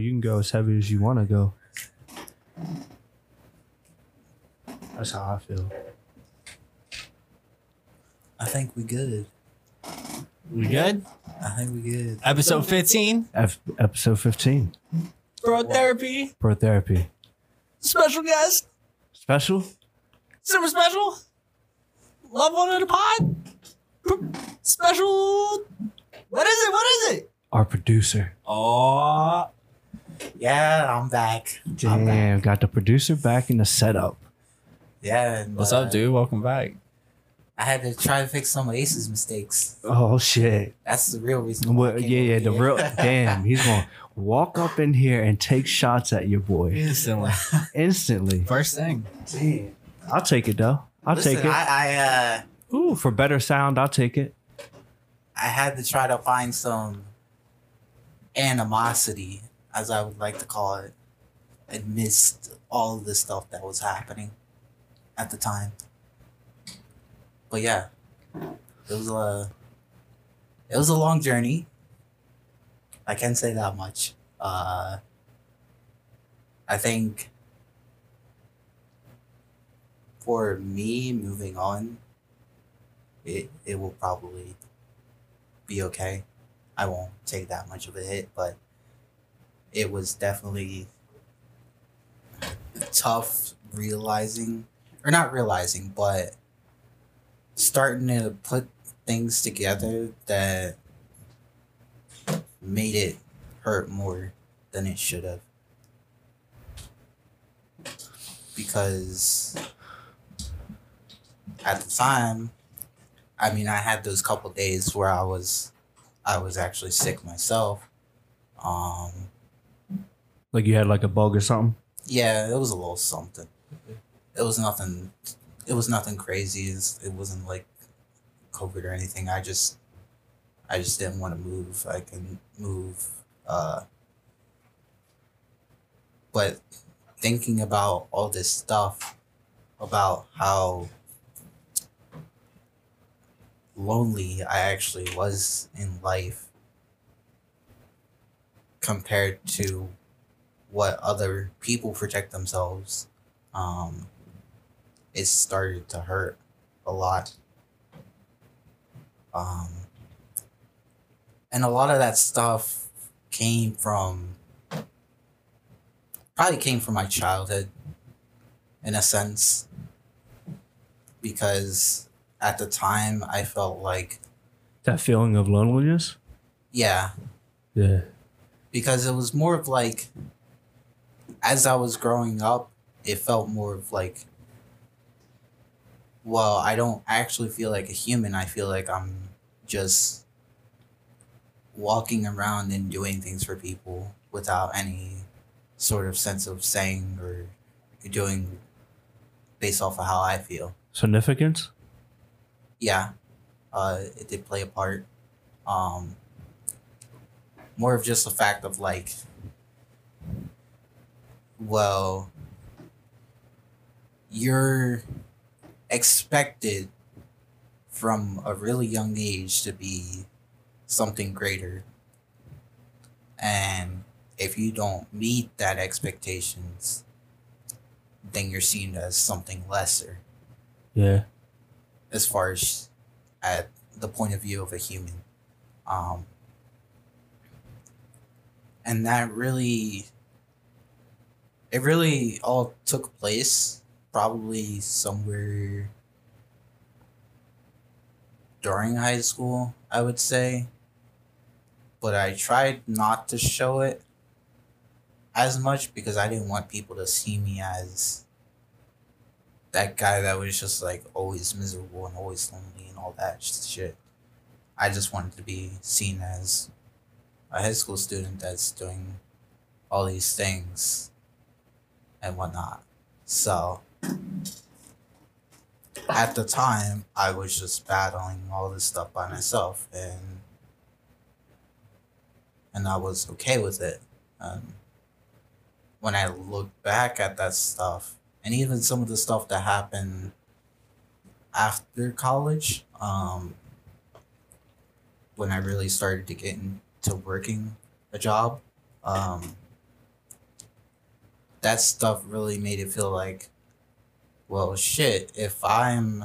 you can go as heavy as you want to go. That's how I feel. I think we good. We good? I think we good. Episode 15. F- episode 15, Bro therapy. Pro Therapy. Special guest. Special? Super special. Love one in the pod. Special. What is it? What is it? Our producer. Oh, yeah, I'm back. I'm back. Damn, got the producer back in the setup. Yeah. and, What's uh, up, dude? Welcome back. I had to try to fix some of Ace's mistakes. Oh, shit. That's the real reason. why Well, yeah, yeah, over the here. real. Damn, he's going to walk up in here and take shots at your boy Instantly. instantly. First thing. Damn. I'll take it, though. I'll Listen, take it. I, I uh, Ooh, for better sound, I'll take it. I had to try to find some animosity, as I would like to call it, amidst all of the stuff that was happening at the time. But yeah, it was a it was a long journey. I can't say that much. Uh, I think for me moving on, it it will probably be okay. I won't take that much of a hit, but it was definitely tough realizing, or not realizing, but starting to put things together that made it hurt more than it should have. Because at the time, I mean, I had those couple days where I was, I was actually sick myself. Um, Like you had like a bug or something. yeah, it was a little something. It was nothing. It was nothing crazy. It wasn't like COVID or anything. I just, I just didn't want to move. I can move. Uh, but thinking about all this stuff, about how lonely I actually was in life compared to what other people project themselves, um, it started to hurt a lot. Um, and a lot of that stuff came from, probably came from my childhood, in a sense, because at the time I felt like, That feeling of loneliness. yeah, Yeah. because it was more of like as I was growing up, it felt more of like well, I don't actually feel like a human. I feel like I'm just walking around and doing things for people without any sort of sense of saying or doing based off of how I feel. Significance. Yeah, uh, it did play a part. Um, more of just the fact of like, well, you're expected from a really young age to be something greater. And if you don't meet that expectations, then you're seen as something lesser Yeah. as far as at the point of view of a human. Um, and that really, it really all took place probably somewhere during high school, I would say. But I tried not to show it as much because I didn't want people to see me as that guy that was just like always miserable and always lonely and all that shit. I just wanted to be seen as a high school student that's doing all these things and whatnot. So at the time, I was just battling all this stuff by myself, and and I was okay with it. Um, when I look back at that stuff, and even some of the stuff that happened after college, um, when I really started to get into working a job, um, that stuff really made it feel like, well, shit. If I'm,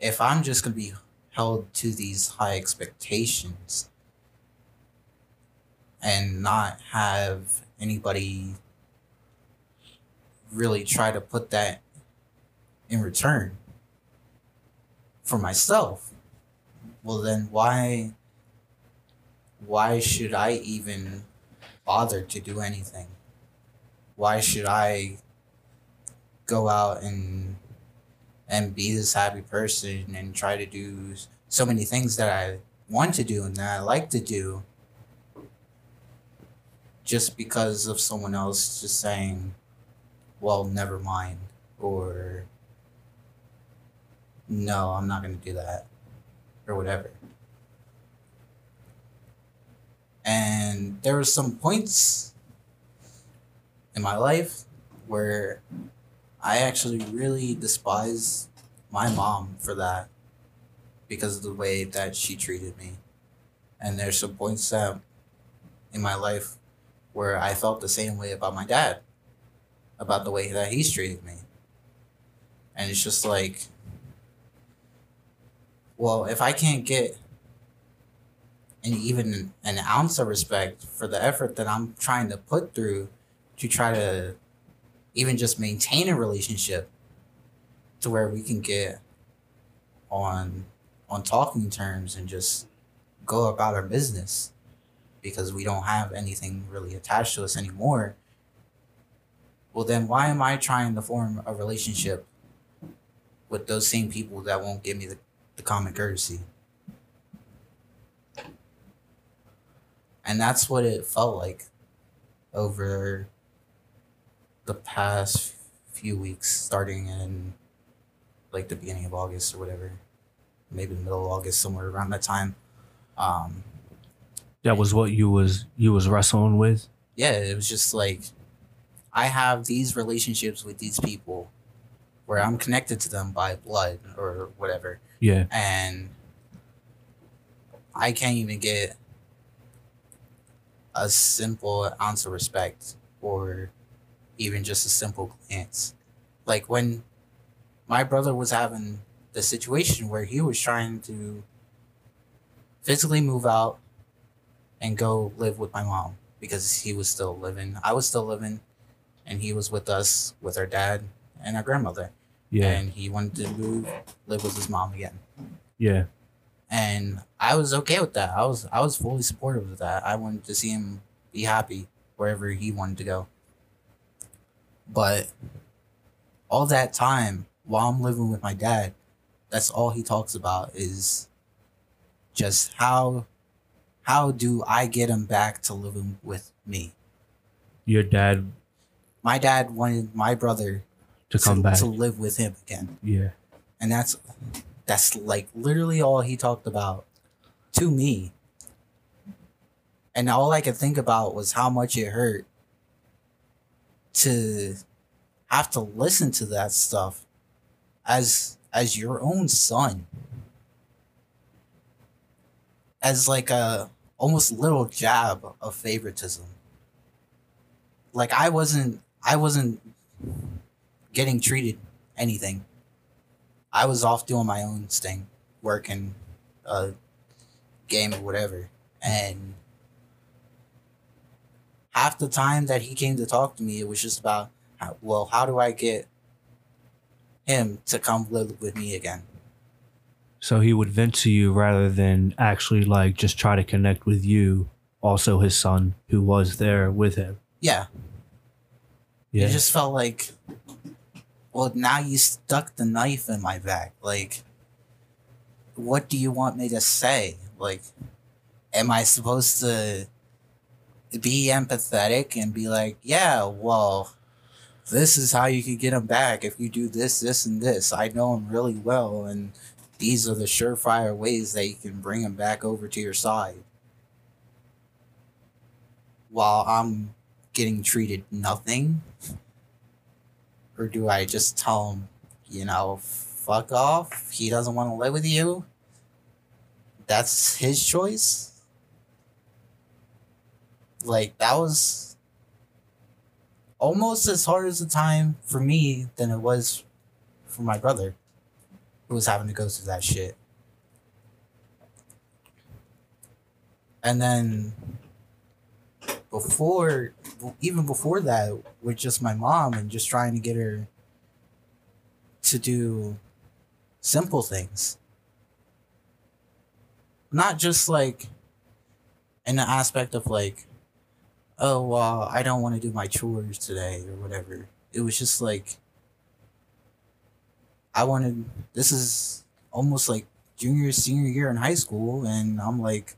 if I'm just gonna be held to these high expectations, and not have anybody really try to put that in return for myself well then why why should i even bother to do anything why should i go out and and be this happy person and try to do so many things that i want to do and that i like to do just because of someone else just saying well never mind or no i'm not going to do that or whatever. And there were some points in my life where I actually really despise my mom for that because of the way that she treated me. And there's some points that in my life where I felt the same way about my dad, about the way that he's treated me. And it's just like well, if I can't get any even an ounce of respect for the effort that I'm trying to put through to try to even just maintain a relationship to where we can get on on talking terms and just go about our business because we don't have anything really attached to us anymore well then why am i trying to form a relationship with those same people that won't give me the the common courtesy. And that's what it felt like over the past few weeks, starting in like the beginning of August or whatever, maybe the middle of August, somewhere around that time. Um, that was what you was you was wrestling with. Yeah, it was just like I have these relationships with these people where I'm connected to them by blood or whatever. Yeah. And I can't even get a simple ounce of respect or even just a simple glance. Like when my brother was having the situation where he was trying to physically move out and go live with my mom because he was still living. I was still living and he was with us with our dad and our grandmother. Yeah. And he wanted to move, live with his mom again. Yeah. And I was okay with that. I was I was fully supportive of that. I wanted to see him be happy wherever he wanted to go. But all that time while I'm living with my dad, that's all he talks about is just how how do I get him back to living with me? Your dad My dad wanted my brother to come back. to live with him again. Yeah. And that's that's like literally all he talked about to me. And all I could think about was how much it hurt to have to listen to that stuff as as your own son. As like a almost little jab of favoritism. Like I wasn't I wasn't getting treated anything. I was off doing my own thing, working, uh, game or whatever, and half the time that he came to talk to me, it was just about, how, well, how do I get him to come live with me again? So he would vent to you rather than actually like just try to connect with you, also his son who was there with him. Yeah, Yeah. it just felt like, well, now you stuck the knife in my back. Like, what do you want me to say? Like, am I supposed to be empathetic and be like, yeah, well, this is how you can get him back if you do this, this, and this. I know him really well, and these are the surefire ways that you can bring him back over to your side. While I'm getting treated nothing? Or do I just tell him, you know, fuck off? He doesn't want to live with you? That's his choice? Like that was almost as hard as a time for me than it was for my brother who was having to go through that shit. And then before even before that with just my mom and just trying to get her to do simple things. Not just like in the aspect of like, oh, well, I don't want to do my chores today or whatever. It was just like, I wanted, this is almost like junior, senior year in high school. And I'm like,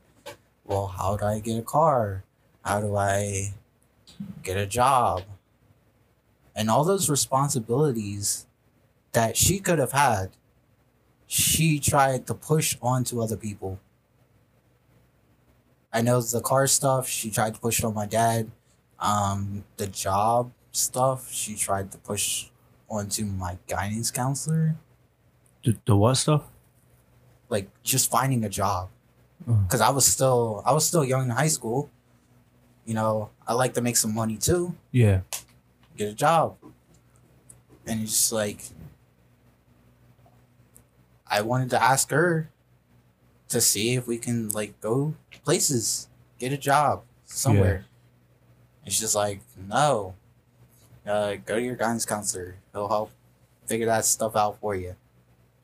well, how do I get a car? How do I get a job? And all those responsibilities that she could have had, she tried to push onto other people. I know the car stuff, she tried to push it on my dad. Um, the job stuff, she tried to push onto my guidance counselor. The, the what stuff? Like just finding a job. Oh. Cause I was still I was still young in high school. You know, I like to make some money too. Yeah. Get a job. And it's just like I wanted to ask her to see if we can like go places, get a job somewhere. It's just like, no. Uh, go to your guidance counselor. He'll help figure that stuff out for you.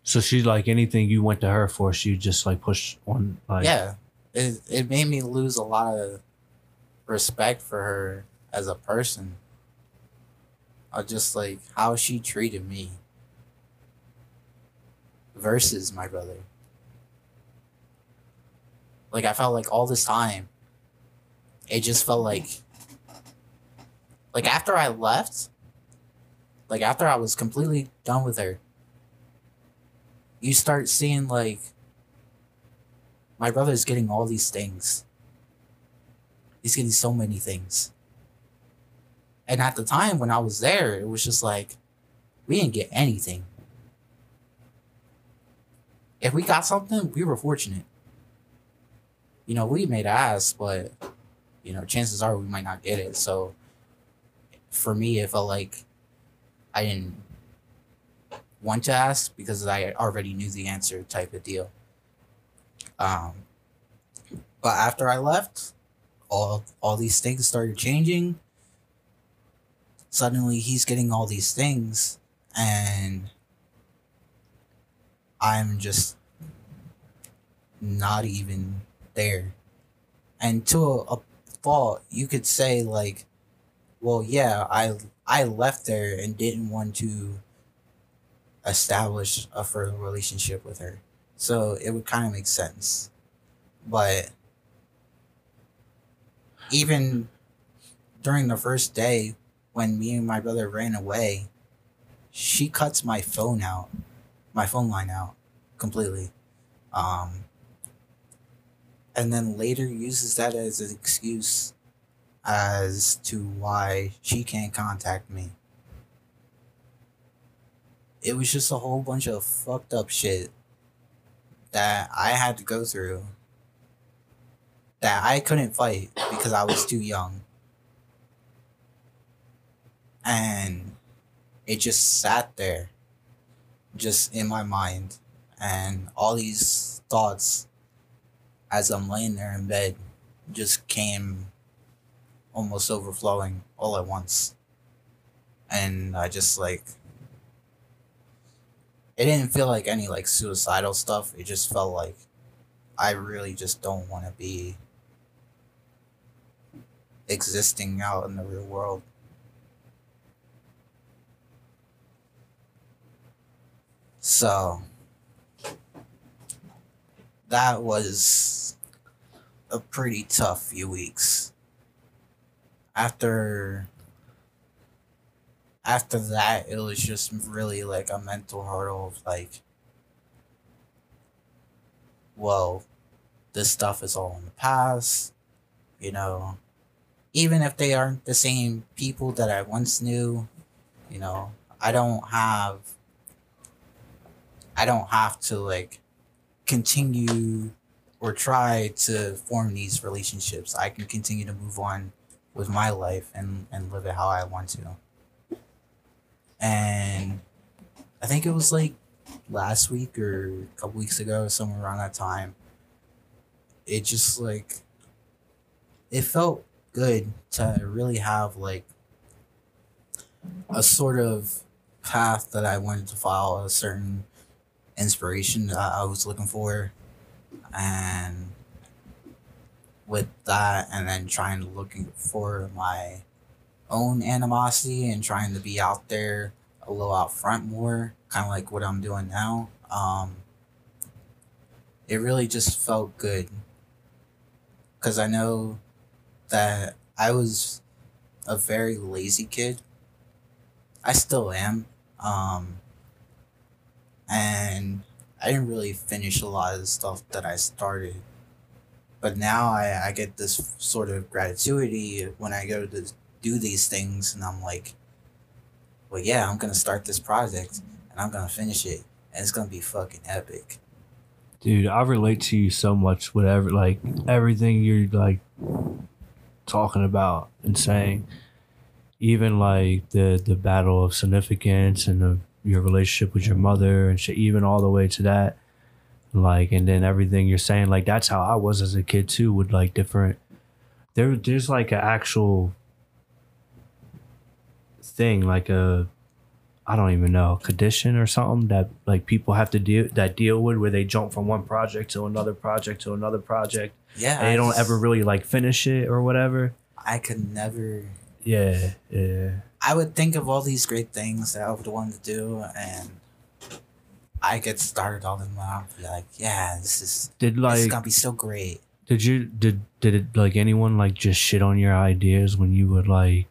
So she like anything you went to her for, she just like push on like yeah. It it made me lose a lot of respect for her as a person. I just like how she treated me versus my brother. Like I felt like all this time, it just felt like like after I left, like after I was completely done with her, you start seeing like my brother's getting all these things. He's getting so many things. And at the time when I was there, it was just like we didn't get anything. If we got something, we were fortunate. You know, we made ass, but you know, chances are we might not get it. So for me, it felt like I didn't want to ask because I already knew the answer type of deal. Um, but after I left, all all these things started changing. Suddenly, he's getting all these things, and I'm just not even there. And to a, a fault, you could say like, well, yeah, I I left there and didn't want to establish a further relationship with her. So it would kind of make sense. But even during the first day when me and my brother ran away, she cuts my phone out, my phone line out completely. Um, and then later uses that as an excuse as to why she can't contact me. It was just a whole bunch of fucked up shit that I had to go through that I couldn't fight because I was too young. And it just sat there, just in my mind. And all these thoughts as I'm laying there in bed just came almost overflowing all at once. And I just like it didn't feel like any like suicidal stuff. It just felt like I really just don't want to be existing out in the real world. So that was a pretty tough few weeks. After after that, it was just really like a mental hurdle of like, well, this stuff is all in the past, you know. Even if they aren't the same people that I once knew, you know, I don't have I don't have to like continue or try to form these relationships, I can continue to move on with my life and, and live it how I want to. And I think it was like last week or a couple weeks ago, somewhere around that time. It just like it felt good to really have like a sort of path that I wanted to follow, a certain inspiration that I was looking for. And with that, and then trying to looking for my own animosity and trying to be out there a little out front more, kind of like what I'm doing now. Um, it really just felt good because I know that I was a very lazy kid. I still am. Um, and I didn't really finish a lot of the stuff that I started. But now I, I get this sort of gratitude when I go to do these things and I'm like, well, yeah, I'm to start this project and I'm to finish it and it's to be fucking epic. Dude, I relate to you so much. Whatever, like everything you're like talking about and saying, even like the the battle of significance and the, your relationship with your mother and shit, even all the way to that, like, and then everything you're saying, like that's how I was as a kid too, with like different. There, there's like an actual thing, like a I don't even know condition or something that like people have to deal that deal with where they jump from one project to another project to another project Yeah. they don't ever really like finish it or whatever. I could never. Yeah, yeah, I would think of all these great things that I would want to do and. I get started on them and I'll be like, yeah, this is Did this is gonna be so great. did you did did it like anyone like just shit on your ideas when you would like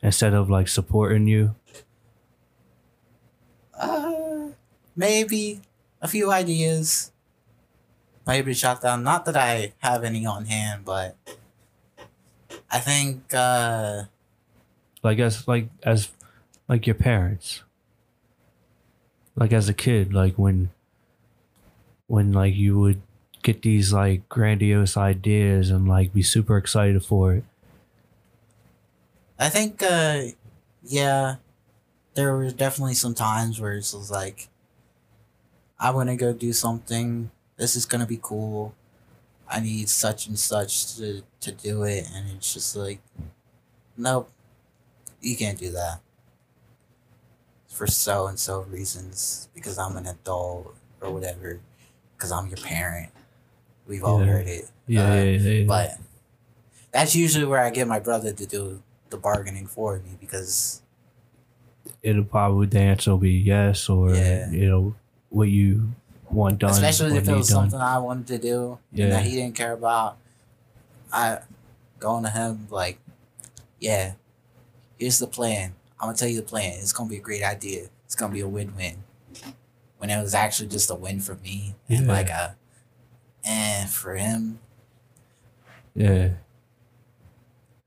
instead of like supporting you? Uh, maybe a few ideas. Maybe shot down. Not that I have any on hand, but I think uh, Like as like as like your parents. Like as a kid, like when when like you would get these like grandiose ideas and like be super excited for it. I think uh, yeah, there were definitely some times where it was like, I want to go do something. This is gonna be cool. I need such and such to to do it, and it's just like, nope, you can't do that. For so and so reasons, because I'm an adult or whatever, because I'm your parent. We've all Yeah. heard it. Yeah, Uh, yeah, yeah, yeah. But that's usually where I get my brother to do the bargaining for me because it'll probably the answer will be yes or you know what you want done. especially if it was done. something I wanted to do Yeah. and that he didn't care about, I going to him like, yeah, here's the plan. I'm gonna tell you the plan. It's gonna be a great idea. It's gonna be a win-win. When it was actually just a win for me and like a, and for him, Yeah.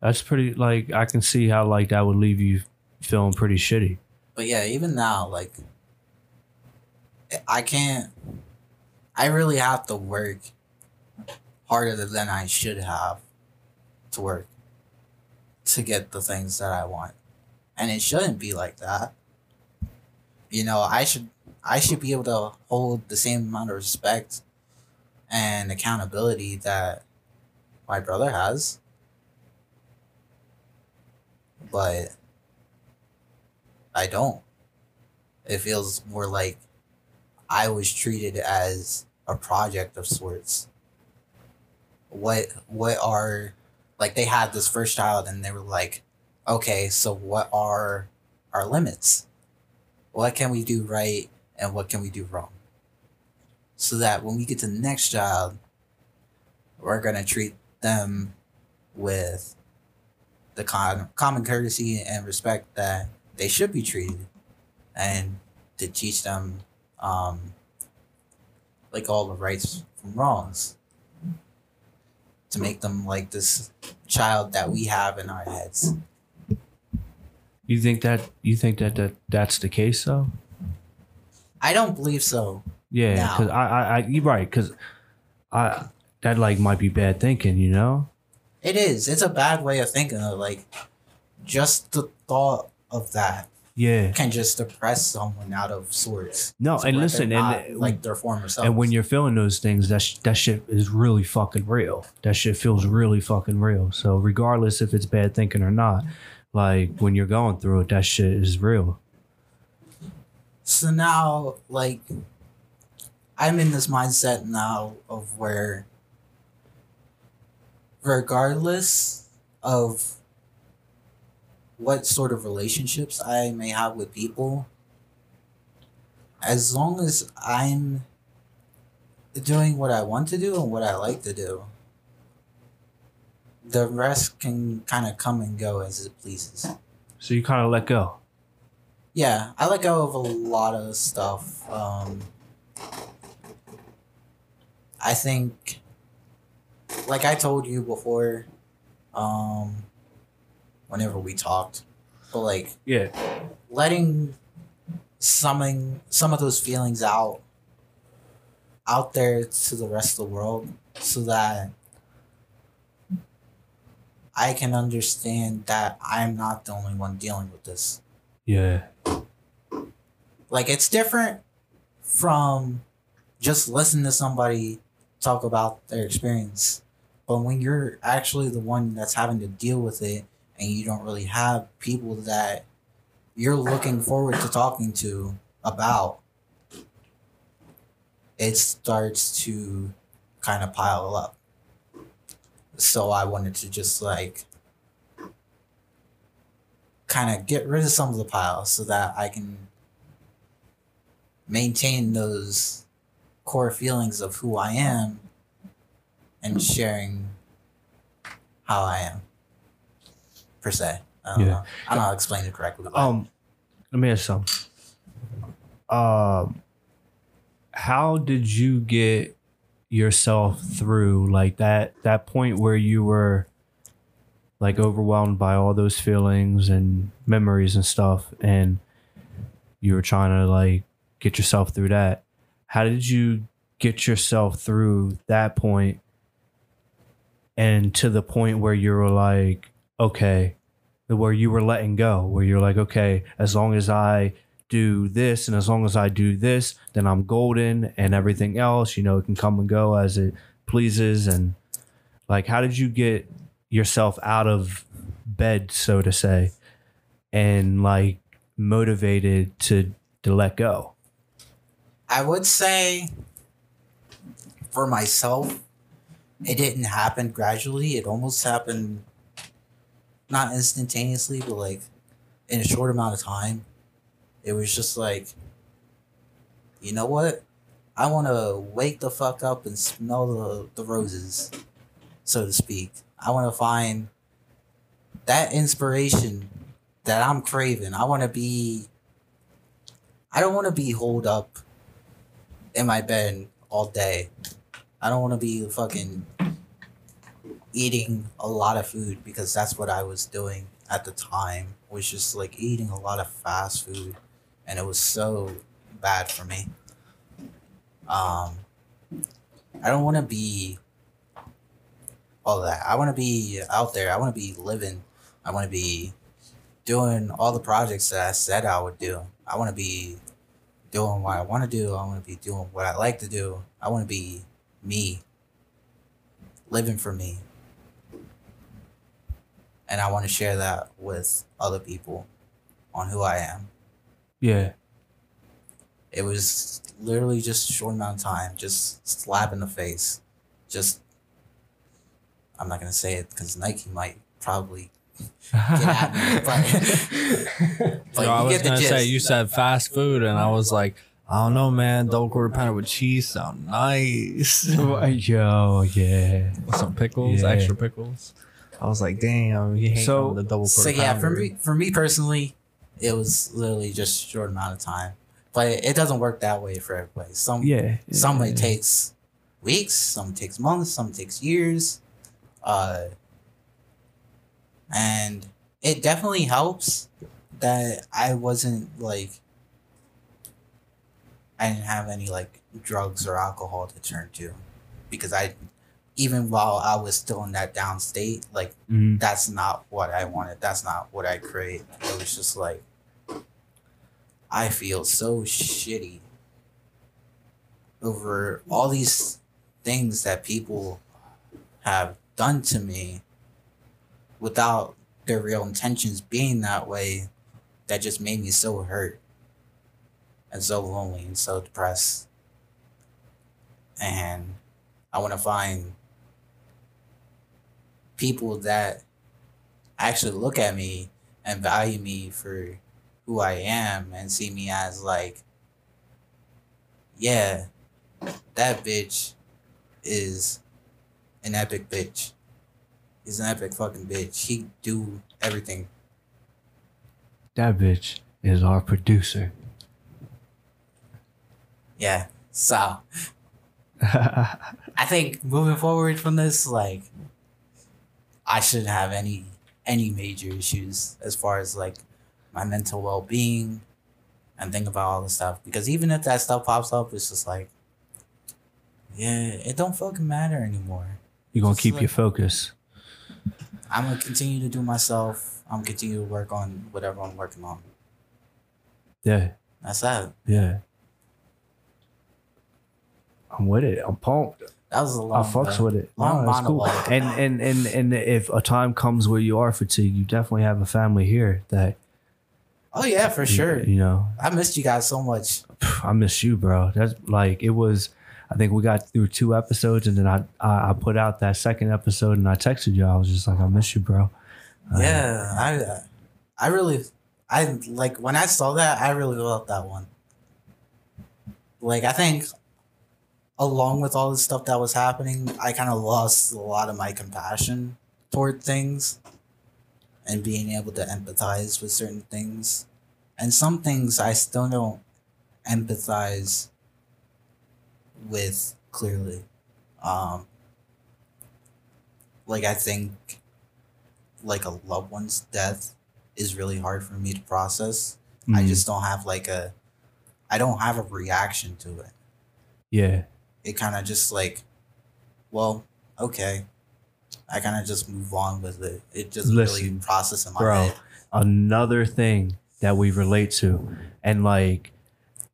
That's pretty like I can see how like that would leave you feeling pretty shitty. But yeah, even now, like, I can't. I really have to work harder than I should have to work to get the things that I want, and it shouldn't be like that. You know, I should I should be able to hold the same amount of respect and accountability that my brother has, but I don't. It feels more like I was treated as a project of sorts. What what are like they had this first child and they were like, okay, so what are our limits? What can we do right and what can we do wrong? So that when we get to the next child, we're gonna treat them with the con- common courtesy and respect that they should be treated and to teach them um, like all the rights from wrongs to make them like this child that we have in our heads You think that you think that, that that's the case though? i don't believe so Yeah, because I, I, I, you're right. Because I, that like might be bad thinking, you know? It is. It's a bad way of thinking of like just the thought of that Yeah. can just depress someone out of sorts. No, to and listen, and like their former self. and when you're feeling those things, that sh- that shit is really fucking real. That shit feels really fucking real. So regardless if it's bad thinking or not, like when you're going through it, that shit is real. so now like I'm in this mindset now of where regardless of what sort of relationships I may have with people, as long as I'm doing what I want to do and what I like to do, the rest can kind of come and go as it pleases. So you kind of let go. Yeah, I let go of a lot of stuff. Um, I think, like I told you before, um, whenever we talked, but like Yeah. letting something, some of those feelings out, out there to the rest of the world, so that I can understand that I'm not the only one dealing with this. Yeah. Like it's different from just listening to somebody talk about their experience. But when you're actually the one that's having to deal with it and you don't really have people that you're looking forward to talking to about, it starts to kind of pile up. So I wanted to just like kind of get rid of some of the piles so that I can maintain those core feelings of who I am and sharing how I am per se. I don't Yeah. know. I don't know how to explain it correctly. but- Um, let me ask some. Um, how did you get yourself through like that that point where you were like overwhelmed by all those feelings and memories and stuff, and you were trying to like get yourself through that? How did you get yourself through that point and to the point where you were like, okay, where you were letting go, where you're like, okay, as long as I do this and as long as I do this, then I'm golden and everything else, you know, it can come and go as it pleases. And like, how did you get yourself out of bed, so to say, and like motivated to to let go? I would say for myself, it didn't happen gradually. It almost happened not instantaneously, but like in a short amount of time. It was just like, you know what? I want to wake the fuck up and smell the, the roses, so to speak. I want to find that inspiration that I'm craving. I want to be. I don't want to be holed up in my bed all day. I don't want to be fucking eating a lot of food because that's what I was doing at the time. Was just like eating a lot of fast food, and it was so bad for me. Um, I don't want to be all that. I want to be out there. I want to be living. I want to be doing all the projects that I said I would do. I want to be doing what I want to do. I want to be doing what I like to do. I want to be me, living for me. And I want to share that with other people on who I am. Yeah. It was literally just a short amount of time, just slap in the face. Just, I'm not going to say it because Nike might probably get at me, but, but Yo, I was gonna say you said fast food, and I was like, I don't know, man. Double quarter pounder with cheese sound nice. Yo, yeah. With some pickles, Yeah. extra pickles. I was like, damn, you hate So- the double So yeah, for me, for me personally, it was literally just a short amount of time. But it, it doesn't work that way for everybody. Some Yeah. some yeah. it takes weeks, some takes months, some takes years. Uh, and it definitely helps that I wasn't like I didn't have any like drugs or alcohol to turn to because I even while I was still in that down state, like Mhm. that's not what I wanted. That's not what I crave. It was just like I feel so shitty over all these things that people have done to me without their real intentions being that way that just made me so hurt and so lonely and so depressed and i want to find people that actually look at me and value me for who i am and see me as like yeah that bitch is an epic bitch he's an epic fucking bitch he do everything That bitch is our producer. Yeah. So I think moving forward from this, like I shouldn't have any any major issues as far as like my mental well being and think about all the stuff. Because even if that stuff pops up, it's just like yeah, it don't fucking matter anymore. You're gonna Just keep like- your focus. I'm gonna continue to do myself. I'm gonna continue to work on whatever I'm working on. Yeah, That's that. yeah. I'm with it. I'm pumped. That was a I long fucks uh, with it. long No, it's cool. And and and and if a time comes where you are fatigued, you definitely have a family here that Oh yeah, for you- sure. You know, I missed you guys so much. I miss you, bro. That's like it was. I think we got through two episodes, and then I I, I put out that second episode, and I texted you. I was just like, I miss you, bro. Uh, Yeah, I I really I like when I saw that I really loved that one. Like I think along with all the stuff that was happening, I kind of lost a lot of my compassion toward things and being able to empathize with certain things. And some things I still don't empathize with clearly. Um like I think like a loved one's death is really hard for me to process. I mm, just don't have like a I don't have a reaction to it. yeah, It kind of just like well, okay. I kind of just move on with it. It just really Listen, process in my bro. head. another thing that we relate to and like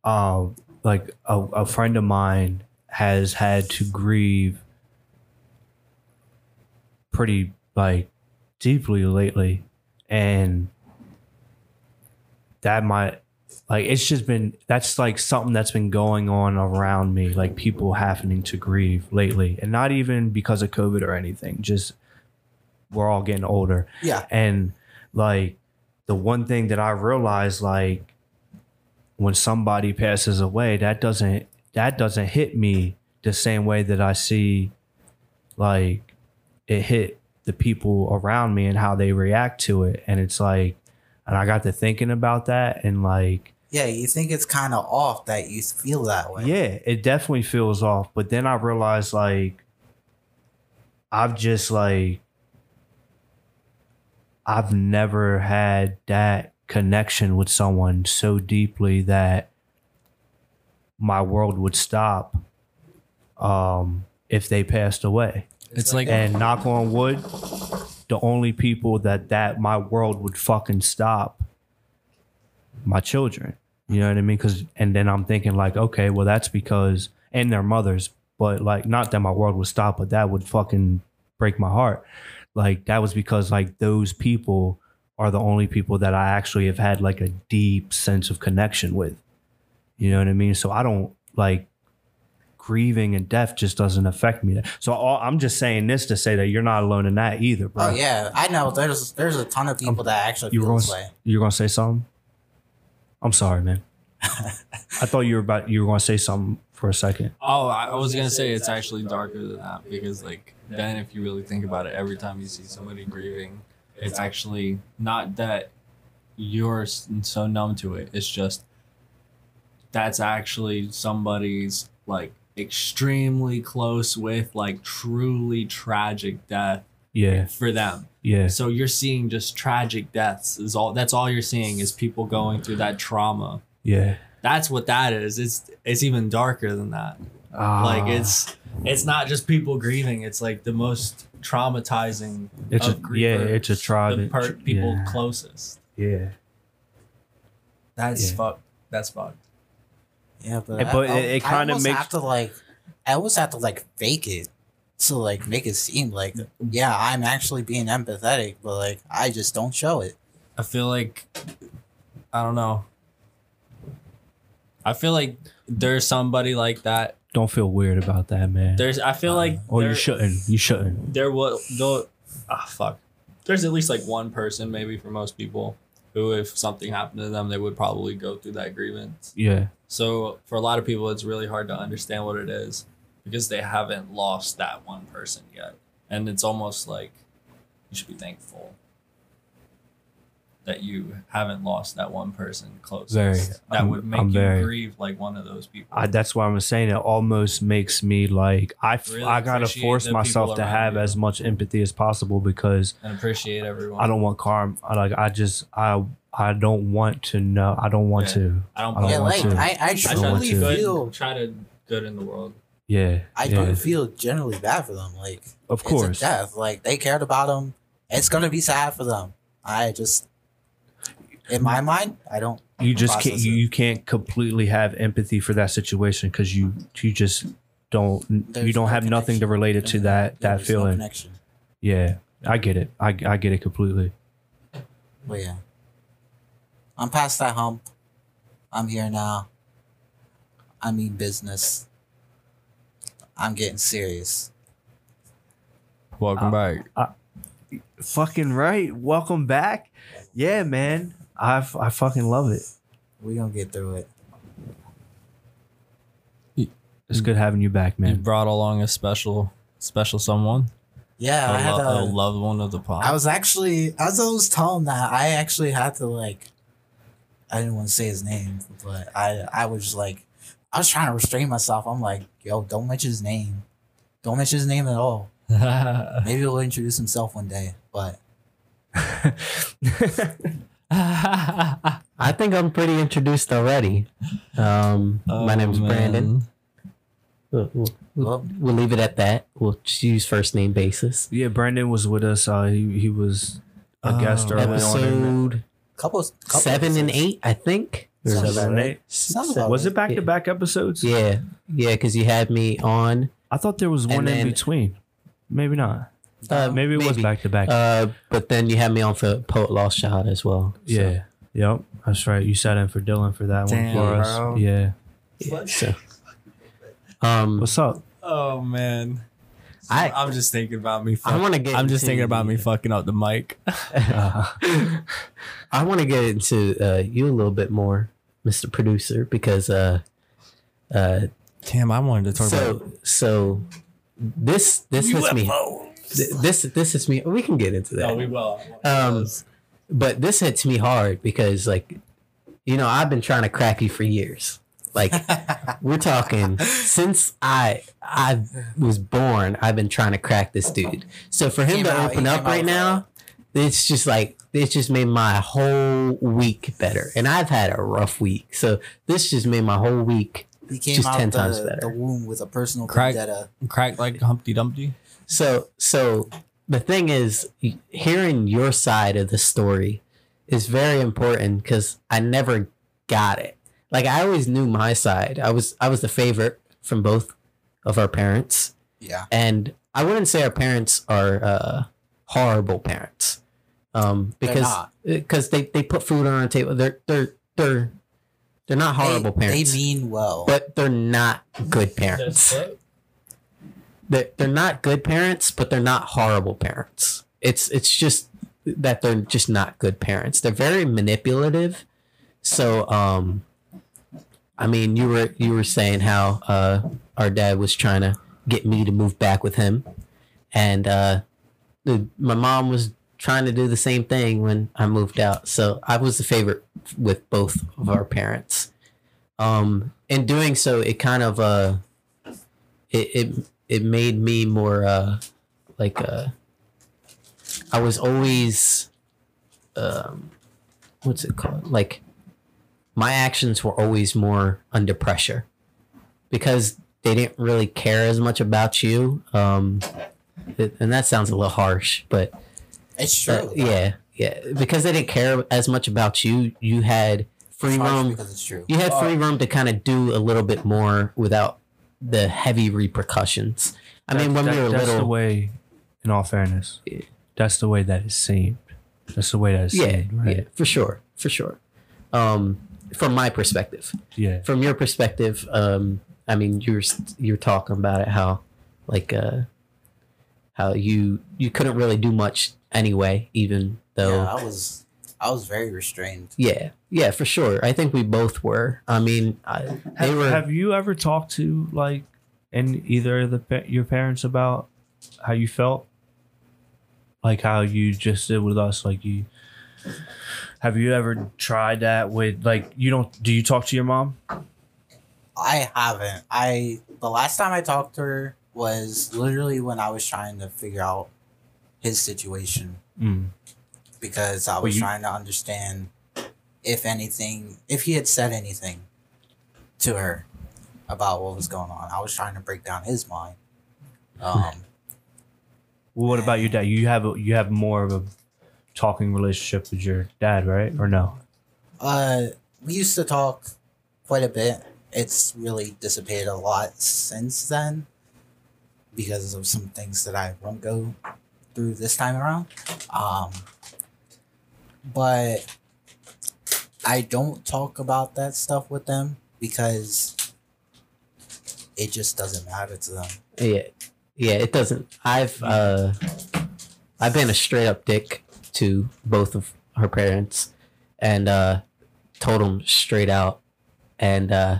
um like a, a friend of mine has had to grieve pretty like deeply lately and that might like it's just been that's like something that's been going on around me like people happening to grieve lately and not even because of covid or anything just we're all getting older Yeah. and like the one thing that I realized, like when somebody passes away, that doesn't that doesn't hit me the same way that I see like it hit the people around me and how they react to it. And it's like and I got to thinking about that and like Yeah, you think it's kind of off that you feel that way. yeah, it definitely feels off. But then I realized like I've just like I've never had that connection with someone so deeply that my world would stop um if they passed away. It's like And knock on wood, the only people that that my world would fucking stop, my children. You know what I mean? Because and then I'm thinking like, okay, well that's because and their mothers, but like not that my world would stop, but that would fucking break my heart. Like that was because like those people are the only people that I actually have had like a deep sense of connection with. You know what I mean? So I don't like grieving and death just doesn't affect me. So all, I'm just saying this to say that you're not alone in that either, bro. Oh yeah, I know. There's there's a ton of people um, that actually You were feel gonna this way. you're gonna say something? I'm sorry, man. I thought you were about you were gonna say something for a second. Oh, I I was gonna say it's actually darker than that because, like, then if you really think about it, every time you see somebody grieving, it's actually not that you're so numb to it. It's just that's actually somebody's like extremely close with like truly tragic death Yeah, for them. yeah, So you're seeing just tragic deaths is all that's all you're seeing is people going through that trauma. yeah. That's what that is. It's it's even darker than that. Ah, Like it's it's not just people grieving. It's like the most traumatizing. It's a of yeah, it's a tribe. the per- people yeah. closest. yeah. That's Yeah. fuck. That's fucked. Yeah, but, But I, it- it kinda almost makes- have to like, I almost have to like fake it to like make it seem like yeah, I'm actually being empathetic, but like I just don't show it. I feel like I don't know. I feel like there's somebody like that. Don't feel weird about that, man. There's I feel like or you shouldn't. You shouldn't. there will though ah fuck. There's at least like one person maybe for most people who if something happened to them they would probably go through that grievance. Yeah. So for a lot of people it's really hard to understand what it is because they haven't lost that one person yet. And it's almost like you should be thankful that you haven't lost that one person closest. That I'm- would make I'm you very- grieve like one of those people. I, that's why I'm saying it almost makes me like I, f- Really I gotta force myself to have you. as much empathy as possible because and appreciate everyone. I don't want karma. I like I just I I don't want to know. I don't want Yeah. to. I don't I don't yeah, want like to. I, I I try to want truly be good, try to good in the world. Yeah. I yeah. do feel generally bad for them. Like Of course. death. Like they cared about them. It's gonna be sad for them. I just, in my mind, I don't. You just can't you, it. you can't completely have empathy for that situation because you you just don't you don't no have nothing to relate it to Yeah, that that there's no feeling. connection. yeah. I get it. I I get it completely. But yeah, I'm past that hump. I'm here now. I mean business. I'm getting serious. Welcome uh, back. Uh, fucking right. Welcome back. Yeah, man. I, I fucking love it. We gonna get through it. It's good having you back, man. You brought along a special special someone, Yeah, a, I had lo- a a. loved one of the pod. I was actually as I was telling that I actually had to like. I didn't want to say his name, but I I was just like, I was trying to restrain myself. I'm like, yo, don't mention his name. Don't mention his name at all. Maybe he'll introduce himself one day, but I think I'm pretty introduced already. Um, my name's Oh, Brandon. We'll, we'll, we'll, Well- we'll leave it at that. We'll just use first name basis. yeah, Brandon was with us. Uh, he he was a guest Oh. early on. in- Episode couple, couple seven and eight, I think. Or Sounds Seven and about. Sounds about Was it back to back episodes? Yeah, yeah, because you had me on. I thought there was And one in between. Maybe not. Uh, Maybe it was back to back. Uh, but then you had me on for Poet Lost Child as well. So, yeah. Yep. That's right. You sat in for Dylan for that Damn, one for us. bro. Yeah. yeah, so. Um, What's up? oh man, I- I'm just thinking about me. I want to get. I'm just thinking about me fucking up the mic. I want to get into uh, you a little bit more, Mr. Producer, because uh, uh, Damn, I wanted to talk about so so this this hits me. th- This this hits me. We can get into that. No, we will. Um, but this hits me hard because like, you know, I've been trying to crack you for years. Like we're talking since I I was born. I've been trying to crack this dude. So for him to out- open up right now, it's just like it's just made my whole week better. And I've had a rough week, so this just made my whole week. He came Just out 10 the, times better. the womb with a personal Crack- vendetta. crack like Humpty Dumpty. So so the thing is, hearing your side of the story is very important because I never got it. Like I always knew my side. I was I was the favorite from both of our parents, Yeah. and I wouldn't say our parents are uh, horrible parents, um, because because they, they put food on our table. They're they're they're they're not horrible they, parents, They mean well. but they're not good parents they're, they're not good parents, but they're not horrible parents. It's it's just that they're just not good parents. They're very manipulative. So um I mean you were you were saying how uh our dad was trying to get me to move back with him and uh my mom was trying to do the same thing when I moved out. So I was the favorite with both of our parents. Um in doing so it kind of uh it it, it made me more uh like uh I was always um what's it called like my actions were always more under pressure because they didn't really care as much about you. Um, it- and that sounds a little harsh, but It's true. uh, yeah, yeah, because they didn't care as much about you. You had free It's room. because it's true. You had free room to kind of do a little bit more without the heavy repercussions. I mean, when That- we were that's the little, way. In all fairness, Yeah. that's the way that it seemed. That's the way that it yeah, seemed, right? yeah, for sure, for sure. Um, from my perspective, Yeah. from your perspective, um, I mean, you're you're talking about it how, like, uh, how you you couldn't really do much anyway, even though. Yeah, I was I was very restrained. Yeah, yeah, for sure. I think we both were. I mean, I, they Have, were. have you ever talked to like in either of the your parents about how you felt? Like how you just did with us, like you. Have you ever tried that with like you don't? Do you talk to your mom? I haven't. I the last time I talked to her was literally when I was trying to figure out his situation Mm. because I was you- trying to understand if anything, if he had said anything to her about what was going on. I was trying to break down his mind. Um, Well, what about your dad? You have a, you have more of a talking relationship with your dad, right? Or no? uh, we used to talk quite a bit. It's really dissipated a lot since then because of some things that I won't go through this time around. Um, but I don't talk about that stuff with them because it just doesn't matter to them. Yeah, yeah. It doesn't. I've uh, I've been a straight up dick to both of her parents, and uh, told them straight out, and uh,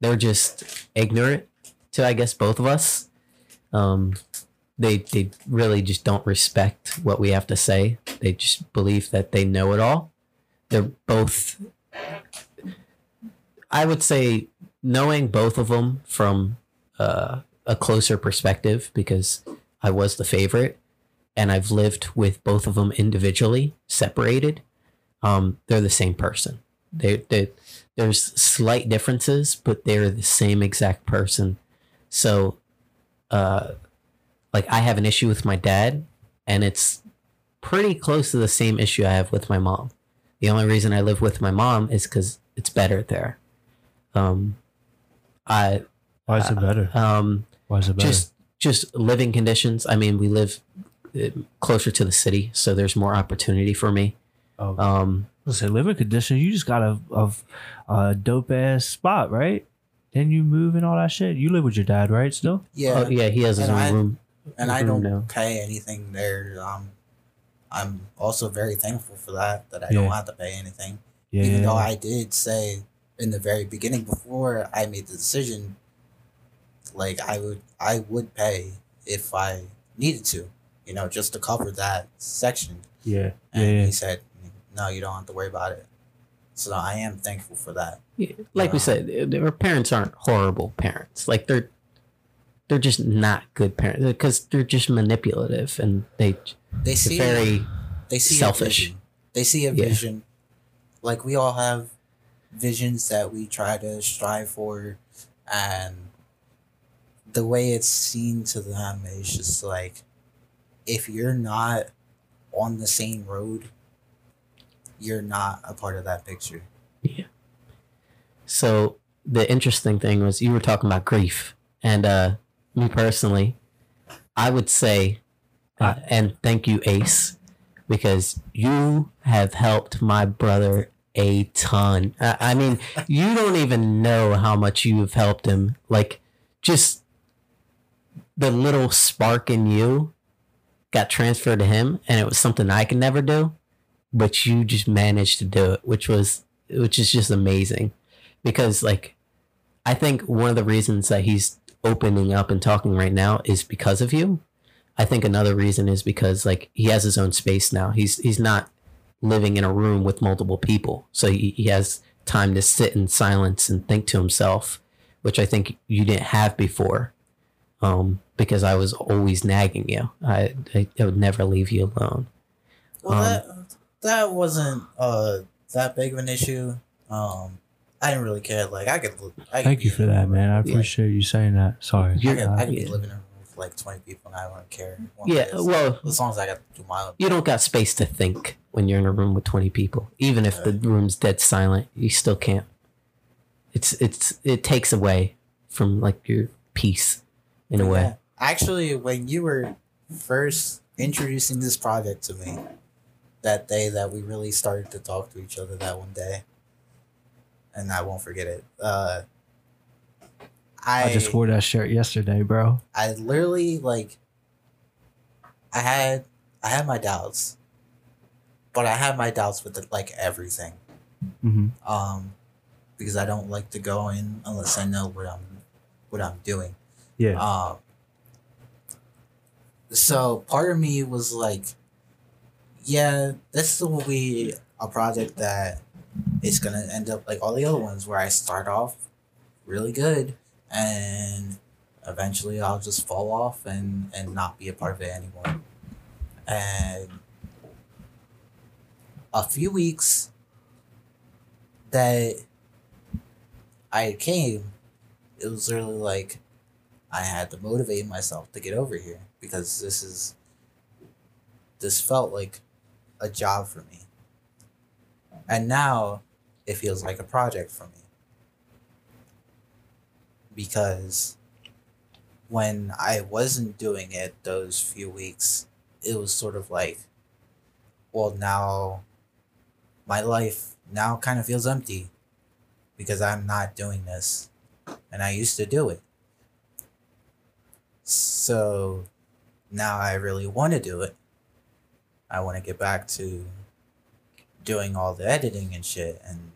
they're just ignorant to I guess both of us. Um, they they really just don't respect what we have to say. They just believe that they know it all. They're both. I would say knowing both of them from uh, a closer perspective because I was the favorite, and I've lived with both of them individually, separated. Um, they're the same person. They they there's slight differences, but they're the same exact person. So, uh, like I have an issue with my dad, and it's pretty close to the same issue I have with my mom. The only reason I live with my mom is because it's better there. Um, I Why is it better? um Why is it better? just just living conditions. I mean, we live uh, closer to the city, so there's more opportunity for me. oh, Um, let's say living conditions. You just got a, a, a dope ass spot, right? Then you move and all that shit. You live with your dad, right? Still? Yeah. oh, yeah, he has his own I- room. and I don't no. pay anything there. Um, I'm also very thankful for that. That I don't have to pay anything, Yeah. even yeah, though yeah. I did say in the very beginning before I made the decision, like I would I would pay if I needed to, you know, just to cover that section. yeah. And Yeah. he said, "No, you don't have to worry about it." So I am thankful for that. Yeah, like we um, said, their parents aren't horrible parents. Like they're they're just not good parents because they're just manipulative and they They see very they see selfish. A vision. They see a Yeah. vision. Like we all have visions that we try to strive for, and the way it's seen to them is just like if you're not on the same road, you're not a part of that picture. Yeah. So the interesting thing was you were talking about grief, and uh, me personally, I would say, uh, and thank you, Ace, because you have helped my brother a ton. I, I mean, you don't even know how much you have helped him. Like, just the little spark in you got transferred to him, and it was something I could never do, but you just managed to do it, which was which is just amazing because like I think one of the reasons that he's opening up and talking right now is because of you. I think another reason is because like he has his own space now. He's he's not living in a room with multiple people, so he, he has time to sit in silence and think to himself, which I think you didn't have before. Um, because I was always nagging you. I, I I would never leave you alone. Well, Um, that that wasn't uh that big of an issue. Um, I didn't really care. Like I could. li- I could Thank be you for that, room- man. I Yeah. appreciate you saying that. Sorry. I You're- could, I could be yeah. living in a room with like twenty people, and I wouldn't care. Yeah, place. well, as long as I got to do my own. you don't got space to think when you're in a room with 20 people. Even if the room's dead silent, you still can't. It's it's it takes away from like your peace in a way. Actually, when you were first introducing this project to me, that day that we really started to talk to each other that one day, and I won't forget it. Uh, I, I just wore that shirt yesterday, bro. I literally like I had I had my doubts. But I had my doubts with like everything. hmm Um because I don't like to go in unless I know what I'm what I'm doing. Yeah. Um so part of me was like yeah, this will be a project that is gonna end up like all the other ones where I start off really good and eventually I'll just fall off and and not be a part of it anymore. And a few weeks that I came, it was really like I had to motivate myself to get over here because this is this felt like a job for me. And now it feels like a project for me. Because when I wasn't doing it those few weeks, it was sort of like, well, now my life now kind of feels empty because I'm not doing this. And I used to do it. So now I really want to do it. I want to get back to doing all the editing and shit and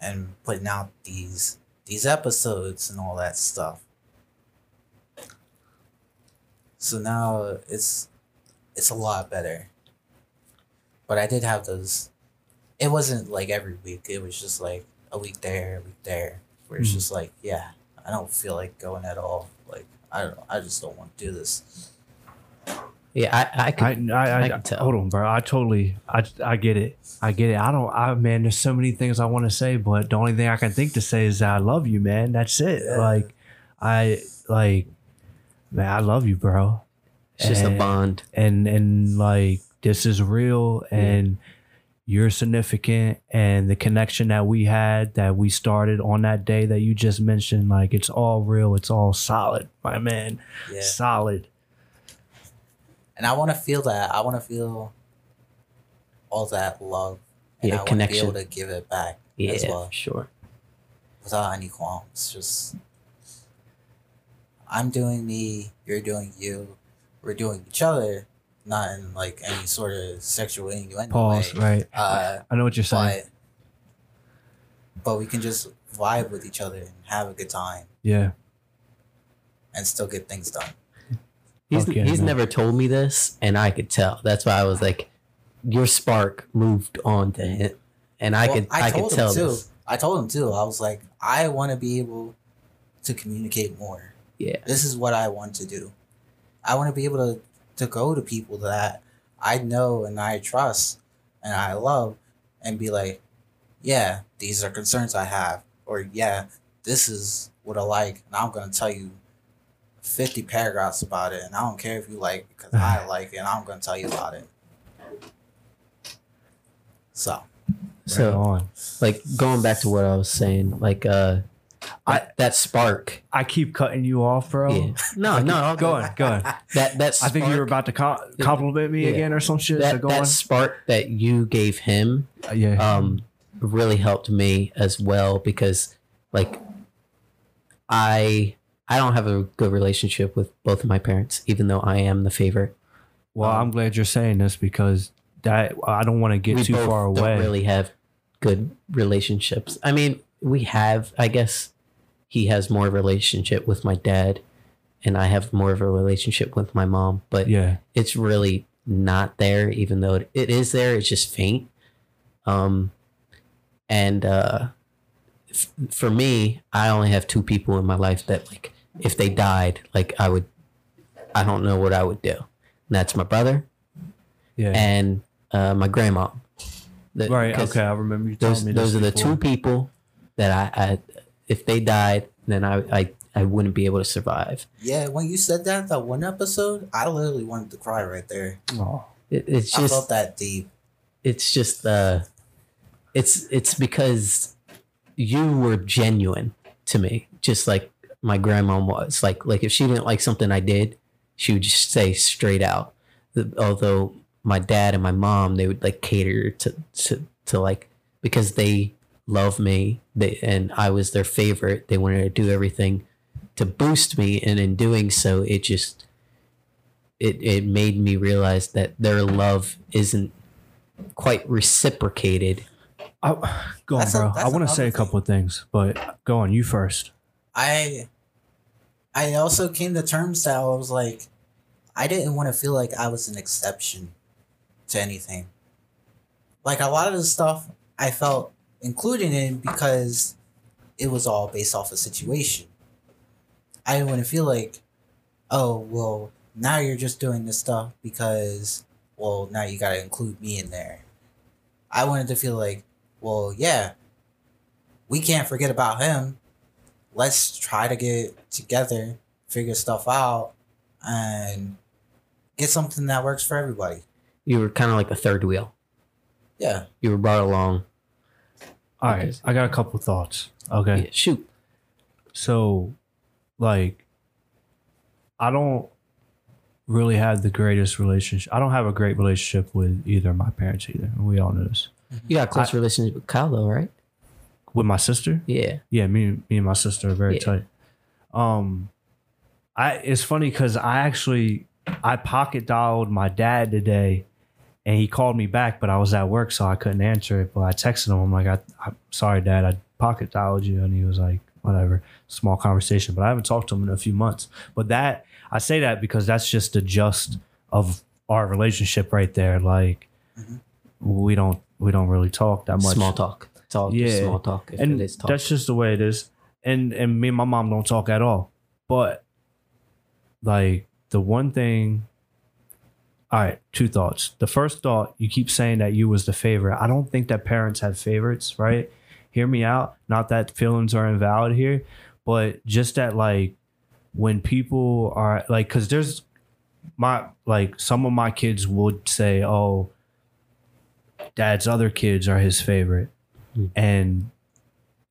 and putting out these these episodes and all that stuff. So now it's it's a lot better. But I did have those it wasn't like every week. It was just like a week there, a week there. Where it's Mhm. just like, yeah, I don't feel like going at all. Like I don't I just don't want to do this. Yeah, I I I, could I, I, I can tell. hold on, bro. I totally, I, I get it. I get it. I don't, I, man, there's so many things I want to say, but the only thing I can think to say is that I love you, man. That's it. Like, I, like, man, I love you, bro. it's just a bond. And, and like, this is real and you're significant and the connection that we had that we started on that day that you just mentioned, like, it's all real. It's all solid, my man. Yeah. Solid. And I want to feel that. I want to feel all that love. And Yeah, I want to be connection. able to give it back Yeah, as well sure. without any qualms. Just I'm doing me, you're doing you, we're doing each other, not in like any sort of sexual innuendo Pause. way. Right. Uh, I know what you're saying. but but we can just vibe with each other and have a good time yeah. and still get things done. He's Fuck yeah, he's man. never told me this, and I could tell. That's why I was like, your spark moved on to him, and I Well, could I, could tell too. this. I told him too. I was like, I want to be able to communicate more. Yeah. This is what I want to do. I want to be able to to go to people that I know and I trust and I love and be like, yeah, these are concerns I have, or yeah, this is what I like, and I'm gonna tell you. 50 paragraphs about it, and I don't care if you like it because I like it, and I'm gonna tell you about it. So, Right So on. like going back to what I was saying, like uh, I- that, that spark. I keep cutting you off, bro. Yeah. No, no, I'll Go on, go on. That that I think you were about to com- compliment me Yeah. again or some shit. so that go that on. spark that you gave him Uh, yeah. um really helped me as well because like I I don't have a good relationship with both of my parents, even though I am the favorite. well, um, I'm glad you're saying this because that I don't want to get too far away. don't really have good relationships. I mean, we have, I guess he has more of a relationship with my dad and I have more of a relationship with my mom, but yeah. it's really not there even though it, it is there, it's just faint. Um and uh f- for me, I only have two people in my life that like if they died, like I would I don't know what I would do. And that's my brother Yeah. and uh, my grandma. The- right. 'cause Okay. I remember you Those telling me those this are the before. two people that I, I if they died, then I, I I wouldn't be able to survive. Yeah, when you said that that one episode, I literally wanted to cry right there. Oh, It, it's I just felt that deep. it's just uh it's it's because you were genuine to me just like my grandma was like like if she didn't like something i did she would just say straight out although my dad and my mom they would like cater to to, to like because they love me they and i was their favorite they wanted to do everything to boost me and in doing so it just it it made me realize that their love isn't quite reciprocated. I, go on, That's bro. that's I want to say a another couple of things, but go on. You first. I I also came to terms that I was like I didn't want to feel like I was an exception to anything. Like a lot of the stuff I felt included in because it was all based off a situation. I didn't want to feel like, oh well, now you're just doing this stuff because well now you gotta include me in there. I wanted to feel like, well, yeah, we can't forget about him let's try to get together, figure stuff out, and get something that works for everybody. You were kind of like the third wheel. Yeah. You were brought along. All right, I got a couple thoughts. Okay, Yeah, shoot. so like, I don't really have the greatest relationship. I don't have a great relationship with either of my parents either. We all know this. You got a close relationship with Kyle, though, right? With my sister, Yeah. yeah, me, me and my sister are very Yeah. tight. Um, I it's funny because I actually I pocket dialed my dad today, and he called me back, but I was at work, so I couldn't answer it. But I texted him. I'm like, I, I'm sorry, Dad, I pocket dialed you, and he was like, whatever, small conversation. But I haven't talked to him in a few months. But that I say that because that's just the just of our relationship right there. Like Mhm. we don't we don't really talk that much. Small talk. Just Yeah. small talk. And talk. that's just the way it is. And and me and my mom don't talk at all. But like the one thing all right, two thoughts. The first thought, you keep saying that you was the favorite. I don't think that parents have favorites, right? Hear me out. Not that feelings are invalid here, but just that like when people are like cuz there's my like some of my kids would say, "Oh, dad's other kids are his favorite." Hmm. And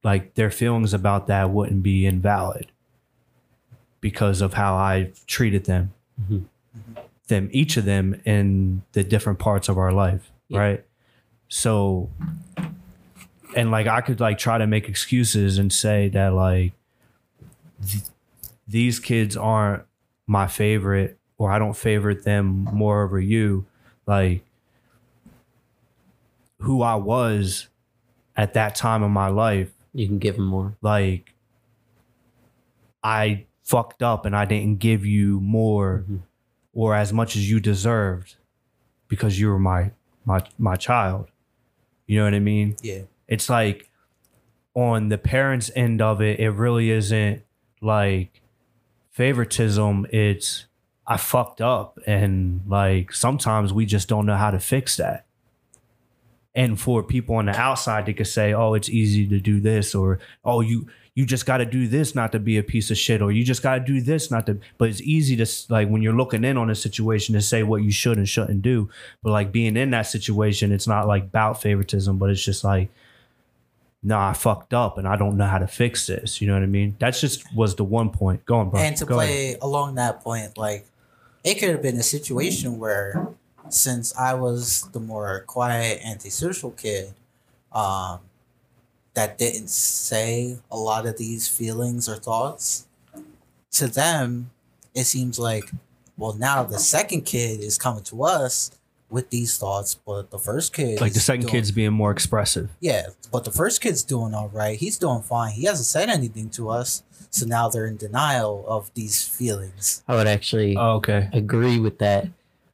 like their feelings about that wouldn't be invalid because of how I've treated them Mhm. them each of them in the different parts of our life Yeah. right so and like i could like try to make excuses and say that like th- these kids aren't my favorite or i don't favorite them more over you like who i was at that time of my life you can give them more. like I fucked up and I didn't give you more Mhm. or as much as you deserved because you were my my my child. You know what I mean? Yeah. It's like on the parents end of it, it really isn't like favoritism. It's I fucked up and like sometimes we just don't know how to fix that. And for people on the outside, they could say, "Oh, it's easy to do this," or "Oh, you you just got to do this not to be a piece of shit," or "You just got to do this not to." But it's easy to like when you're looking in on a situation to say what you should and shouldn't do. But like being in that situation, it's not like about favoritism, but it's just like, "Nah, I fucked up and I don't know how to fix this." You know what I mean? That's just was the one point. Go on, bro. and to Go ahead. play along that point, like it could have been a situation where since I was the more quiet, antisocial kid, um, that didn't say a lot of these feelings or thoughts, to them, it seems like, well, now the second kid is coming to us with these thoughts, but the first kid, like the second doing- kid's being more expressive. yeah, but the first kid's doing all right. He's doing fine. He hasn't said anything to us. So now they're in denial of these feelings. I would actually Oh, okay. agree with that.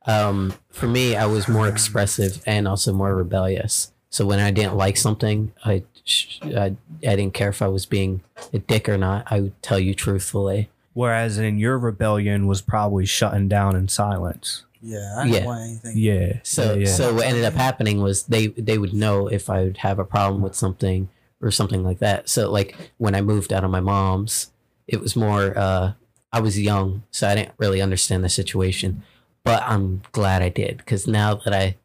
Um, for me, I was more expressive and also more rebellious. So when I didn't like something, I, I I didn't care if I was being a dick or not. I would tell you truthfully. Whereas in your rebellion was probably shutting down in silence. Yeah, I don't Yeah. want anything. Yeah. So yeah, yeah. so what ended up happening was they they would know if I would have a problem with something or something like that. So like when I moved out of my mom's, it was more uh I was young, so I didn't really understand the situation. But I'm glad I did because now that I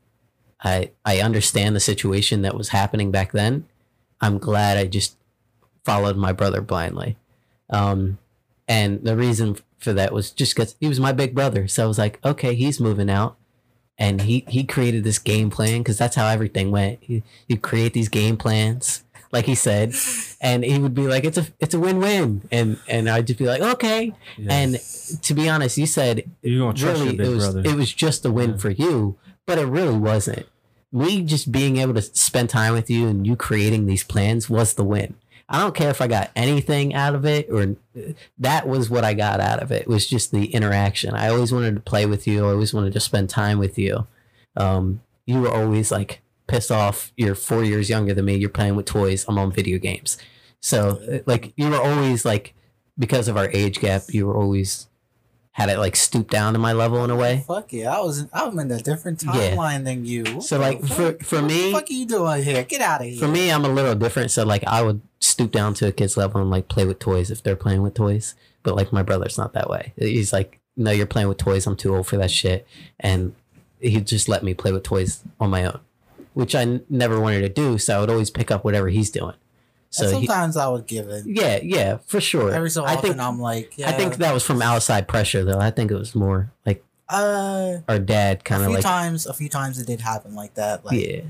I I understand the situation that was happening back then, I'm glad I just followed my brother blindly. Um and the reason for that was just because he was my big brother. So I was like, okay, he's moving out and he he created this game plan because that's how everything went. He he'd create these game plans, like he said, and he would be like, "It's a it's a win win," and and I'd just be like, "Okay." And to be honest, you said trust really your it was brother. it was just a win Yeah. for you, but it really wasn't. Me just being able to spend time with you and you creating these plans was the win. I don't care if I got anything out of it or that was what I got out of it. It was just the interaction. I always wanted to play with you. I always wanted to spend time with you. Um, you were always like pissed off. You're four years younger than me. You're playing with toys. I'm on video games. So uh, like you were always like because of our age gap, you were always had it like stoop down to my level in a way. Fuck yeah, I was in, I'm in a different Yeah. timeline than you. So, like, for- for what me- the fuck are you doing here? Get out of here. For me, I'm a little different. So like I would stoop down to a kid's level and like play with toys if they're playing with toys. But like my brother's not that way. He's like, no, you're playing with toys. I'm too old for that shit. And he just let me play with toys on my own, which I n- never wanted to do. So I would always pick up whatever he's doing. And So he, sometimes I would give it. yeah, yeah, for sure. Every so I often, think I'm like, yeah. I think that was from outside pressure though. I think it was more like uh, our dad kind of like times, a few times it did happen like that. Like, yeah,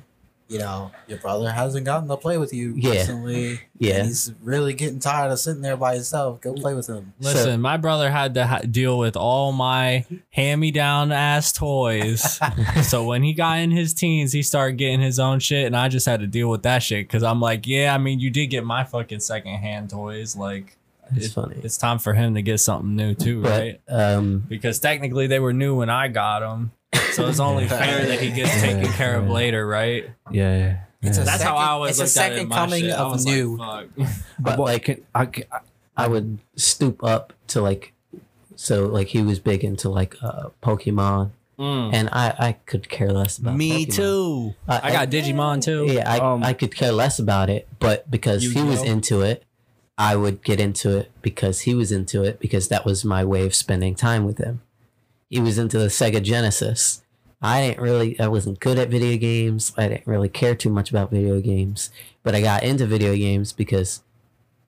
you know, your brother hasn't gotten to play with you Yeah. recently. yeah. he's really getting tired of sitting there by himself. Go play with him. So- Listen, my brother had to ha- deal with all my hand-me-down ass toys. so when he got in his teens, he started getting his own shit, and I just had to deal with that shit because I'm like, yeah, I mean, you did get my fucking secondhand toys. Like, It's it- funny. it's time for him to get something new too, But right? um, Because technically they were new when I got them, so it's only fair that he gets taken care of later, right? yeah, yeah. It's a That's how second- I always it's a looked at it. in second coming shit. Of new. Like, but Well, I like I I would stoop up to like, so like he was big into like uh, Pokemon, Mm. and I I could care less about. Me Pokemon. too. Uh, I got Digimon too. Yeah, I Um, I could care less about it, but because he was Yu-Gi-Oh? into it, I would get into it because he was into it because that was my way of spending time with him. He was into the Sega Genesis. I didn't really I wasn't good at video games. I didn't really care too much about video games, but I got into video games because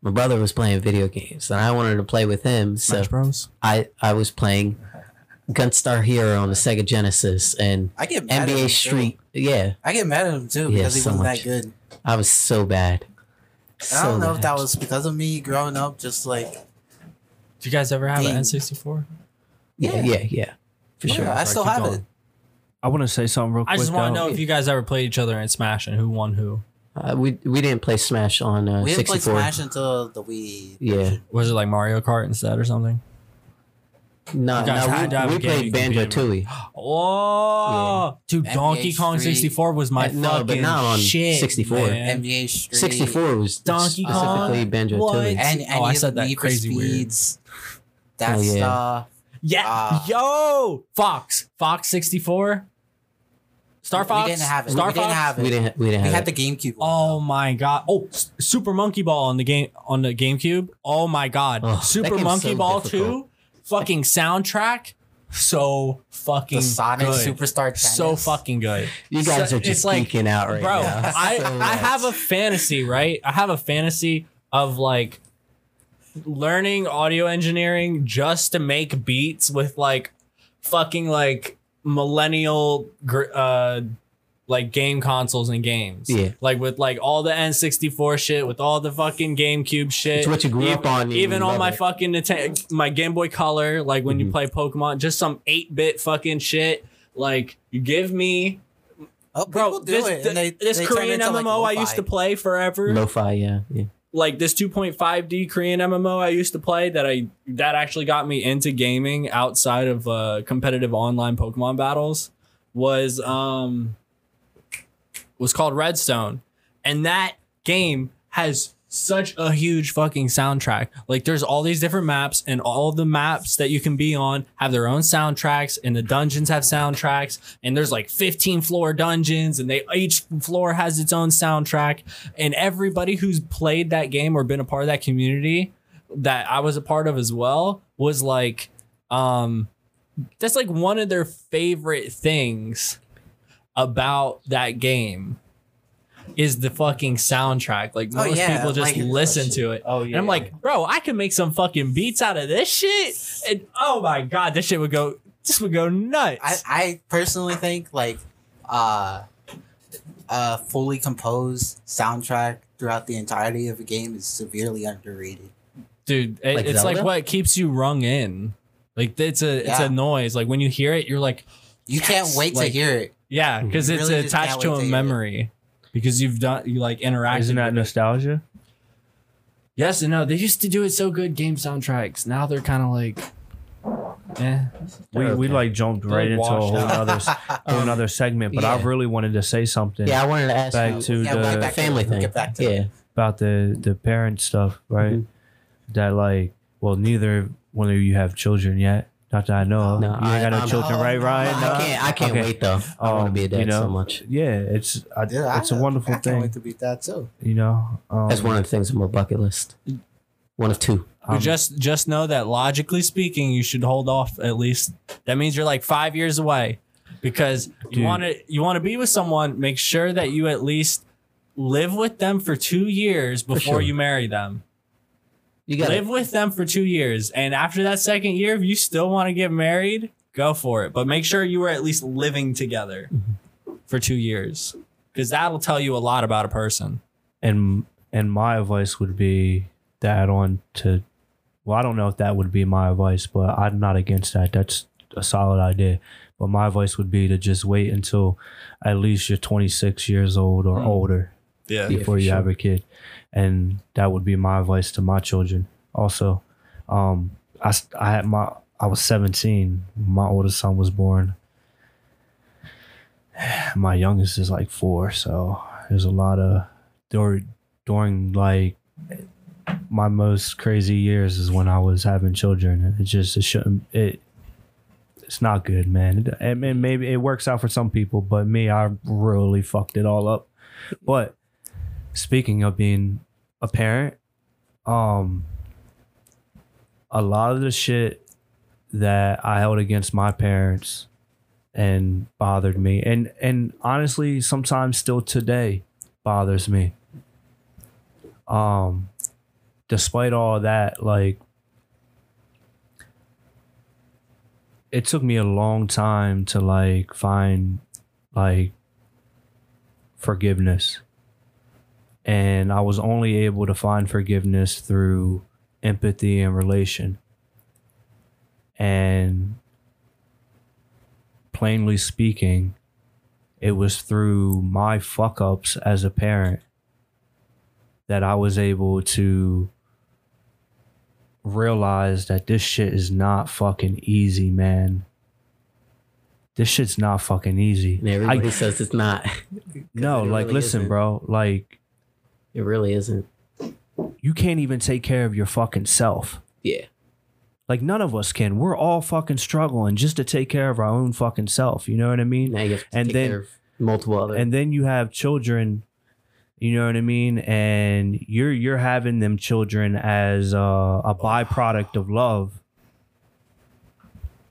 my brother was playing video games and I wanted to play with him. So Bros. I I was playing Gunstar Hero on the Sega Genesis and I get mad at him, NBA too. Street. Yeah, I get mad at him too Yeah, because he so wasn't much. that good. I was so bad. And I don't So know if that was because of me growing up, just like Did you guys ever have Dang. an N64? Yeah, Yeah. yeah, yeah. For yeah, sure. I still have going. it. I want to say something real quick. I just want to know if you guys ever played each other in Smash and who won who. Uh, we we didn't play Smash on uh, We didn't play 64. Smash until the Wii. Yeah. Was it like Mario Kart instead or something? No, no, had we, we played Banjo competed Tooie. Oh, dude, NBA Donkey Kong 64 was my Uh, no, fucking but not on shit, 64. man. NBA Street. 64 was Donkey specifically Kong? Banjo What? Tooie. And, and Oh, I said that Need for crazy weird. Speeds. That Oh, yeah. stuff. Yeah, Ah. yo, Fox, Fox 64, Star Fox. We didn't have it. Star we didn't have it. We didn't we didn't We have had it. the GameCube. one, Oh though. my god! Oh, S- Super Monkey Ball on the game on the GameCube. Oh my god! That Super Monkey so Ball difficult. Two, fucking soundtrack, so fucking the Sonic good. Superstar Tennis. so fucking good. You guys So- are just it's like- geeking out right bro now. Bro. I, So I have a fantasy right i have a fantasy of like learning audio engineering just to make beats with like fucking like millennial gr- uh like game consoles and games Yeah. like with like all the n64 shit with all the fucking gamecube shit It's what you grew even, up on. even on my it. fucking Nintendo, my Game Boy Color, like when you Mhm. play Pokemon, just some eight bit fucking shit. Like you give me Oh, bro, do this, it, and they, this they Korean into, like, MMO I used to play forever, lo-fi, yeah, yeah. Like this 2.5D Korean MMO I used to play that I that actually got me into gaming outside of uh, competitive online Pokemon battles was um was called Redstone, and that game has such a huge fucking soundtrack. Like there's all these different maps and all the maps that you can be on have their own soundtracks and the dungeons have soundtracks and there's like 15 floor dungeons and they each floor has its own soundtrack and everybody who's played that game or been a part of that community that I was a part of as well was like um that's like one of their favorite things about that game is the fucking soundtrack. Like Oh, most yeah, people just like- listen to it. Oh yeah. And I'm like, bro, I can make some fucking beats out of this shit. And oh my god, this shit would go this would go nuts. I, I personally think like uh a fully composed soundtrack throughout the entirety of a game is severely underrated. Dude, it- Like it's like what keeps you rung in. Like it's a it's Yeah. a noise. Like when you hear it, you're like, You Yes, can't wait like- to hear it. yeah, because it's really attached to wait a to memory. Because you've done you like interacted. Isn't that with it. nostalgia? Yes and no. They used to do it so good. Game soundtracks. Now they're kind of like, eh. We, we like jumped They're right into a whole out. other whole Um, another segment, but I yeah. really wanted to say something Yeah, I wanted to ask back you to Yeah, the back to family thing. get back to yeah. it. about the the parent stuff, right? Mhm. That like, well, neither one of you have children yet. Not that I know. No, you ain't I- got no I'm- children, Oh, right, Ryan? no, No? I can't. I can't Okay. wait though. I want to Um, be a dad you know, so much. Yeah, it's I, Yeah, it's a I- wonderful I can't thing. wait to beat that too. You know, um, That's one of the things on my bucket list. One of two. But um, just just know that logically speaking, you should hold off at least. That means you're like five years away, because you want to you want to be with someone. Make sure that you at least live with them for two years before sure. you marry them. You got live with them for two years, and after that second year, if you still want to get married, go for it. But make sure you were at least living together for two years, because that'll tell you a lot about a person. and and my advice would be to add on to well i don't know if that would be my advice but i'm not against that that's a solid idea but my advice would be to just wait until at least you're 26 years old or Mm. older Yeah. Yeah, before for you sure. have a kid and that would be my advice to my children also um i, I had my i was 17 my oldest son was born my youngest is like four so there's a lot of during during like my most crazy years is when I was having children. and It just it shouldn't it. It's not good, man. I maybe it works out for some people, but me, I really fucked it all up. But speaking of being a parent, um, a lot of the shit that I held against my parents and bothered me, and and honestly, sometimes still today bothers me. Um, despite all that, like it took me a long time to like find like forgiveness. And I was only able to find forgiveness through empathy and relation. And plainly speaking, it was through my fuck ups as a parent that I was able to realize that this shit is not fucking easy, man. This shit's not fucking easy. And everybody I, says it's not. no, it like, really listen, isn't. bro. Like, It really isn't. you can't even take care of your fucking self. Yeah. Like, none of us can. We're all fucking struggling just to take care of our own fucking self. You know what I mean? Now you have to And then- multiple other. and then you have children you know what i mean and you're you're having them children as a, a byproduct of love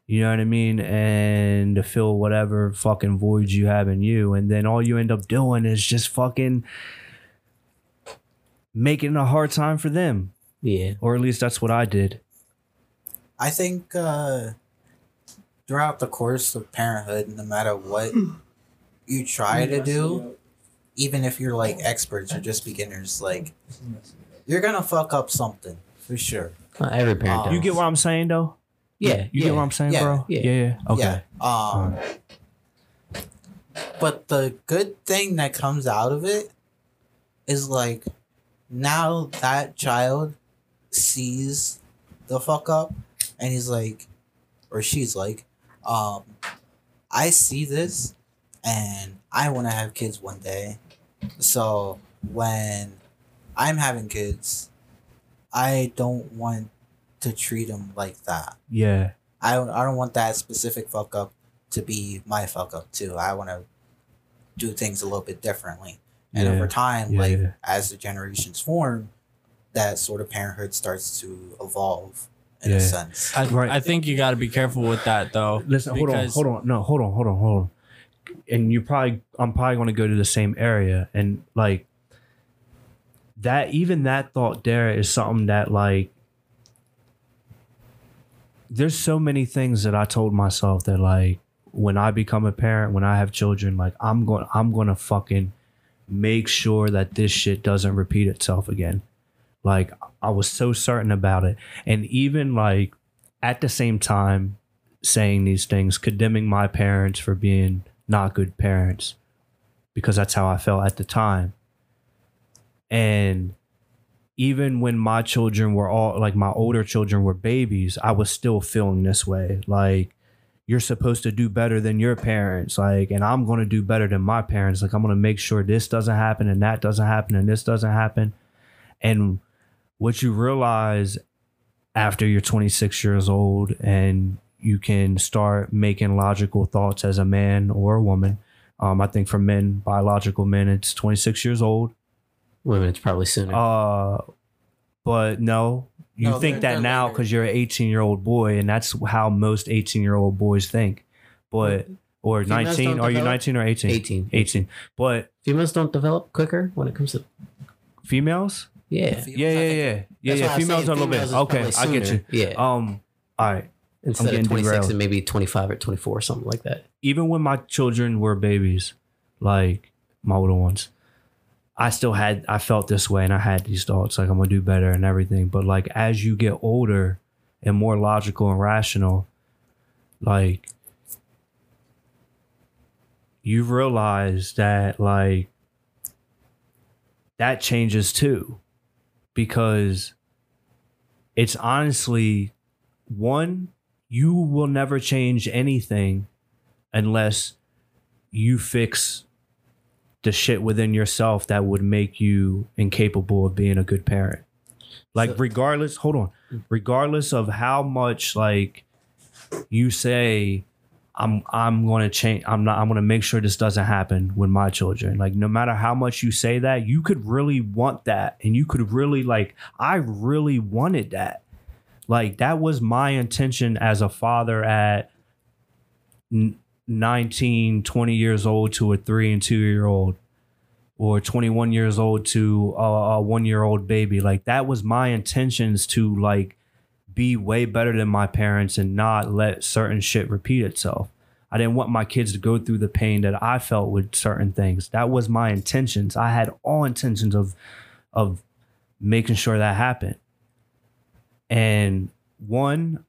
you know what i mean and to fill whatever fucking voids you have in you and then all you end up doing is just fucking making a hard time for them yeah. or at least that's what i did I think uh, throughout the course of parenthood, no matter what you try to do, even if you're like experts or just beginners, like you're gonna fuck up something for sure. Uh, every parent Uh, does. you get what i'm saying though Yeah. you yeah. get what i'm saying Yeah. bro Yeah. yeah, yeah. okay Yeah. Um, but the good thing that comes out of it is like now that child sees the fuck up and he's like, or she's like, um, I see this and I want to have kids one day. So when I'm having kids, I don't want to treat them like that. Yeah. I don't, I don't want that specific fuck up to be my fuck up too. I want to do things a little bit differently. And Yeah. over time, Yeah, like yeah. as the generations form, that sort of parenthood starts to evolve in Yeah. a sense. I, Right. I think you got to be careful with that though. Listen, hold on, hold on. No, hold on, hold on, hold on. And you probably, I'm probably going to go to the same area, and like that. Even that thought there is something that like. There's so many things that I told myself that like when I become a parent, when I have children, like I'm going, I'm going to fucking make sure that this shit doesn't repeat itself again. Like I was so certain about it, and even like at the same time saying these things, condemning my parents for being not good parents because that's how I felt at the time. And even when my children were all like my older children were babies, I was still feeling this way. Like, you're supposed to do better than your parents. Like, and I'm going to do better than my parents. Like, I'm going to make sure this doesn't happen and that doesn't happen and this doesn't happen. And what you realize after you're 26 years old and you can start making logical thoughts as a man or a woman. Um, I think for men, biological men, it's 26 years old. Women, it's probably sooner. Uh, but no, you No, think that now because you're an 18 year old boy, and that's how most 18 year old boys think. But or Females 19, are you 19 or 18? 18. 18. But Females don't develop quicker when it comes to females? yeah. Females, Yeah, yeah, yeah, yeah, yeah. why I was Females are a little bit. Okay, I get you. Yeah. Um, all right. Instead getting of 26 derailed. and maybe 25 or 24 or something like that. even when my children were babies, like my little ones, I still had I felt this way and I had these thoughts like I'm gonna do better and everything. But like as you get older and more logical and rational, like you realize that like that changes too. Because it's honestly one, you will never change anything unless you fix the shit within yourself that would make you incapable of being a good parent. Like So- regardless, hold on. Mm. Regardless of how much like you say I'm I'm going to change I'm not I'm going to make sure this doesn't happen with my children. Like no matter how much you say that, you could really want that and you could really like I really wanted that. Like that was my intention as a father at 19, 20 years old to a three and two year old, or 21 years old to a, a one year old baby. Like that was my intentions to like be way better than my parents and not let certain shit repeat itself. I didn't want my kids to go through the pain that I felt with certain things. That was my intentions. I had all intentions of of making sure that happened. And one,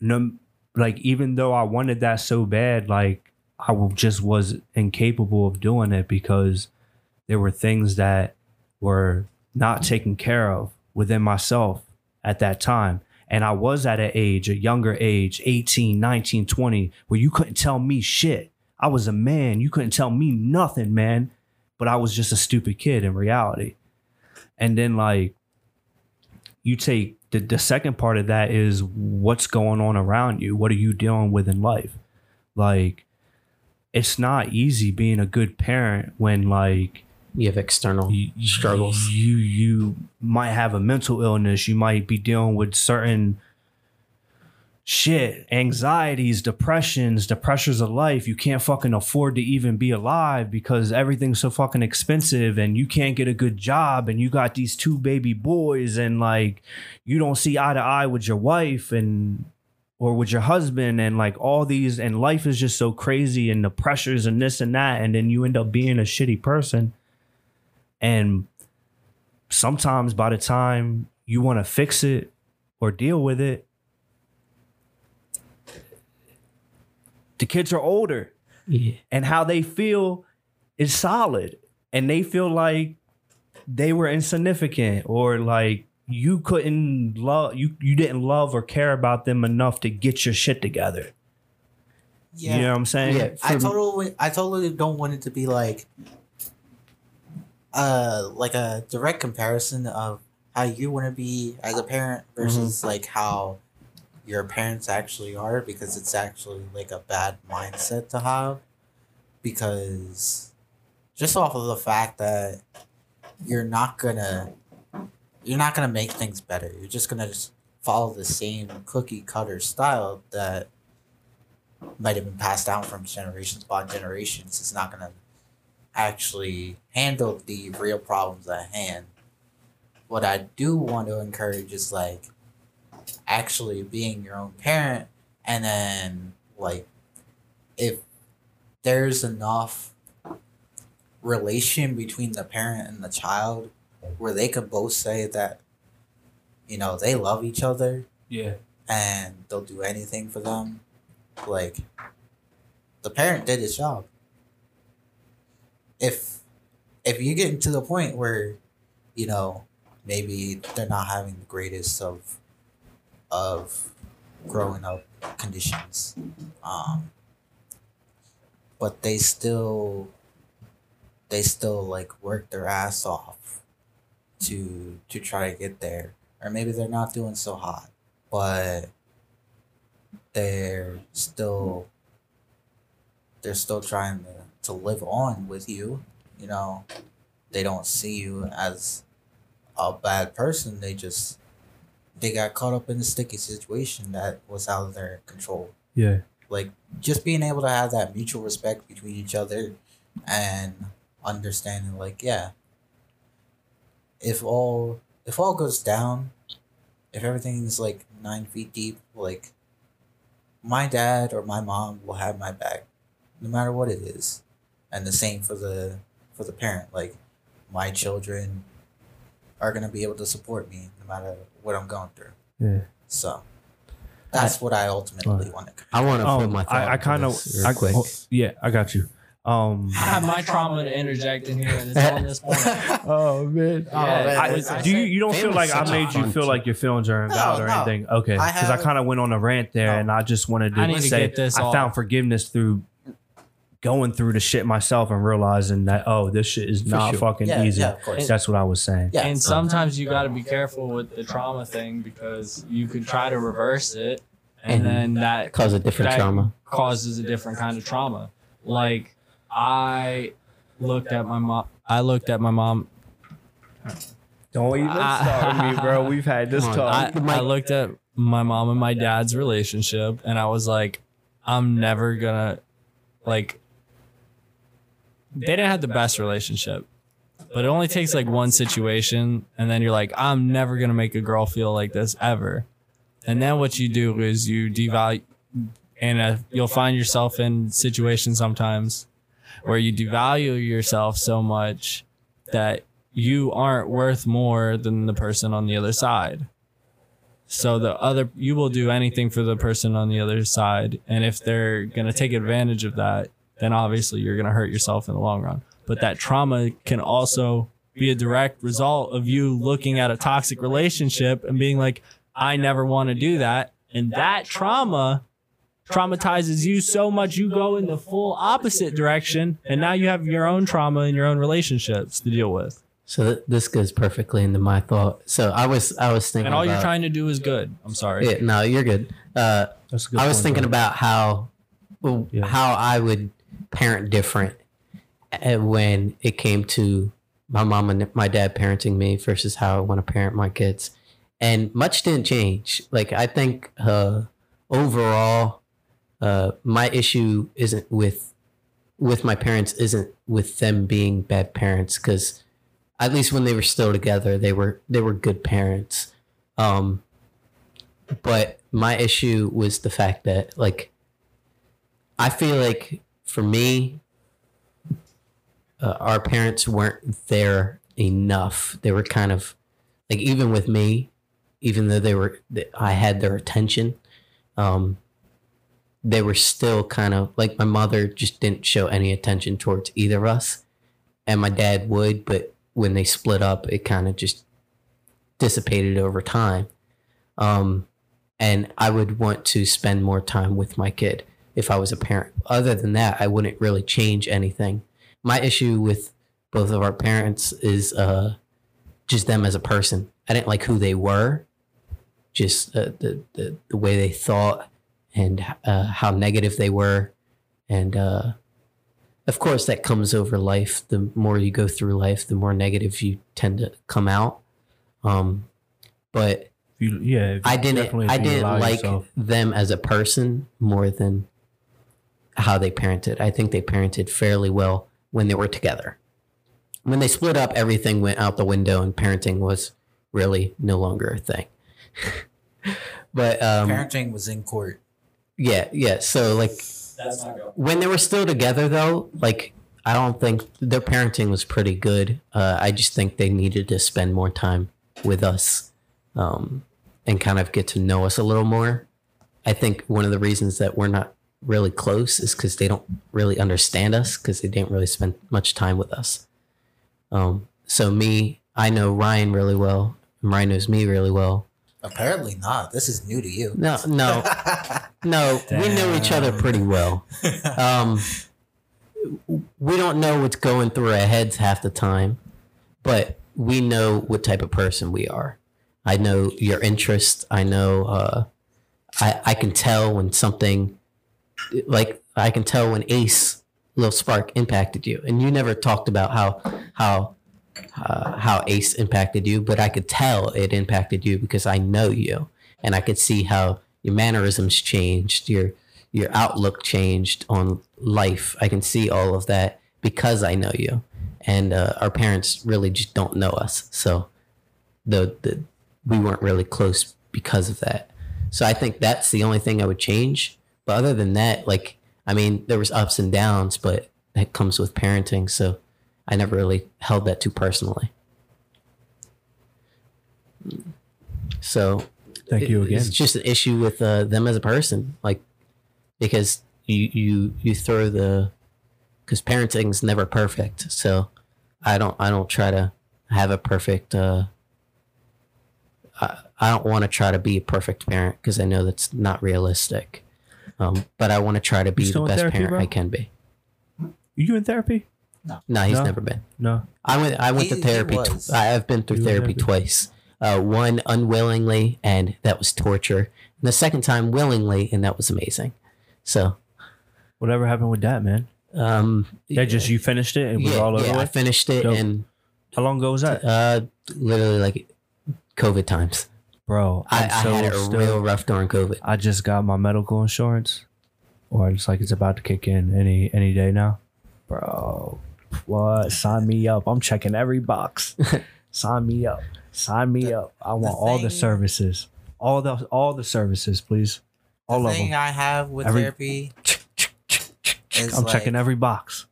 no, like even though I wanted that so bad, like I just was incapable of doing it because there were things that were not taken care of within myself at that time. And I was at an age, a younger age, 18, 19, 20, where you couldn't tell me shit. I was a man. You couldn't tell me nothing, man. But I was just a stupid kid in reality. And then, like, you take the, the second part of that is what's going on around you. What are you dealing with in life? Like, it's not easy being a good parent when, like, You have external you, struggles. You you might have a mental illness. You might be dealing with certain shit, anxieties, depressions, the pressures of life. You can't fucking afford to even be alive because everything's so fucking expensive and you can't get a good job and you got these two baby boys and like you don't see eye to eye with your wife and or with your husband and like all these and life is just so crazy and the pressures and this and that and then you end up being a shitty person and sometimes by the time you want to fix it or deal with it, the kids are older Yeah. and how they feel is solid. And they feel like they were insignificant or like you couldn't love you you didn't love or care about them enough to get your shit together. Yeah. You know what I'm saying? Yeah. I totally, I totally don't want it to be like uh like a direct comparison of how you want to be as a parent versus like how your parents actually are because it's actually like a bad mindset to have. Because just off of the fact that you're not gonna you're not gonna make things better. You're just gonna just follow the same cookie cutter style that might have been passed down from generations upon generations. It's not gonna actually handle the real problems at hand. What i do want to encourage is like actually being your own parent and then like if there's enough relation between the parent and the child where they could both say that you know they love each other Yeah. and they'll do anything for them like the parent did his job if if you get to the point where you know maybe they're not having the greatest of of growing up conditions. Um but they still they still like work their ass off to to try to get there. Or maybe they're not doing so hot but they're still they're still trying to, to live on with you you know? They don't see you as a bad person. They just they got caught up in a sticky situation that was out of their control Yeah. like just being able to have that mutual respect between each other and understanding like yeah if all if all goes down if everything's like nine feet deep like my dad or my mom will have my back no matter what it is and the same for the for the parent like my children are going to be able to support me no matter what i'm going through Yeah. so that's what i ultimately want to I want to put Um, my I, I kind of, I, quick. oh, yeah, I got you. Um, I have my trauma to interject in here, and it's on this point. oh man. Oh, man. I, It's- do you you don't feel like I made you feel like your feelings are invalid No, or no. anything? Okay, because I, have- kind of went on a rant there, No. and I just wanted to, I need to say get this I off. found forgiveness through going through the shit myself and realizing that oh, this shit is not sure. fucking yeah, easy. yeah of course That's what I was saying. yeah and sometimes you got to be careful with the trauma thing because you could try to reverse it, and And then that Cause a different that trauma. causes a different kind of trauma. Like I looked at my mom. I looked at my mom. Don't even I- start me, bro. We've had this talk. I, I looked at my mom and my dad's relationship, and I was like, I'm never gonna like. They didn't have the best relationship, but it only takes like one situation, and then you're like, I'm never gonna make a girl feel like this ever. And then what you do is you devalue, and uh, you'll find yourself in situations sometimes where you devalue yourself so much that you aren't worth more than the person on the other side. So the other you will do anything for the person on the other side and if they're going to take advantage of that, then obviously you're going to hurt yourself in the long run. But that trauma can also be a direct result of you looking at a toxic relationship and being like I never want to do that and that trauma traumatizes you so much you go in the full opposite direction and now you have your own trauma in your own relationships to deal with. So th- this goes perfectly into my thought. So I was I was thinking And all you're trying to do is good. I'm sorry. Yeah, no, you're good. Uh, That's a good I was point, thinking bro. about how well, Yeah. how I would parent different uh, when it came to my mom and my dad parenting me versus how I want to parent my kids, and much didn't change. Like I think uh, overall, uh, my issue isn't with with my parents isn't with them being bad parents because at least when they were still together, they were they were good parents. Um, but my issue was the fact that like I feel like for me, uh, our parents weren't there enough. They were kind of like even with me, even though they were I had their attention. Um, they were still kind of like my mother just didn't show any attention towards either of us, and my dad would, but when they split up, it kind of just dissipated over time. Um, and I would want to spend more time with my kid if I was a parent. Other than that, I wouldn't really change anything. My issue with both of our parents is uh, just them as a person. I didn't like who they were, just uh, the, the the way they thought and uh, how negative they were, and uh, of course that comes over life. The more you go through life, the more negative you tend to come out. Um, but you, yeah, I didn't I didn't like yourself- them as a person more than how they parented. I think they parented fairly well when they were together. When they split up, everything went out the window and parenting was really no longer a thing. but um, Parenting was in court. yeah, yeah. So like That's when they were still together though, like I don't think their parenting was pretty good. Uh, I just think they needed to spend more time with us um, and kind of get to know us a little more. I think one of the reasons that we're not really close is because they don't really understand us because they didn't really spend much time with us. Um, so me, I know Ryan really well. And Ryan knows me really well. Apparently not. This is new to you. No, no, no. We know each other pretty well. um, we don't know what's going through our heads half the time, but we know what type of person we are. I know your interest. I know. Uh, I I can tell when something, like I can tell when Ace Little Spark impacted you, and you never talked about how how uh, how Ace impacted you, but I could tell it impacted you because I know you, and I could see how your mannerisms changed, your your outlook changed on life. I can see all of that because I know you, and uh, our parents really just don't know us, so the the we weren't really close because of that. So I think that's the only thing I would change. But other than that, like I mean, there was ups and downs, but that comes with parenting. So I never really held that too personally. So Thank you again. It's just an issue with uh, them as a person, like because you you you throw the because parenting's never perfect. So I don't I don't try to have a perfect. Uh, I, I don't want to try to be a perfect parent because I know that's not realistic. Um, but I want to try to be still the in best therapy, parent bro? I can be. you in therapy? No, No, he's No? never been. No. I went. I went He- to he therapy. was. Tw- I, have been through You were therapy therapy. twice. Uh, one unwillingly, and that was torture. And the second time willingly, and that was amazing. So, Whatever happened with that, man? um, That just you finished it and it was yeah, all over yeah, I with? finished it, Dope. and How long ago was that? uh, literally like COVID times. Bro, I, I'm I had still- real rough during COVID. I just got my medical insurance, or it's like it's about to kick in any any day now. Bro, what? Sign me up. I'm checking every box. Sign me up. Sign me The- up. I want all the services. All the all the services, please. All the of thing them. I have with Every- therapy, I'm checking every box.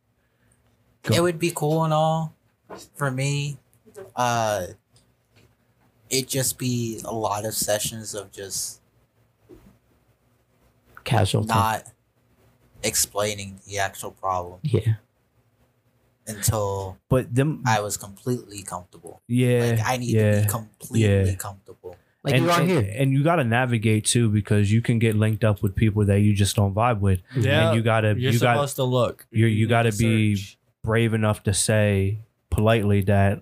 Go. it would be cool and all for me. Uh, it just be a lot of sessions of just Casual. time. not explaining the actual problem Yeah. until But them, I was completely comfortable. yeah, Like I need yeah. to be completely yeah. comfortable. Like and, you are and, here. and you got to navigate too because you can get linked up with people that you just don't vibe with. Yeah, and you gotta You're you got supposed to look. you you need got to to be search. brave enough to say politely that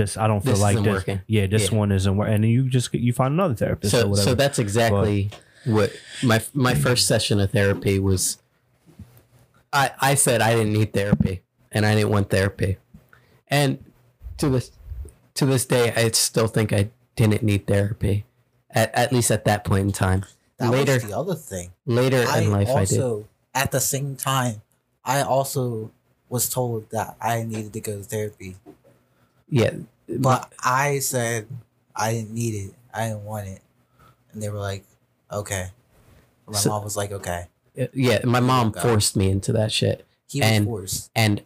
this I don't feel This like isn't this. working. Yeah, this Yeah. one isn't working, and you just you find another therapist or so whatever. so that's exactly what my my first session of therapy was I I said I didn't need therapy and I didn't want therapy. And to this to this day I still think I didn't need therapy. At at least at that point in time. That later was the other thing. later I in life I did. also, at the same time, I also was told that I needed to go to therapy, Yeah. But I said I didn't need it. I didn't want it, and they were like, "Okay." My So- mom was like, "Okay." yeah, my mom God. forced me into that shit. He was And- forced. and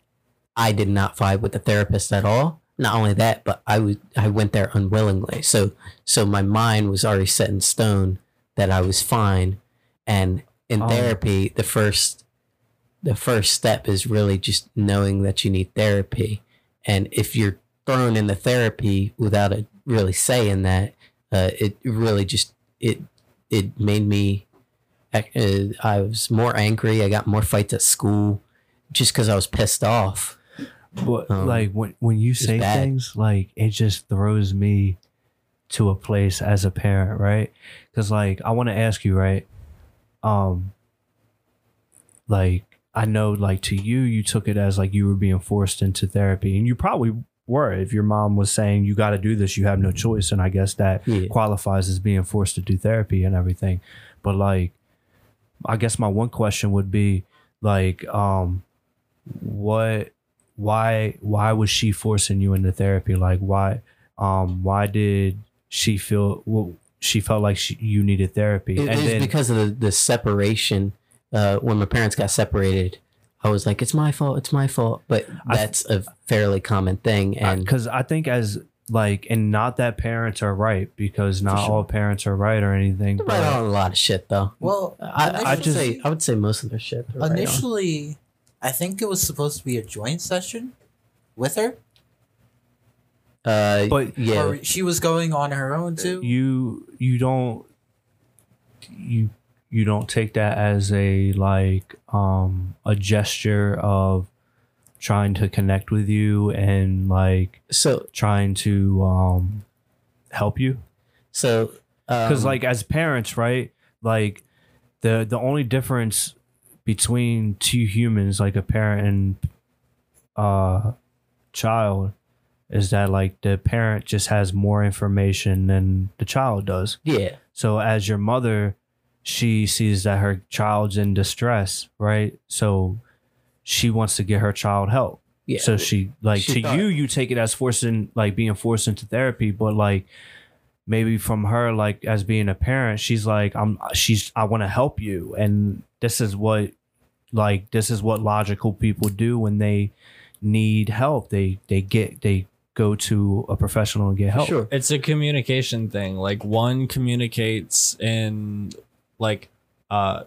I did not vibe with the therapist at all. Not only that, but I was I went there unwillingly. So so my mind was already set in stone that I was fine. And in Oh. therapy, the first the first step is really just knowing that you need therapy. And if you're thrown into therapy without a really saying that, uh, it really just it it made me. uh, I was more angry. I got more fights at school just because I was pissed off. But Um, like when when you say things, like it just throws me to a place as a parent, right? Because like I want to ask you, right? Um, like I know, like to you, you took it as like you were being forced into therapy, and you probably were. If your mom was saying you got to do this, you have no choice, and I guess that Yeah. qualifies as being forced to do therapy and everything. But like, I guess my one question would be like, um, what, why, why was she forcing you into therapy? Like, why, um, why did she feel? Well, she felt like she, you needed therapy, It, and was then because of the, the separation. Uh, when my parents got separated, I was like, "It's my fault. It's my fault." But I- that's a fairly common thing, and because I think as like, and not that parents are right because not sure. all parents are right or anything. they're But right on a lot of shit, though. Well, I, I, I would just- say I would say most of their shit. they're right initially, I think it was supposed to be a joint session with her, uh, But- yeah, or she was going on her own too. you you don't you you don't take that as a like um a gesture of trying to connect with you and like so trying to um help you? So because um, like as parents right like the the only difference between two humans like a parent and uh child is that like the parent just has more information than the child does. Yeah, so as your mother, she sees that her child's in distress, right? So she wants to get her child help. yeah. So she like She to thought- you, you take it as forcing like being forced into therapy, but like maybe from her, like as being a parent, she's like, I'm she's I want to help you. And this is what like this is what logical people do when they need help. They they get they go to a professional and get help. sure. It's a communication thing. Like one communicates in like uh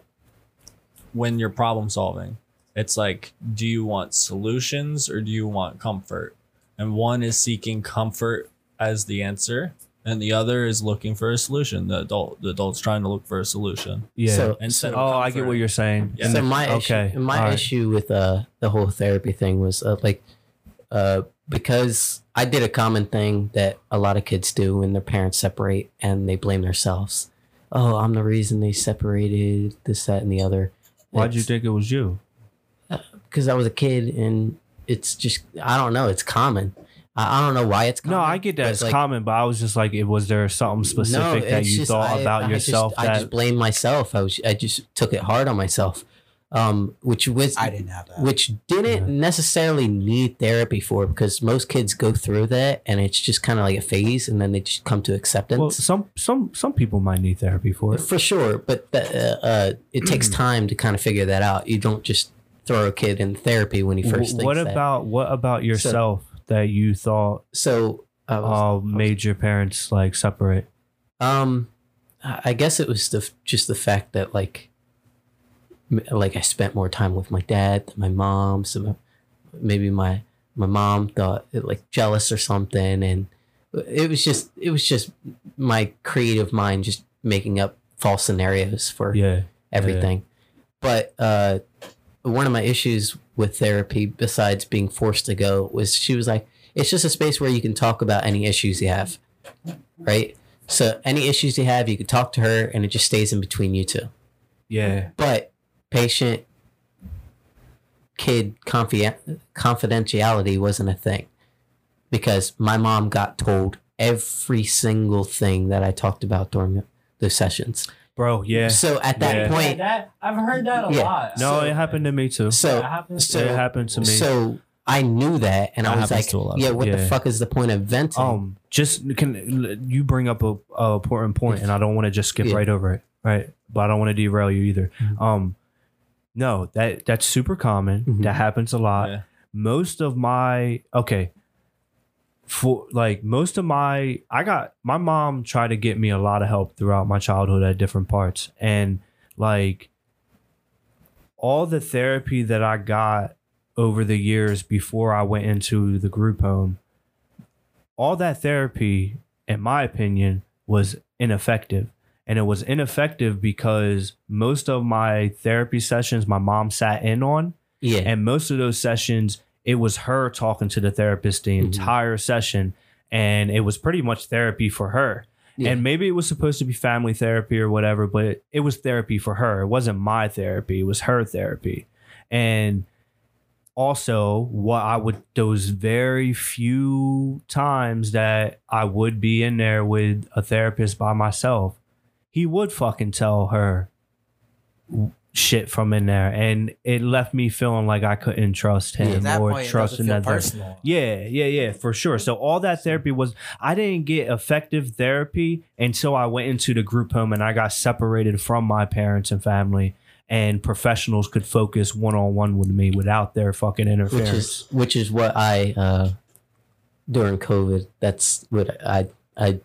when you're problem solving. It's like do you want solutions or do you want comfort? And one is seeking comfort as the answer and the other is looking for a solution. The adult the adult's trying to look for a solution. Yeah. So- Instead of oh, I get what you're saying. Yeah. So my okay, issue, my all right. issue with uh the whole therapy thing was uh, like, uh, because I did a common thing that a lot of kids do when their parents separate and they blame themselves. Oh, I'm the reason they separated. This, that, and the other. Why'd you think it was you? Uh, because I was a kid, and it's just I don't know. It's common. I, I don't know why it's common. No, I get that it's like, common, but I was just like, it was there something specific that you just- thought I- about I yourself Just, I just blamed myself. I was I just took it hard on myself, um, which was I didn't have that. which didn't necessarily need therapy for because most kids go through that and it's just kind of like a phase and then they just come to acceptance. well, some some some people might need therapy for it. for sure, but that, uh, uh, it takes time to kind of figure that out. You don't just throw a kid in therapy when he first. Wh- thinks what that. about what about yourself that you thought So, I was- uh, made your parents like separate? Um, I I guess it was the just the fact that like, m- like I spent more time with my dad than my mom. So maybe my my mom thought it, like jealous or something, and it was just it was just my creative mind just making up false scenarios for Yeah, everything. But uh, one of my issues with therapy, besides being forced to go, was she was like, it's just a space where you can talk about any issues you have, right? So any issues you have, you can talk to her, and it just stays in between you two. yeah, But patient kid confi- confidentiality wasn't a thing because my mom got told every single thing that I talked about during those sessions. bro. Yeah, So at that Yeah. point, that I've heard that a Yeah. lot. no, so- it happened to me too. so That happens so it happened to me. So I knew that, and That I was like, to a "Yeah, what the fuck is the point of venting?" um, just can you bring up a, a important point, and I don't want to just skip Yeah. right over it, right? But I don't want to derail you either. Mhm. Um, no, that that's super common. Mhm. That happens a lot. Yeah. most of my okay for like most of my i got my mom tried to get me a lot of help throughout my childhood at different parts and like all the therapy that i got over the years before i went into the group home all that therapy in my opinion was ineffective and it was ineffective because most of my therapy sessions my mom sat in on. Yeah, and most of those sessions it was her talking to the therapist the Mhm. entire session. And it was pretty much therapy for her. Yeah. and maybe it was supposed to be family therapy or whatever but it was therapy for her. It wasn't my therapy. It was her therapy. And also what i would those very few times that i would be in there with a therapist by myself he would fucking tell her shit from in there and it left me feeling like i couldn't trust him At that or point, trust doesn't feel another personal. yeah, yeah, yeah, for sure. So all that therapy was I didn't get effective therapy until I went into the group home and I got separated from my parents and family and professionals could focus one on one with me without their fucking which interference. is which is what I uh during COVID. That's what I I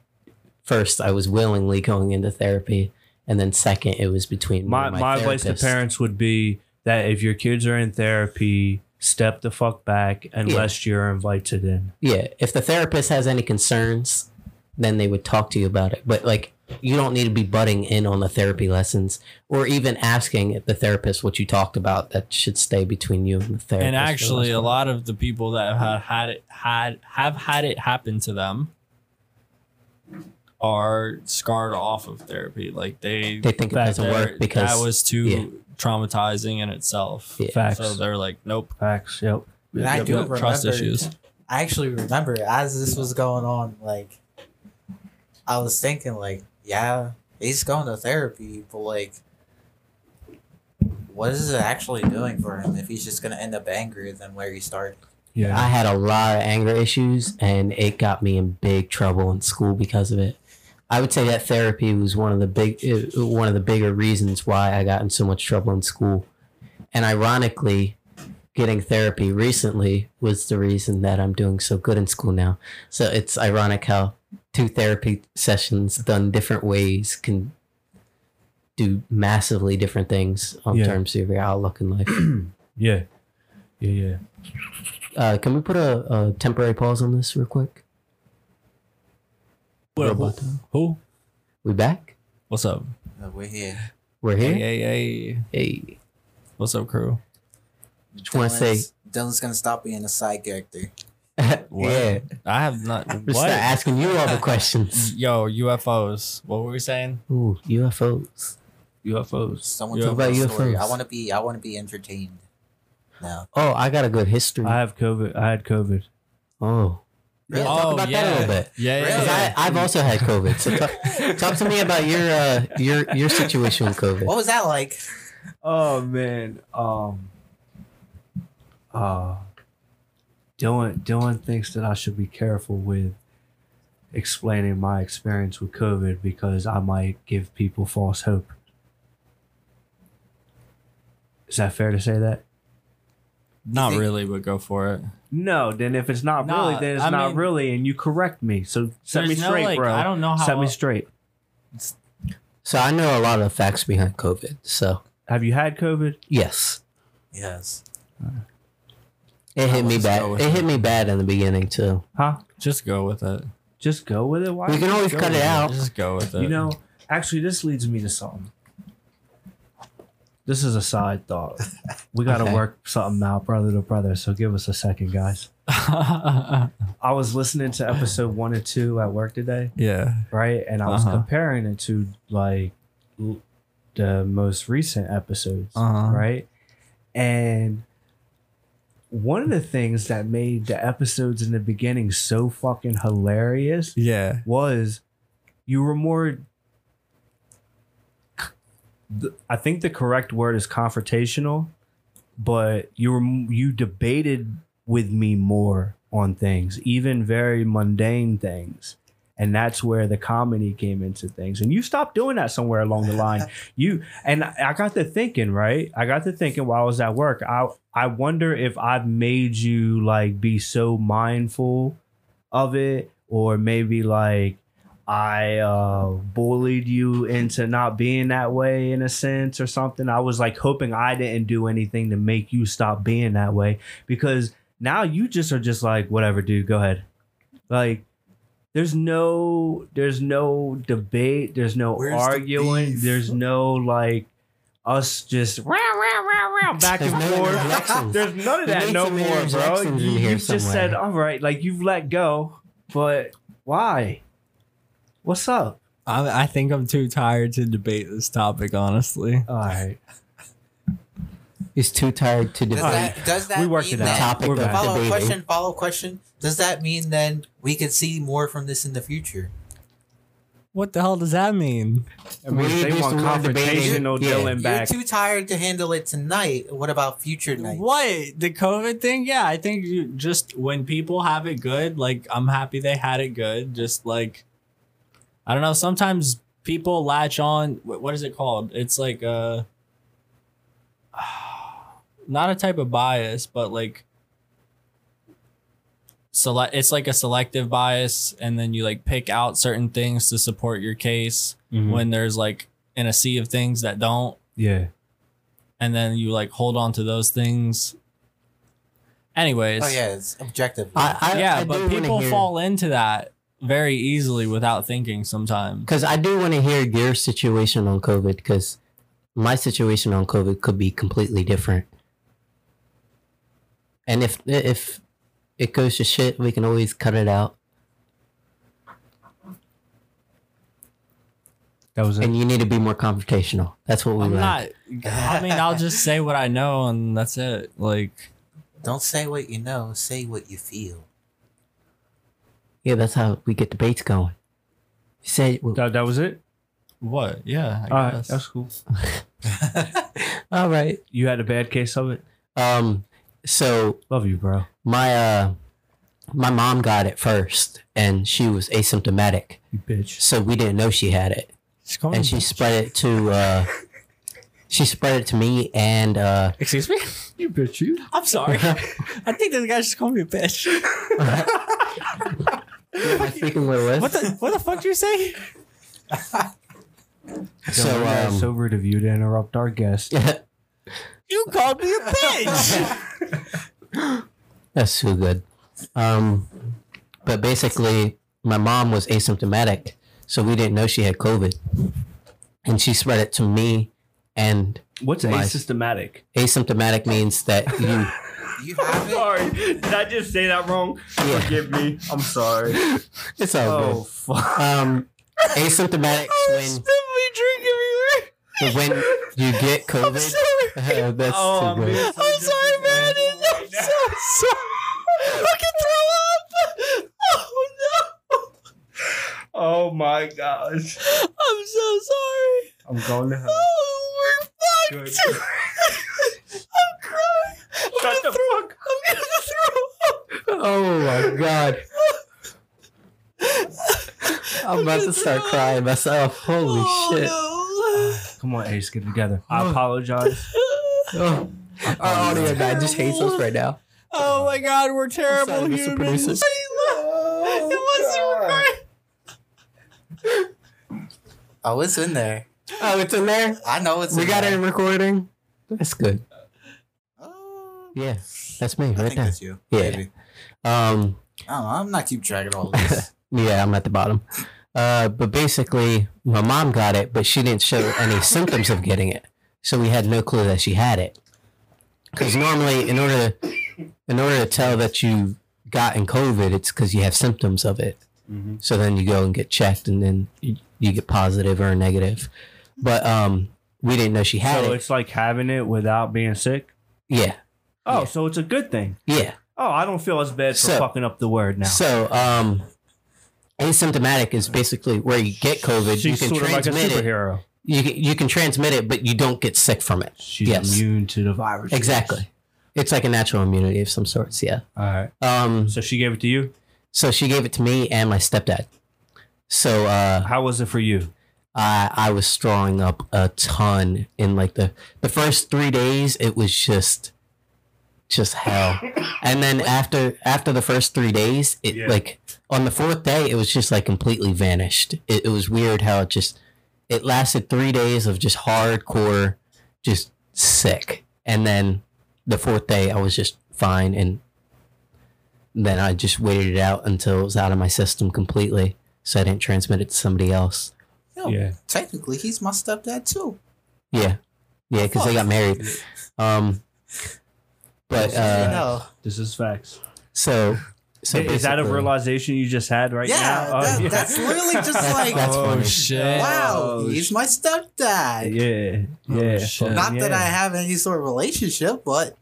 first I was willingly going into therapy, and then second it was between me my my advice to therapist. parents would be that if your kids are in therapy, step the fuck back unless you're invited in. Yeah, if the therapist has any concerns, then they would talk to you about it. But like, you don't need to be butting in on the therapy lessons or even asking the therapist what you talked about. That should stay between you and the therapist. and actually, a lot of the people that have had it had have had it happen to them are scarred off of therapy. Like they they think it doesn't work because that was too yeah. traumatizing in itself. Yeah. Facts. So they're like, nope. Facts. Yep. And I do yep. remember, Trust issues. I actually remember as this was going on, like I was thinking, like, yeah, he's going to therapy, but like, what is it actually doing for him if he's just gonna end up angrier than where he started? Yeah. I had a lot of anger issues, and it got me in big trouble in school because of it. I would say that therapy was one of the big, uh, one of the bigger reasons why I got in so much trouble in school. And ironically, getting therapy recently was the reason that I'm doing so good in school now. So it's ironic how two therapy sessions done different ways can do massively different things in Yeah. terms of your outlook in life. yeah. Yeah. Yeah. Uh, can we put a, a temporary pause on this real quick? Who? Roboto. Who? We back? What's up? Uh, We're here. We're here. hey, hey. Hey, What's up, crew? just want to say, Dylan's- Dylan's gonna stop being a side character. What? yeah. I have not. Just start What? asking you all the questions. Yo, UFOs. What were we saying? Ooh, UFOs. UFOs. Someone Yeah. tell What me a story. I want to be. I want to be entertained. Now. Oh, I got a good history. I have COVID. I had COVID. oh, yeah. Talk Oh, about yeah. that a little bit. Yeah, yeah, 'Cause yeah. I, I've also had COVID. So talk, talk to me about your uh, your your situation with COVID. What was that like? Oh man. Um uh Dylan Dylan thinks that I should be careful with explaining my experience with COVID because I might give people false hope. Is that fair to say that? Not think- really, but go for it. No, then if it's not Nah, really, then it's I not mean- really, and you correct me. So set me There's no, straight, like, bro. I don't know how. Set me straight. So I know a lot of facts behind COVID. So Have you had COVID? yes, Yes. it hit me bad. go It hit me bad in the beginning too. Huh? Just go with it. Just go with it. Why? We can always cut it out. Just go with it. You know, actually, this leads me to something. This is a side thought. We got to Okay. work something out, brother to brother. So give us a second, guys. I was listening to episode one and two at work today, yeah. right? And I was Uh-huh. comparing it to like the most recent episodes, Uh-huh. right? And one of the things that made the episodes in the beginning so fucking hilarious Yeah. was you were more the- I think the correct word is confrontational, but you were you debated with me more on things, even very mundane things. And that's where the comedy came into things. And you stopped doing that somewhere along the line. You and I got to thinking, right? I got to thinking while I was at work. I I wonder if I've made you like be so mindful of it, or maybe like I uh, bullied you into not being that way in a sense or something. I was like hoping I didn't do anything to make you stop being that way because now you just are just like whatever, dude. Go ahead. Like there's no there's no debate. There's no Where's arguing. beef? There's no like us just rah, rah, rah, around back and forth. There's none of that no more, bro. You, you just said, all right, like you've let go, but why? What's up? I, I think I'm too tired to debate this topic, honestly. All right. He's too tired to Does debate. that, does that We worked mean it out. that- Topic We're. Follow debating. question. Follow question. Does that mean then we could see more from this in the future? What the hell does that mean? I mean, We they want were debating- confrontation, no yeah. Dylan back. You're too tired to handle it tonight. What about future nights? What the COVID thing? Yeah, I think you just when people have it good, like I'm happy they had it good. Just like I don't know. Sometimes people latch on. What is it called? It's like a not a type of bias, but like select. It's like a selective bias, and then you like pick out certain things to support your case Mhm. when there's like in a sea of things that don't yeah. and then you like hold on to those things. Anyways, Oh yeah, it's objective. I, I, yeah, I but people fall into that very easily without thinking sometimes. Because I do want to hear your situation on COVID. Because my situation on COVID could be completely different. And if if it goes to shit, we can always cut it out. That was it. And you need to be more confrontational. That's what we I'm like. not. I mean, I'll just say what I know, and that's it. Like, Don't say what you know. Say what you feel. Yeah, that's how we get debates going. You say, well, That, that was it? what? Yeah, I All right. guess. That's cool. all right. You had a bad case of it? Um, so Love you, bro. my uh, my mom got it first, and she was asymptomatic, You bitch. so we didn't know she had it. Just call and she bitch. spread it to uh she spread it to me and uh Excuse me. You bitch, you. I'm sorry. I think this guy just called me a bitch. who I speaking with Liz? What the? What the fuck did you say? so Dylan, um sober of you to interrupt our guest. You called me a bitch. that's too good um but basically my mom was asymptomatic so we didn't know she had covid and she spread it to me and What's My- asystematic? asymptomatic means that you You have it. Sorry, did I just say that wrong? Yeah. Forgive me. I'm sorry. it's all Oh fuck. good um asymptomatic is when when you get covid Uh, that's Oh, too good. man. I'm sorry, man. I'm so sorry. I can throw up. Oh no. Oh my gosh. I'm so sorry. I'm going to hell. Oh, we're Good. fucked. I'm crying. I'm Shut gonna the throw, fuck. I'm gonna throw up. Oh my god. I'm about to start crying myself. Holy oh, shit. No. Come on, Ace, get together. I apologize. Oh. Our audio guy just hates us right now. Oh my god, we're terrible Sorry, Mr. humans. Producer. it wasn't oh, recording. Oh, it's in there. Oh, it's in there? I know it's. We in got there. it in recording. That's good. Oh, Yeah. That's me I right think there. that's you. Yeah. Maybe. Um I don't know. I'm not keep track of all this. yeah, I'm at the bottom. Uh but basically my mom got it, but she didn't show any symptoms of getting it. So we had no clue that she had it. Cuz normally in order to in order to tell that you gotten COVID, it's because you have symptoms of it. Mhm. So then you go and get checked, and then you, you get positive or negative. But um, we didn't know she had it. So it. it's like having it without being sick. Yeah, Oh, Yeah. so it's a good thing. yeah. Oh, I don't feel as bad for So- fucking up the word now. So um, asymptomatic is basically where you get COVID. She's you can sort of like a transmit it. You can, you can transmit it, but you don't get sick from it. She's Yes. immune to the virus. Exactly. It's like a natural immunity of some sorts. Yeah. All right. Um. So she gave it to you. So she gave it to me and my stepdad. So uh, How was it for you? I I was throwing up a ton in like the the first three days. It was just just hell, and then after after the first three days, it Yeah. like on the fourth day, it was just like completely vanished. It, it was weird how it just it lasted three days of just hardcore, just sick, and then the fourth day, I was just fine, and then I just waited it out until it was out of my system completely, so I didn't transmit it to somebody else. Yo, Yeah. Technically, he's my stepdad too. Yeah. Yeah, because they got married. Um, but You uh. This is facts. so so is that a realization you just had right Yeah, now? Oh, yeah. that's literally just like, That's oh shit! wow, Oh, he's my stepdad. Yeah, Oh, yeah. shit. fuck Not that yeah. I have any sort of relationship, but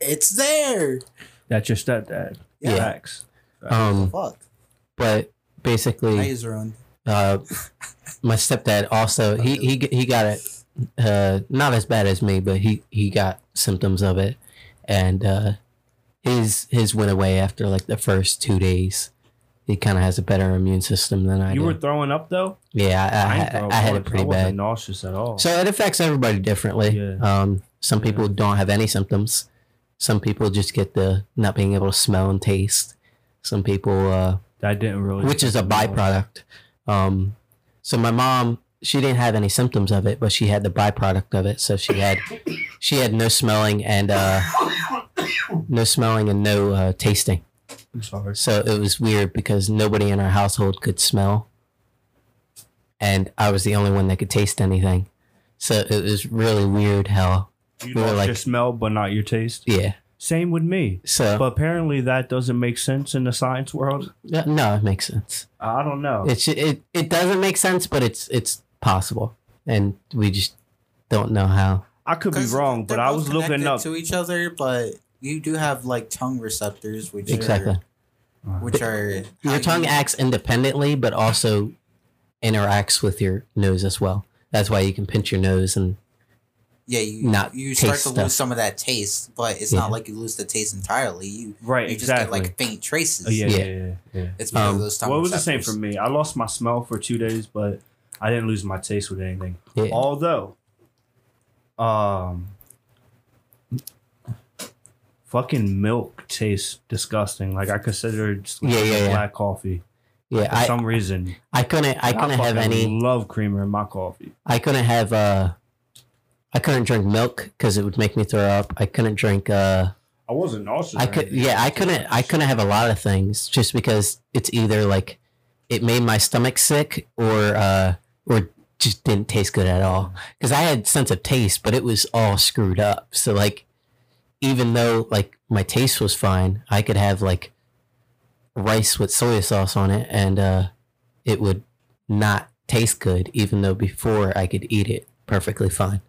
it's there. That's your stepdad. Yeah. Facts. Um, Fuck. but basically, use uh, my stepdad also he he he got it. Uh, not as bad as me, but he he got symptoms of it, and uh, his his went away after like the first two days. He kind of has a better immune system than I you do. were throwing up though. yeah, I, I, I, I had it pretty I wasn't bad. nauseous at all. So it affects everybody differently. Yeah. Um, some Yeah. people don't have any symptoms. Some people just get the not being able to smell and taste. Some people, uh, that didn't really. which is a byproduct. Um, so my mom, she didn't have any symptoms of it, but she had the byproduct of it. So she had, she had no smelling and uh, no smelling and no uh, tasting. I'm sorry. So it was weird because nobody in our household could smell, and I was the only one that could taste anything. So it was really weird how, You We were lost like- your smell, but not your taste. yeah. Same with me. So But apparently that doesn't make sense in the science world. No, it makes sense. I don't know. It's it it doesn't make sense, but it's it's possible, and we just don't know how. I could be wrong, but they're I was looking up. to each other, but you do have like tongue receptors, which Exactly. are which are Your tongue you- acts independently, but also interacts with your nose as well. That's why you can pinch your nose and Yeah, you not you start to stuff. lose some of that taste, but it's Yeah. not like you lose the taste entirely. You Right, you exactly. just get like faint traces. Oh, yeah, Yeah. yeah, yeah, yeah. It's because Um, of those tongue Well, it was the same for me. I lost my smell for two days, but I didn't lose my taste with anything. yeah. Although, um, fucking milk tastes disgusting. Like I considered Yeah, yeah, yeah. black coffee yeah. for I some reason. I couldn't I couldn't have any. Love creamer in my coffee. I couldn't have uh. I couldn't drink milk because it would make me throw up. I couldn't drink uh. I wasn't nauseous. I could yeah I couldn't I couldn't have a lot of things just because it's either like it made my stomach sick or uh or just didn't taste good at all because I had sense of taste but it was all screwed up so like even though like my taste was fine I could have like rice with soy sauce on it and uh it would not taste good even though before I could eat it perfectly fine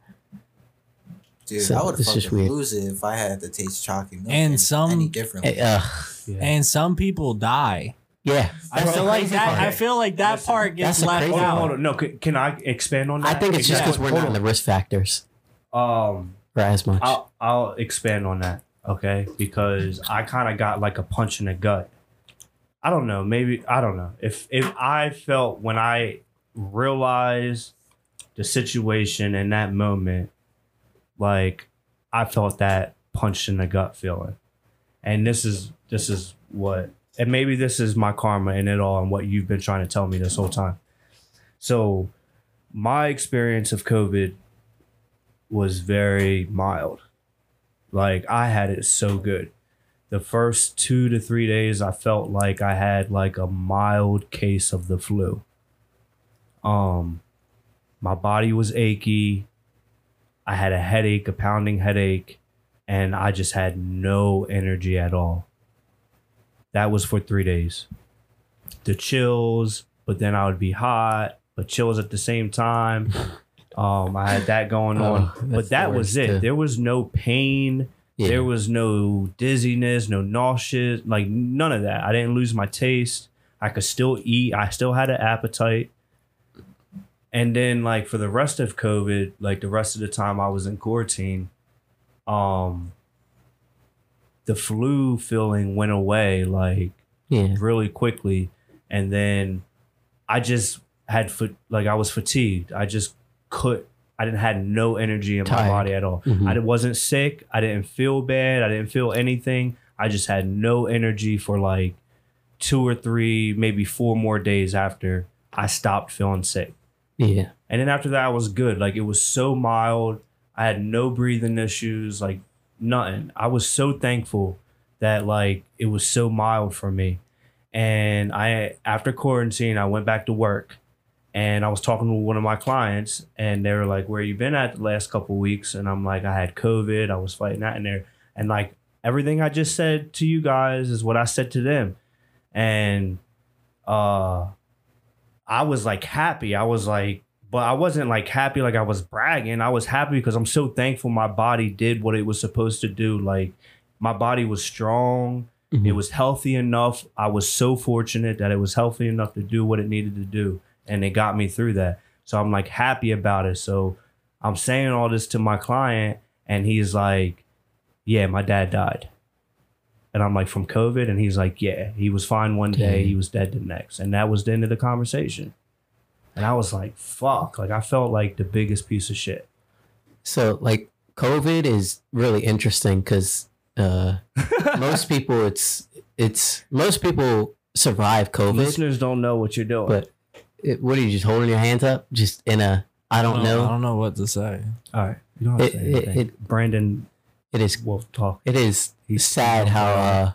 Dude, So, I would it's just fucking weird. lose it if I had to taste chalky milk. And any- some- any differently. Eh, uh, Yeah. And some people die. yeah I feel like that. part. I feel like that Listen, part gets that's the left Hold on, out. hold on. No, can, can I expand on that? I think it's just because we're not in the risk factors Um, or as much I'll I'll expand on that, okay? Because I kind of got like a punch in the gut. I don't know, maybe I don't know if if I felt when I realized the situation in that moment, like I felt that punched in the gut feeling, and this is this is what, and maybe this is my karma in it all, and what you've been trying to tell me this whole time. So, my experience of COVID was very mild. Like I had it so good. The first two to three days, I felt like I had like a mild case of the flu. Um, my body was achy. I had a headache, a pounding headache, and I just had no energy at all. That was for three days. The chills, but then I would be hot, but chills at the same time. Um, I had that going on, Oh, but that was it. too. There was no pain. yeah. There was no dizziness, no nauseous, like none of that. I didn't lose my taste. I could still eat. I still had an appetite. And then like for the rest of COVID, like the rest of the time I was in quarantine, um the flu feeling went away like yeah really quickly and then I just had like I was fatigued. I just could I didn't had no energy in my body at all. Mhm. I wasn't sick. I didn't feel bad. I didn't feel anything. I just had no energy for like two or three, maybe four more days after I stopped feeling sick. Yeah And then after that, I was good. Like it was so mild. I had no breathing issues, like nothing. I was so thankful that like it was so mild for me. And I after quarantine, I went back to work And I was talking to one of my clients, and they were like, "Where you been at the last couple weeks?" And I'm like, "I had COVID. I was fighting that in there." And like everything I just said to you guys is what I said to them, and uh, I was like happy. I was like, but I wasn't like happy like I was bragging. I was happy because I'm so thankful my body did what it was supposed to do. Like my body was strong. It Mhm. was healthy enough. I was so fortunate that it was healthy enough to do what it needed to do. And it got me through that. So I'm like happy about it. So I'm saying all this to my client, and he's like, Yeah, my dad died. And I'm like, From COVID? And he's like, Yeah, he was fine one day, he was dead the next. And that was the end of the conversation. And I was like, Fuck. Like, I felt like the biggest piece of shit. So like COVID is really interesting because uh, most people it's it's most people survive COVID. Listeners don't know what you're doing. But it, what are you just holding your hands up? Just in a I don't I know. I don't know what to say. all right. You don't have It- to say it- anything. it- Brandon It is will talk. it is He's sad how uh,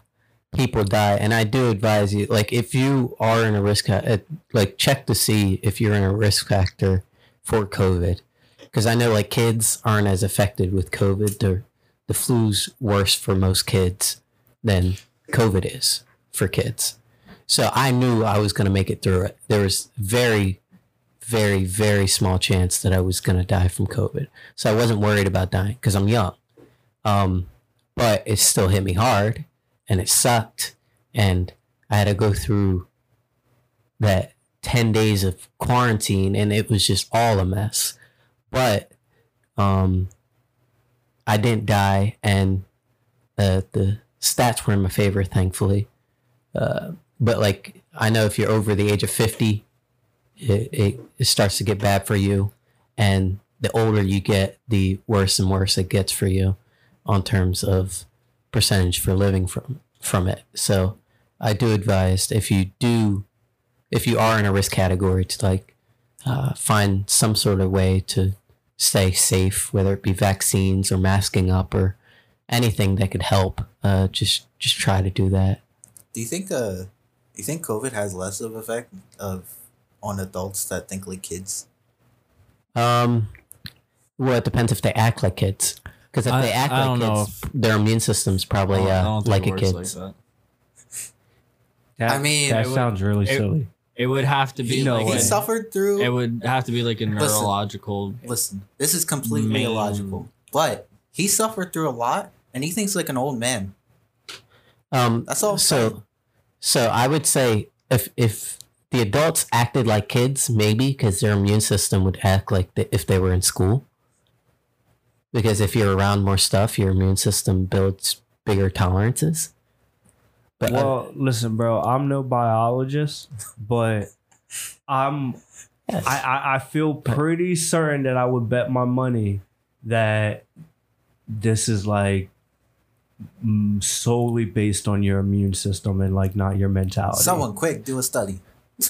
people die, and I do advise you like if you are in a risk uh, like check to see if you're in a risk factor for COVID, because I know like kids aren't as affected with COVID. The the flu's worse for most kids than COVID is for kids. So I knew I was going to make it through it. There was very, very, very small chance that I was going to die from COVID. So I wasn't worried about dying because I'm young. Um, but it still hit me hard and it sucked. And I had to go through that 10 days of quarantine and it was just all a mess. But um, I didn't die and uh, the stats were in my favor, thankfully. Uh, but like, I know if you're over the age of 50, it, it, it starts to get bad for you. And the older you get, the worse and worse it gets for you on terms of percentage for living from from it. So I do advise if you do if you are in a risk category to like uh, find some sort of way to stay safe, whether it be vaccines or masking up or anything that could help. Uh, just just try to do that. Do you think uh, you think COVID has less of effect of on adults that think like kids? Um, well, it depends if they act like kids. Because if I- they act I like don't know kids, their immune system's probably I don't- I uh, don't like a works kid's. that. That, I mean, that it would- sounds really it- silly. It would have to be He, No like he a- suffered through. it would have to be like a Listen. neurological. listen, this is completely Main- illogical, but he suffered through a lot, and he thinks like an old man. Um, That's all So, saying. so I would say if if the adults acted like kids, maybe because their immune system would act like the, if they were in school. Because if you're around more stuff, your immune system builds bigger tolerances. But uh, Well, listen, bro. I'm no biologist, but I'm. yes. I, I I feel pretty certain that I would bet my money that this is like solely based on your immune system and like not your mentality. Someone quick, do a study.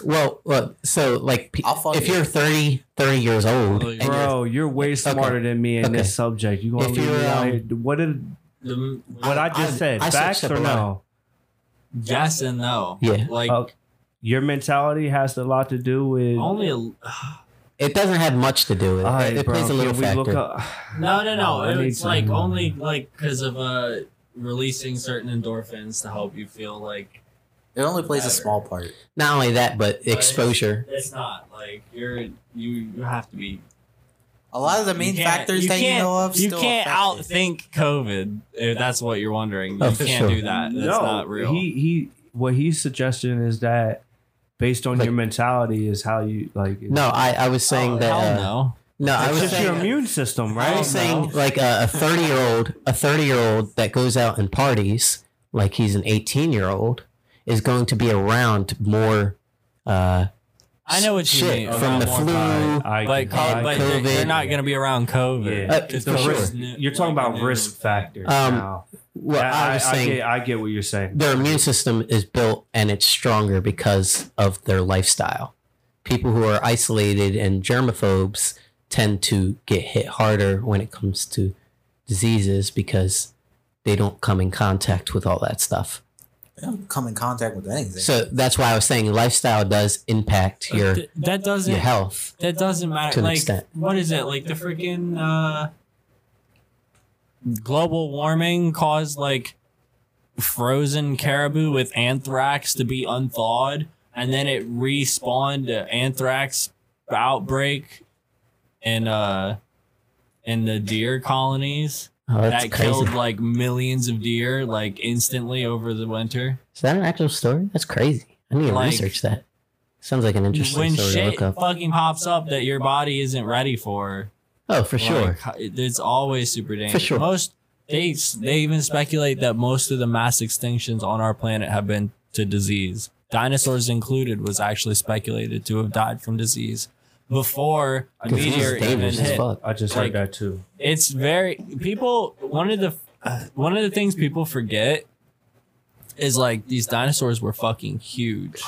Well, well, so like pe- I'll follow if you. you're 30, 30 years old, Well, and you're- Bro, you're way smarter than me in Okay. this subject. You gonna If leave me you're, out um, here? What did The, what I, just I- said? I facts or up a lot. no? yes and no. Yeah. Like Uh, your mentality has a lot to do with. only a, it doesn't have much to do with it. All right, it bro, plays a little can we look factor. up- no no no. I need it's like only like because of uh releasing certain endorphins to help you feel like It only plays a small part. Not only that, but it's- exposure. it's not like you're you you have to be A lot of the main factors that you can't- know of You still can't affect it. outthink COVID if that's what you're wondering. You Oh, can't sure. do that. That's not real. He he. What he's suggesting is that based on Like- your mentality is how you like. No, I, I was saying oh, that. hell uh, no. no, I it's was just saying your immune system, right? I right? was No. saying like a, a 30 year old, a 30 year old that goes out and parties like he's an 18 year old is going to be around more. Uh, I know what you shit mean. from around the more flu. time. I, But, call, I- but COVID. they're, they're not going to be around COVID. Yeah. Uh, It's for the sure. risk- you're talking about a risk factors Um, now. Well, I, I was I saying get, I get what you're saying. their immune system is built and it's stronger because of their lifestyle. People who are isolated and germaphobes tend to get hit harder when it comes to diseases because they don't come in contact with all that stuff. They don't come in contact with anything. So that's why I was saying lifestyle does impact your Th- that doesn't your health. that doesn't matter. To an like extent. what is it? Like the freaking uh, global warming caused like frozen caribou with anthrax to be unthawed, and then it respawned a anthrax outbreak in uh in the deer colonies Oh, that crazy. killed like millions of deer like instantly over the winter. Is that an actual story? That's crazy. I need to Like- research that. Sounds like an interesting when story to shit look up. fucking pops up that your body isn't ready for, Oh, for sure. Like, it's always super dangerous. For sure. Most they they even speculate that most of the mass extinctions on our planet have been to disease. Dinosaurs included was actually speculated to have died from disease before a meteor even hit. I just Like- heard that too. It's very people. One of the one of the things people forget is like these dinosaurs were fucking huge,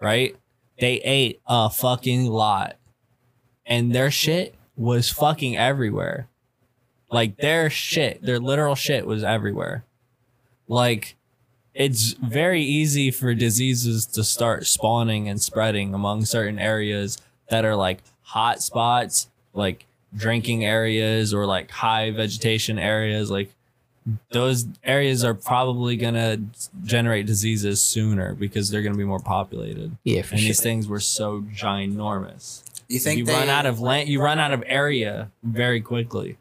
right? They ate a fucking lot, and their shit was fucking everywhere. Like their shit, their literal shit was everywhere. Like it's very easy for diseases to start spawning and spreading among certain areas that are like hot spots, like drinking areas or like high vegetation areas. Like those areas are probably gonna generate diseases sooner because they're gonna be more populated. Yeah, for And sure. these things were so ginormous. you think you they run out of land, you run out of area very quickly.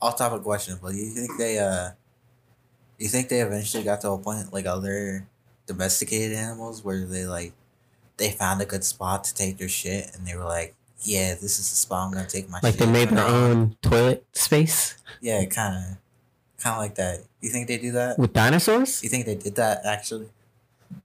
off topic question, but you think they uh you think they eventually got to a point like other domesticated animals where they like they found a good spot to take their shit and they were like, Yeah, this is the spot I'm gonna take my Like shit. they made their from." own toilet space Yeah, kinda kinda like that. You think they do that? with dinosaurs? You think they did that actually?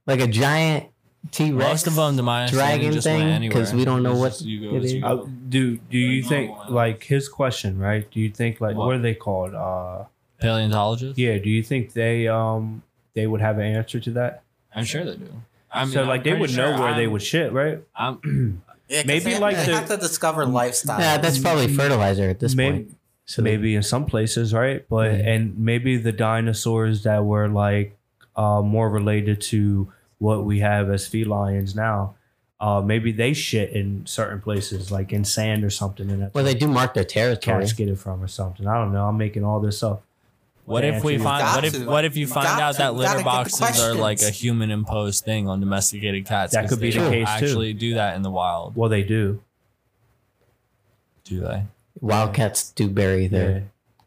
Like a giant T Rex? Most of them, to my dragon thing, because we don't know It's what just you go it as you is. go. Uh, do do you Like think normal like his question right? Do you think like what, What? are they called? Uh, Paleontologist? yeah. Do you think they um they would have an answer to that? I'm sure they do. I mean, so I'm like they would sure know where they I'm- would shit, right? I'm, Yeah, 'cause Maybe they, like they the- have to discover lifestyle. Yeah, that's probably fertilizer at this maybe, point. So they- maybe in some places, right? But Yeah. and maybe the dinosaurs that were like uh more related to what we have as felines now. Uh, maybe they shit in certain places, like in sand or something, and well, they do mark their territory. cats get it from or something. I don't know. I'm making all this up. What if we find? What if? to. What if you You find out that litter gotta get the boxes are like a human imposed thing on domesticated cats? That could be the case, too. Actually, do that in the wild? Well, they do. Do they? Wildcats do bury their Yeah.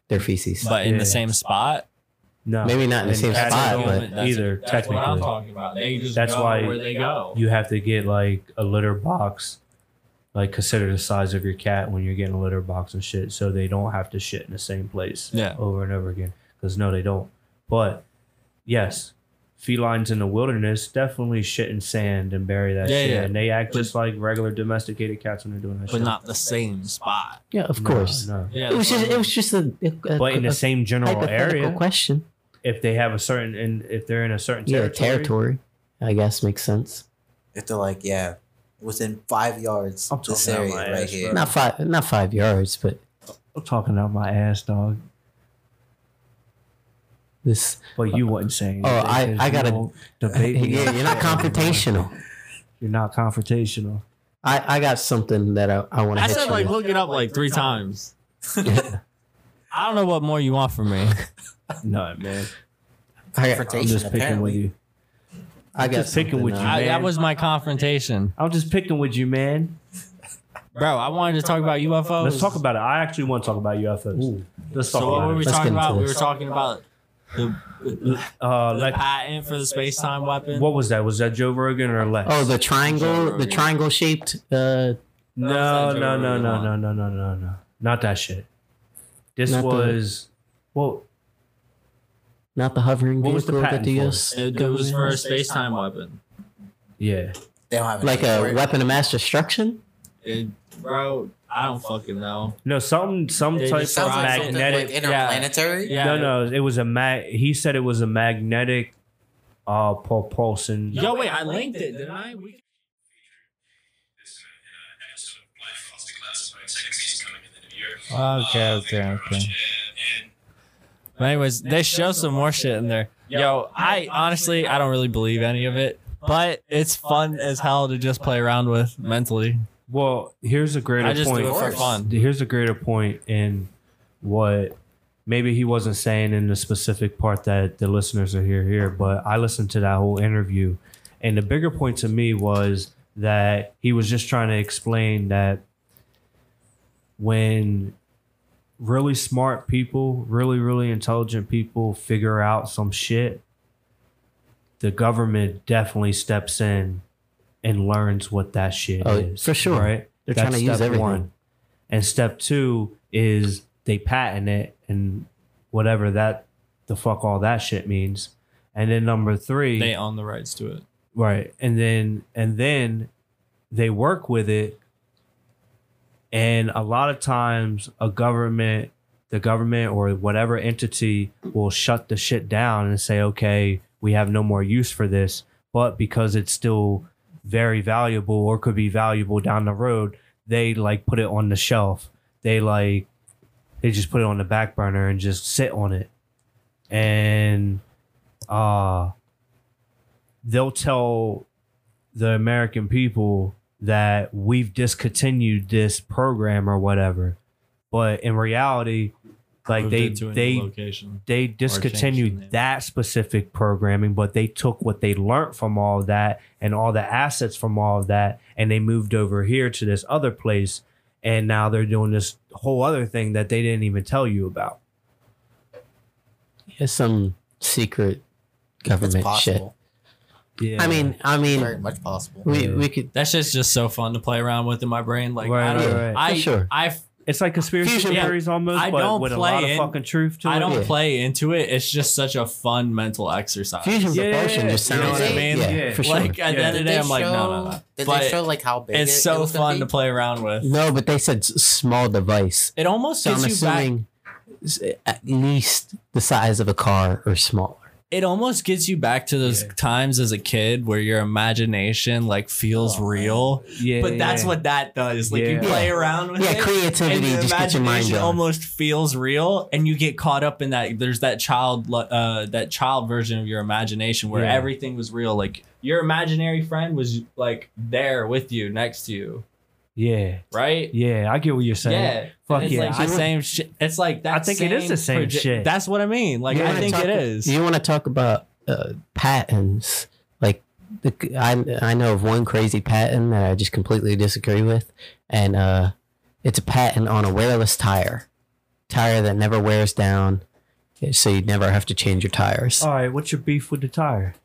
their feces. But in Yeah. the same spot. No, Maybe not in the same spot, but- That's- either that's what I'm technically. talking about. They just That's go why where they go. you have to get like a litter box, like consider the size of your cat when you're getting a litter box and shit, so they don't have to shit in the same place Yeah. over and over again. Because no, they don't. But yes, felines in the wilderness definitely shit in sand and bury that Yeah, shit, yeah. and they act just like regular domesticated cats when they're doing that shit. but shit. not the same spot. yeah, of No, course. no. Yeah, It was just it was just a, a, But in a the same general hypothetical area, question. if they have a certain and if they're in a certain Yeah, territory, territory. I guess makes sense. If they're like, yeah, within five yards, I'm this talking out area my right ass, here. bro. Not five, not five yards, but I'm talking out my ass, dog. This. But you wasn't saying. Oh, I- I gotta- debate. Yeah, you're not shit. confrontational. You're not confrontational. I, I got something that I, I want to say. I said like with. look it up like three times. Yeah. I don't know what more you want from me. No, man. I, I'm just picking with you. I got just picking with you, uh, I, that was my confrontation, I'm just picking with you, man. bro. I wanted to talk about UFOs. Let's talk about it. I actually want to talk about UFOs. Let's talk So what about were we it. Let's talking about? We were talking about the, Uh, the patent for the space time weapon. what was that? Was that Joe Rogan or Lex? Oh, the triangle, the triangle shaped. Uh, no, no, no, no, no, no, no, no, no, no, not that shit. This Not the- was well. not the hovering What was the vehicle that patent the It, it was for a space time weapon. Yeah, They don't have like a it. weapon of mass destruction. It, bro, I don't fucking know. no, some some They type of Sounds like something magnetic. like interplanetary. Yeah. No, no, it was a mag. He said it was a magnetic, uh, propulsion. Yo, wait, I linked it, didn't I? We, Okay, okay, okay, okay. But anyways, they show some more shit in there. Yo, I honestly I don't really believe any of it, but it's fun as hell to just play around with mentally. Well, here's a greater I just point. do it for fun. Here's a greater point in what maybe he wasn't saying in the specific part that the listeners are here here, but I listened to that whole interview, and the bigger point to me was that he was just trying to explain that when really smart people, really really intelligent people figure out some shit, the government definitely steps in and learns what that shit Oh, is. for sure. Right? They're trying to use step everything. And step two is they patent it and whatever that the fuck all that shit means. And then number three, They own the rights to it. right? And then and then they work with it. And a lot of times, a government, the government or whatever entity will shut the shit down and say, okay, we have no more use for this. But because it's still very valuable or could be valuable down the road, they like put it on the shelf. They like, they just put it on the back burner and just sit on it. And, uh, they'll tell the American people that we've discontinued this program or whatever. But in reality, like they it to a new they location. they changed the discontinued that specific programming, but they took what they learned from all of that and all the assets from all of that, and they moved over here to this other place, and now they're doing this whole other thing that they didn't even tell you about. It's some secret It's government shit. Yeah, I mean, I mean, Very much possible. we Yeah. we could. That's just just so fun to play around with in my brain. Like Right, I don't, right, right. I, sure. I, it's like conspiracy Fusion- theories almost, I but don't with a play lot of fucking truth to it. I it. don't Yeah. play into it. It's just such a fun mental exercise. Fusion Yeah, propulsion just you know what I mean? Yeah, Yeah. for sure. Like at the end of the day, I'm like, no, no, no. Did But they show like how big it's it, so it was fun be? to play around with. no, but they said small device. It almost So I'm gets you back. assuming s- at least the size of a car or smaller. It almost gets you back to those Yeah. times as a kid where your imagination like feels Oh, real. Yeah, but that's yeah. what that does. Like you play around with Yeah, it. creativity and the just gets your mind imagination going. almost feels real, and you get caught up in that. There's that child, uh, that child version of your imagination where Yeah. everything was real. Like your imaginary friend was like there with you, next to you, Yeah, right? yeah, I get what you're saying. Yeah, Fuck And it's yeah, like I the would- same shit. It's like that. I think it is the same shit. That's what I mean. Like You I think talk- it is. You want to talk about uh, patents? Like, the, I I know of one crazy patent that I just completely disagree with, and uh, it's a patent on a wearless tire, tire that never wears down, so you never have to change your tires. All right, what's your beef with the tire?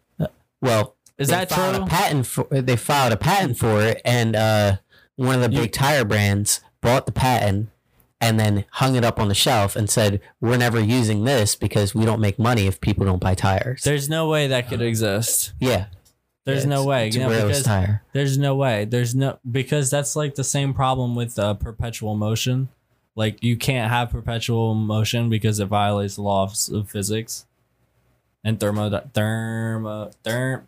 Well, Is that true? A patent for they filed a patent for it, and uh, one of the big tire brands bought the patent and then hung it up on the shelf and said, "We're never using this because we don't make money if people don't buy tires." There's no way that could exist. yeah, There's Yeah, no way. It's you a know, because tire. there's no way. There's no because that's like the same problem with uh, perpetual motion. Like you can't have perpetual motion because it violates the law of, of physics and thermo thermo therm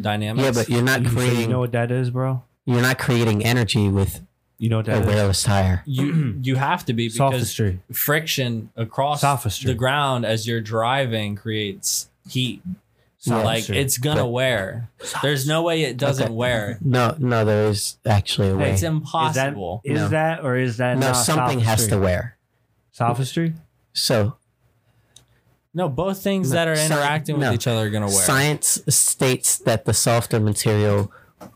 dynamics. Yeah, but you're not You, so creating. you know what that is, bro? You're not creating energy with You know what a that is? wearless tire. you you have to be because Sophistry. friction across Sophistry. the ground as you're driving creates heat. Yeah. like Sophistry. it's gonna But- wear. There's no way it doesn't Okay. wear. No, no, there is actually a way. It's impossible. is No. that or is that no, not something has to sophistry? wear. Sophistry? So No, both things No, that are sci- interacting no. with each other are gonna wear. Science states that the softer material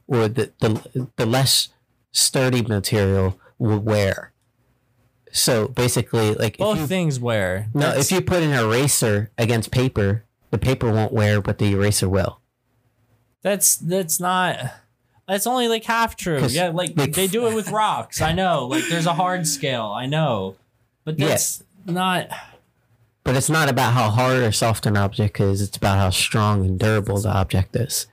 or the, the, the less sturdy material will wear. So basically, like Both if you, things wear. no, That's- if you put an eraser against paper, the paper won't wear, but the eraser will. that's that's not. That's only like half true. Yeah, like like- they do it with rocks. I know. Like there's a hard scale. I know, but Yeah. that's not. But it's not about how hard or soft an object is; it's about how strong and durable the object is.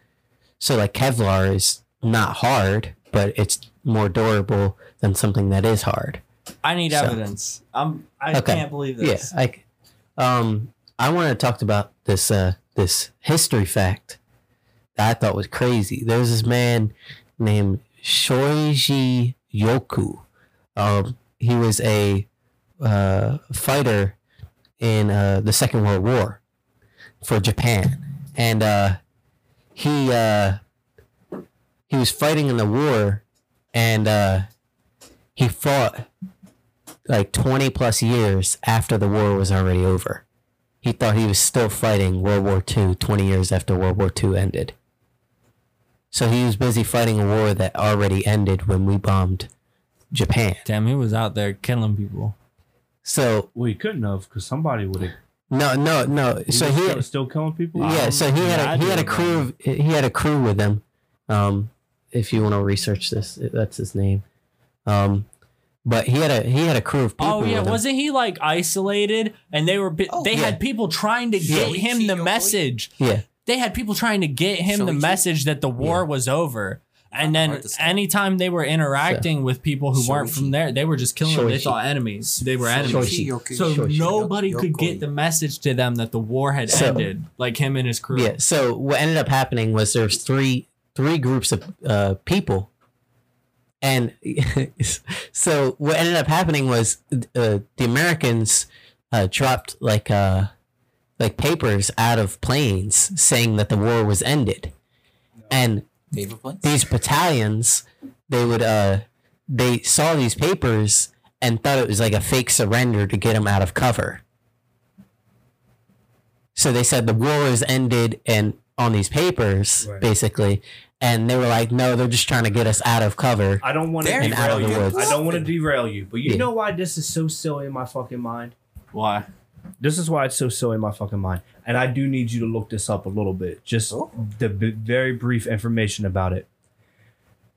So, like Kevlar is not hard, but it's more durable than something that is hard. I need So- evidence. I'm. I Okay. can't believe this. Yeah, I, um, I want to talk about this uh this history fact that I thought was crazy. There was this man named Shoji Yoku. Um, he was a uh, fighter in uh, the Second World War for Japan, and uh, he uh, he was fighting in the war, and uh, he fought like twenty plus years after the war was already over. He thought he was still fighting World War II 20 years after World War II ended. So he was busy fighting a war that already ended when we bombed Japan. Damn, he was out there killing people. So Well, he couldn't have because somebody would have. No, no, no. So he still, still killing people. yeah. So he had a, he had a crew. Of, he had a crew with him. Um, if you want to research this, that's his name. Um, but he had a he had a crew of people. Oh yeah, with wasn't he like isolated? And they were bi- Oh, they yeah. had people trying to get Shoichi him the message. Yeah. They had people trying to get him the message that the war was over. And then Hard to anytime they were interacting with people who weren't from there, they were just killing them. They Shoichi. thought enemies. They were enemies. So nobody could get the message to them that the war had ended, like him and his crew. Yeah. So what ended up happening was there was three three groups of uh, people, and so what ended up happening was uh, the Americans uh, dropped like uh, like papers out of planes saying that the war was ended, and Paper planes? These battalions they would uh they saw these papers and thought it was like a fake surrender to get them out of cover so they said the war is ended and on these papers Right. basically and they were like no they're just trying to get us out of cover I don't want to There out derail of the you. woods. I don't want to derail you, but you Yeah. know why this is so silly in my fucking mind. Why? This is why it's so silly in my fucking mind, and I do need you to look this up a little bit. Just Oh. the b- very brief information about it.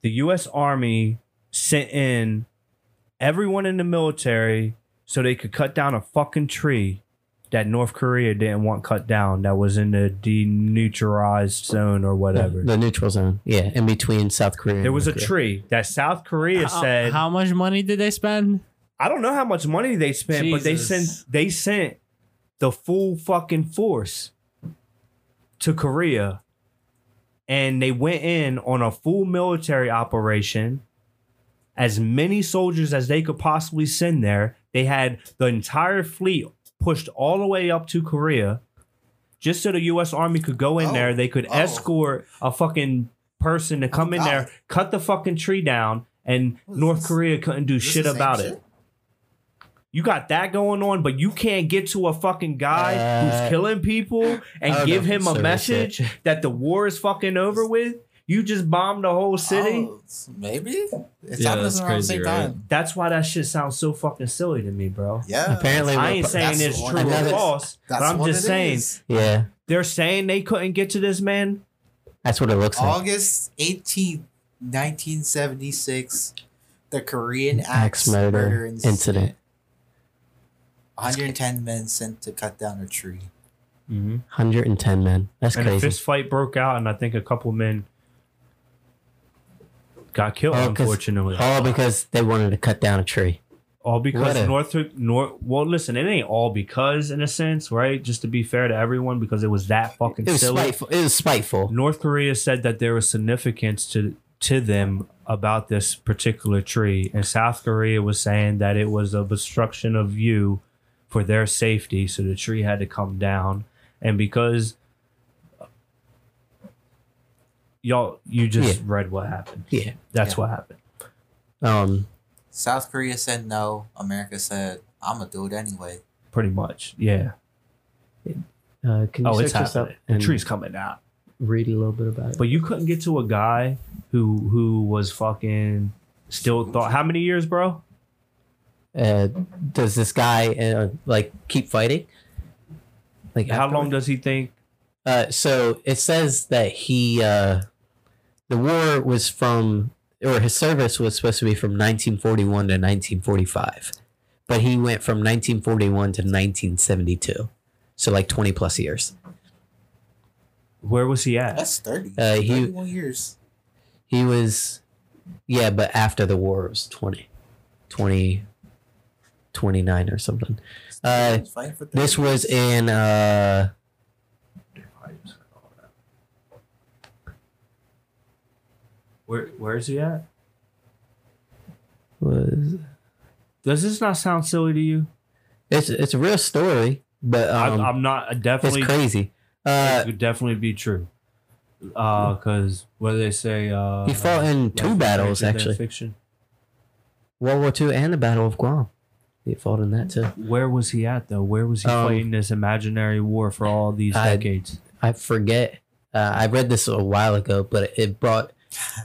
The U.S. Army sent in everyone in the military so they could cut down a fucking tree that North Korea didn't want cut down. That was in the deneutralized zone or whatever. the neutral zone yeah in between south korea and There was a Korea. tree that South Korea How, said. how much money did they spend? I don't know how much money they spent, but they sent they sent the full fucking force to Korea and they went in on a full military operation. As many soldiers as they could possibly send there. They had the entire fleet pushed all the way up to Korea just so the US Army could go in Oh. there. They could oh, oh. escort a fucking person to oh, come in God. there, cut the fucking tree down, and North this? Korea couldn't do this shit about shit? It. You got that going on, but you can't get to a fucking guy Uh, who's killing people and give know him a it's so message that the war is fucking over with. You just bombed the whole city. Oh, maybe? It's Yeah, happening that's around the crazy, same right? time. That's why that shit sounds so fucking silly to me, bro. Yeah. Apparently, I ain't saying it's true it or false, but I'm just saying is. yeah they're saying they couldn't get to this man. that's what it looks like August 18th, 1976, the Korean Axe axe murder murder, incident. incident. 110 men sent to cut down a tree. Mm-hmm. 110 men that's And a fist fight broke out, and I think a couple men got killed. Oh, 'cause- unfortunately, all because they wanted to cut down a tree all because What a- North North. Well, listen, it ain't all because in a sense, right? Just to be fair to everyone, because it was that fucking it was silly. spiteful it was spiteful North Korea said that there was significance to to them about this particular tree, and South Korea was saying that it was a obstruction of view for their safety, so the tree had to come down. And because y'all, you just Yeah. read what happened. yeah That's Yeah. what happened. um South Korea said no. America said, I'm going to do it anyway. Pretty much, yeah. uh, can you Oh, it's this happening. The tree's coming out. read a little bit about it But you couldn't get to a guy who who was fucking still thought. How many years, bro? Uh, does this guy uh, like keep fighting? Like How long does he think? Uh, so it says that he uh, the war was from or his service was supposed to be from 1941 to 1945, but he went from 1941 to 1972, so like 20 plus years. Where was he at? That's 30. Uh, he- 31 years. He was, yeah, but after the war it was 20, 20, 29 or something. Uh, He's fighting for 30 This was in uh, Where where is he at? was Does this not sound silly to you? it's it's a real story. but um, I, I'm not it's definitely. crazy. it Uh, could definitely be true. Uh, because what do they say? Uh, he fought in two battles actually, Fiction. World War II and the Battle of Guam. He fought in that too. Where was he at though? Where was he Um, fighting this imaginary war for all these I- decades? I forget. Uh, I read this a while ago, but it brought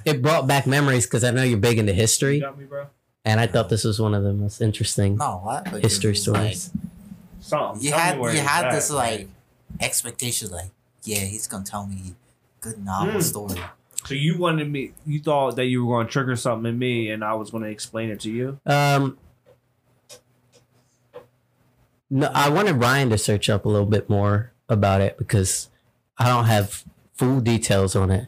it brought back memories because I know you're big into history, got me, bro. and I thought this was one of the most interesting No, what? Because history it's like- stories. Something. you Tell had where you had at. this like expectation, like yeah, he's gonna tell me good novel Mm. story. So you wanted me? You thought that you were going to trigger something in me, and I was going to explain it to you. Um, no, I wanted Ryan to search up a little bit more about it because I don't have full details on it.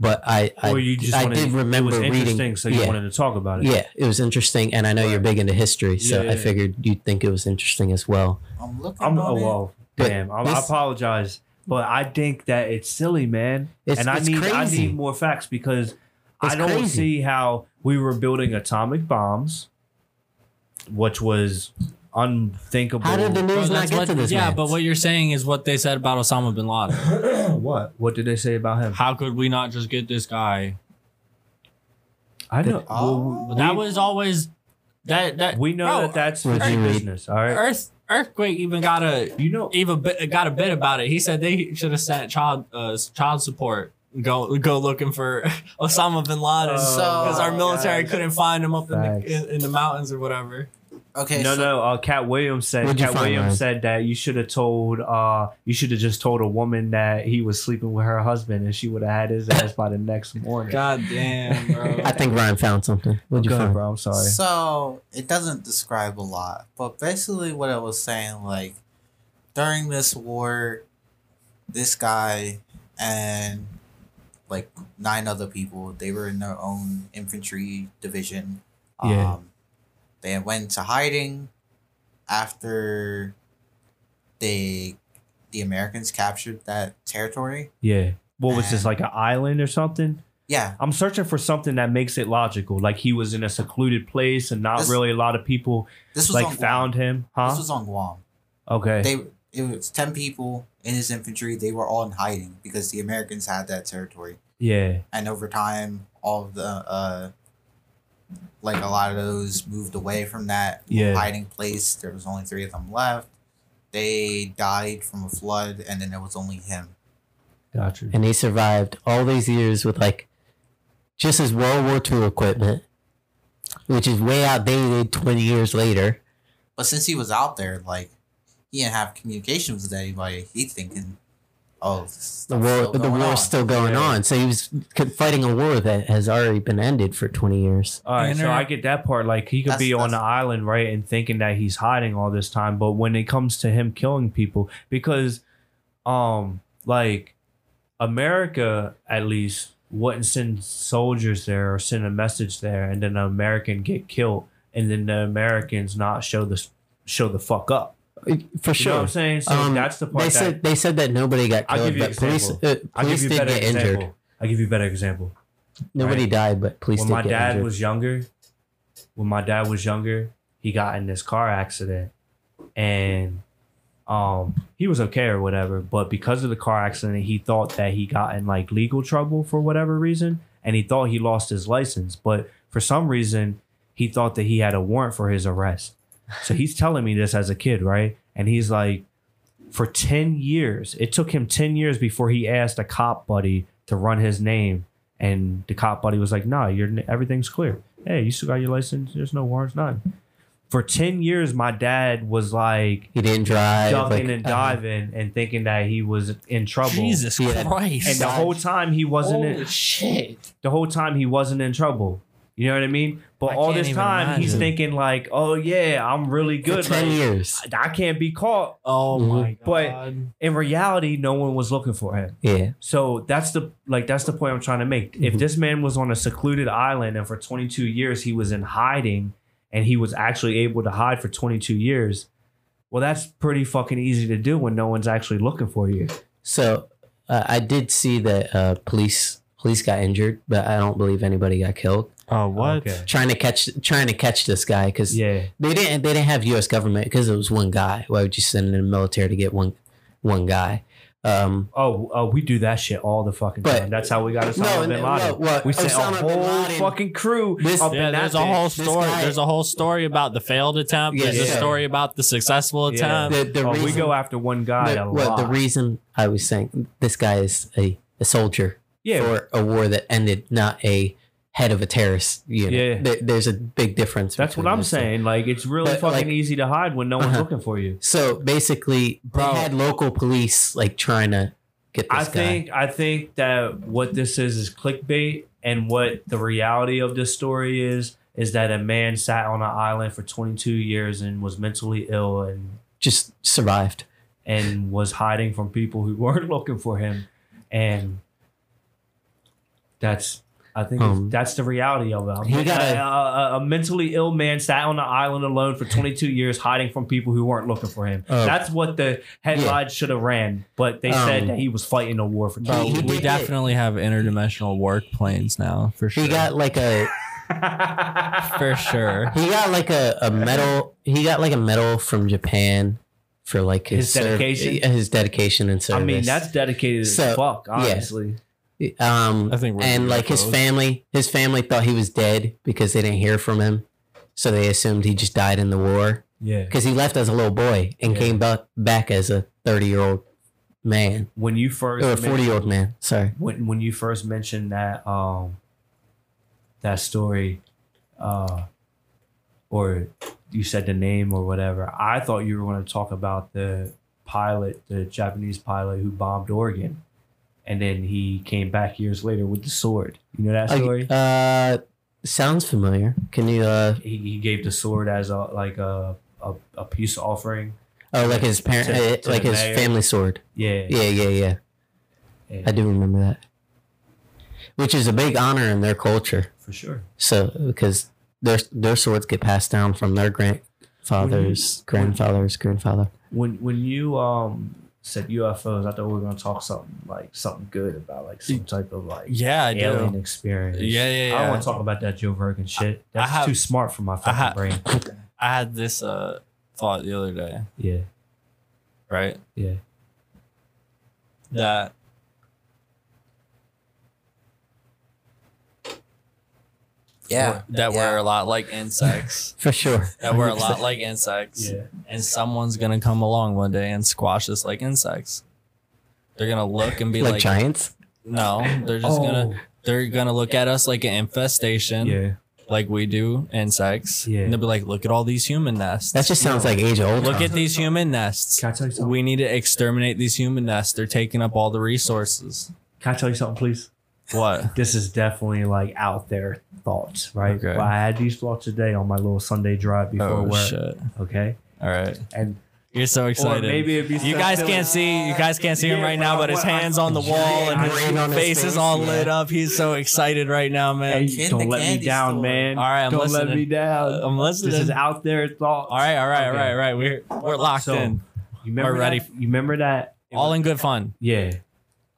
But I, I, or you just I wanted, did remember it was interesting, reading. so you yeah, wanted to talk about it. yeah, it was interesting, and I know you're big into history, so Yeah, yeah, I yeah. figured you'd think it was interesting as well. I'm looking I'm. on Oh well, But damn. I, I apologize, but I think that it's silly, man. It's, and I it's need I need more facts because I don't crazy. see how we were building atomic bombs, which was unthinkable. How did the Bro, news not get what, to this? yeah, man? but what you're saying is what they said about Osama bin Laden. what? What did they say about him? How could we not just get this guy? I know. Oh. well, that we- was always that that We know Bro, that that's What'd fake you read? business. All right. Earth earthquake even got a You know. even got a bit about it. He said they should have sent child uh, child support go go looking for Osama bin Laden So- because our military guys. couldn't find him up in the, in, in the mountains or whatever. Okay, no, so no. Uh, Katt Williams said. What'd you Katt find, Williams Ryan? said that you should have told. Uh, you should have just told a woman that he was sleeping with her husband, and she would have had his ass by the next morning. God damn, bro. I think Ryan found something. What'd you Go find? bro. I'm sorry. So it doesn't describe a lot, but basically what I was saying, like during this war, this guy and like nine other people, they were in their own infantry division. Yeah. They went to hiding after they the Americans captured that territory. Yeah. What was this like an island or something? Yeah, I'm searching for something that makes it logical. Like he was in a secluded place and not This- really a lot of people this was like found him. Huh? This was on Guam. okay. they it was 10 people in his infantry they were all in hiding because the americans had that territory yeah. and over time all of the uh like a lot of those moved away from that Yeah. hiding place there was only three of them left they died from a flood and then there was only him Gotcha. And he survived all these years with like just his World War II equipment, which is way outdated 20 years later. but since he was out there like he didn't have communications with anybody he's thinking oh The war, the war's still going Yeah. on. So he was fighting a war that has already been ended for 20 years. All right, And so I get that part. Like he could be on the island, right, and thinking that he's hiding all this time, but when it comes to him killing people, because, um, like America at least wouldn't send soldiers there or send a message there, and then an American get killed, and then the Americans not show the show the fuck up. For You know what sure. I'm saying? So Um, that's the part they said they said that nobody got I'll killed, give you an but police uh, I'll give police you did get example. injured. I'll give you a better example. Nobody Right. died, but police when my dad injured. was younger, when my dad was younger, he got in this car accident, and um, he was okay or whatever. But because of the car accident, he thought that he got in like legal trouble for whatever reason, and he thought he lost his license. But for some reason, he thought that he had a warrant for his arrest. So he's telling me this as a kid, right? And he's like, for 10 years, it took him 10 years before he asked a cop buddy to run his name. And the cop buddy was like, nah, you're, everything's clear. Hey, you still got your license. There's no warrants, none. For 10 years, my dad was like he didn't drive. ducking like, and uh, diving and thinking that he was in trouble. Jesus Christ! And the whole time he wasn't Holy in, shit! the whole time he wasn't in trouble. You know what I mean? But I all this even time he's thinking like, "Oh yeah, I'm really for good. 10 like, years. I can't be caught." Oh my god! But- In reality, no one was looking for him. Yeah. So that's the like that's the point I'm trying to make. If Mhm. this man was on a secluded island and for 22 years he was in hiding and he was actually able to hide for 22 years, well that's pretty fucking easy to do when no one's actually looking for you. So uh, I did see that uh, police police got injured, but I don't believe anybody got killed. Oh what? Okay. Trying to catch trying to catch this guy because Yeah. they didn't they didn't have U.S. government because it was one guy. Why would you send in the military to get one one guy? Um, Oh, oh, we do that shit all the fucking But- time. That's how we got Osama No, bin no, Laden. what- we sent Osama a whole fucking crew. This- up Yeah, there's a whole bitch. This story. guy- there's a whole story about the failed attempt. Yeah, there's a yeah. story about the successful Yeah. attempt. the, the oh, reason, we go after one guy the, a well, lot. the reason I was saying this guy is a, a soldier yeah, for a war that ended, not a head of a terrorist unit. Yeah. There- there's a big difference. that's what I'm those two. saying. Like, it's really But, fucking like- easy to hide when no one's Uh-huh. looking for you. So basically, Bro. they had local police like trying to get this I guy. think I think that what this is is clickbait, and what the reality of this story is is that a man sat on an island for 22 years and was mentally ill and just survived. and was hiding from people who weren't looking for him, and that's. I think Um, that's the reality of it. he A- got a- a, a, a mentally ill man sat on an island alone for 22 years, hiding from people who weren't looking for him. Oh. that's what the headline should have ran, but they said Um, that he was fighting a war for. Bro, He- he we definitely have interdimensional work planes now for sure. He got like a for sure. he got like a, a medal. He got like a medal from Japan for like his, His dedication? serv- his dedication and service. I mean, that's dedicated as So, fuck, yeah. Um I think and like his family his family thought he was dead because they didn't hear from him. So they assumed he just died in the war. Yeah. because he left as a little boy and Yeah. came back back as a 30 year old man. When you first or a 40 year old man sorry. When when you first mentioned that um that story, uh, or you said the name or whatever, I thought you were going to talk about the pilot, the Japanese pilot who bombed Oregon, and then he came back years later with the sword. You know that story? uh sounds familiar can you uh he, he gave the sword as a like a a, a peace offering. oh like his parent To- uh, to like his mayor. family sword Yeah. yeah yeah yeah yeah, i do remember that which is a big honor in their culture for sure. So because their their swords get passed down from their grandfathers, grandfathers, grandfather. When when you um said UFOs, I thought we were gonna talk something like something good about like some type of like Yeah, I alien do. experience. Yeah, yeah, I yeah. don't want to talk about that Joe Rogan shit. That's have- too smart for my fucking ha- brain. I had this uh thought the other day, Yeah, right? yeah. That Yeah. that yeah. we're a lot like insects. For sure. that we're a lot like insects. Yeah. And someone's gonna come along one day and squash us like insects. They're gonna look and be Like, like, giants. no, they're just gonna oh. they're gonna look at us like an infestation, Oh. yeah. like we do insects. Yeah. And they'll be like, look at all these human nests. That just sounds like age old. look at these human nests. Can I tell you something? We need to exterminate these human nests. They're taking up all the resources. Can I tell you something, please? What? This is definitely like out there thoughts, right? Okay. But I had these thoughts today on my little Sunday drive before Oh work. shit! Okay, All right, and you're so excited. maybe it'd be You so guys silly. can't see. You guys can't see him right now, but his what I- hands on the wall and his his face is face, all yeah. lit up. He's so excited right now, man. Hey, don't let me down, store. man. All right, I'm don't listening. let me down. I'm listening. This is out there thoughts. all right, all right, all Okay. right, all right. We're we're locked So, in. You remember We're ready. That? You remember that? All in good fun. Yeah.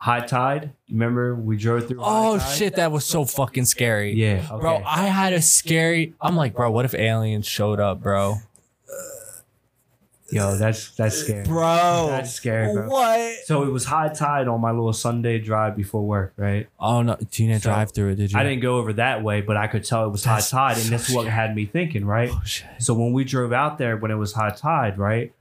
High tide. Remember we drove through. Oh shit, that was so fucking scary. Yeah. Okay. Bro, I had a scary. I'm like, bro, what if aliens showed up, bro? Yo, that's that's scary. Bro, That's scary, bro. What? So it was high tide on my little Sunday drive before work, right? Oh no, you didn't So, drive through it, did you? I didn't go over that way, but I could tell it was That's high tide, and so that's what had me thinking, right? Oh shit. So when we drove out there when it was high tide, right?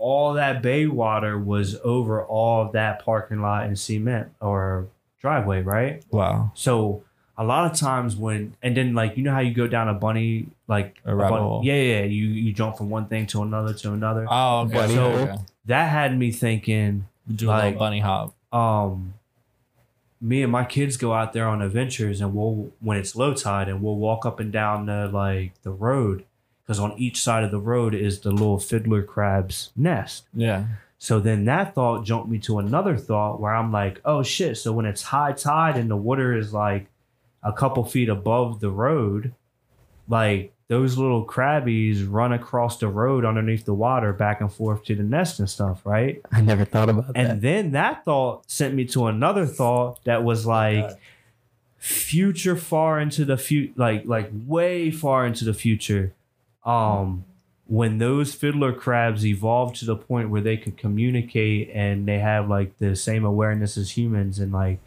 All that bay water was over all of that parking lot and cement or driveway, right? Wow. So a lot of times when and then like you know how you go down a bunny like A rabbit bunny- hole. yeah, yeah, you you jump from one thing to another to another. Oh, okay. So, hole. that had me thinking, Do Like- little bunny hop. um, me and my kids go out there on adventures and we'll when it's low tide and we'll walk up and down the like the road because on each side of the road is the little fiddler crab's nest. Yeah. So then that thought jumped me to another thought where I'm like, oh shit. So when it's high tide and the water is like a couple feet above the road, like those little crabbies run across the road underneath the water back and forth to the nest and stuff, right? I never thought about And that. And then that thought sent me to another thought that was oh like, future far into the future like like way far into the future um when those fiddler crabs evolved to the point where they could communicate and they have like the same awareness as humans and like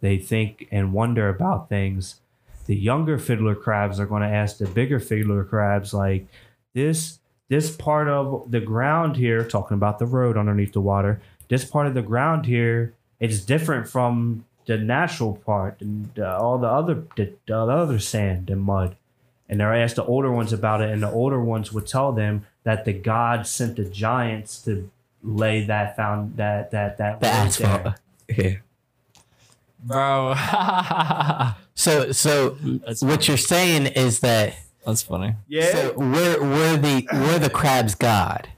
they think and wonder about things the younger fiddler crabs are going to ask the bigger fiddler crabs like this this part of the ground here talking about the road underneath the water this part of the ground here it's different from the natural part and uh, all the other the, the other sand and mud and they asked the older ones about it and the older ones would tell them that the gods sent the giants to lay that found that that that The road asphalt. there. Yeah. Bro. So so That's what you're saying is that That's funny. yeah so we're we're the we're the crab's god.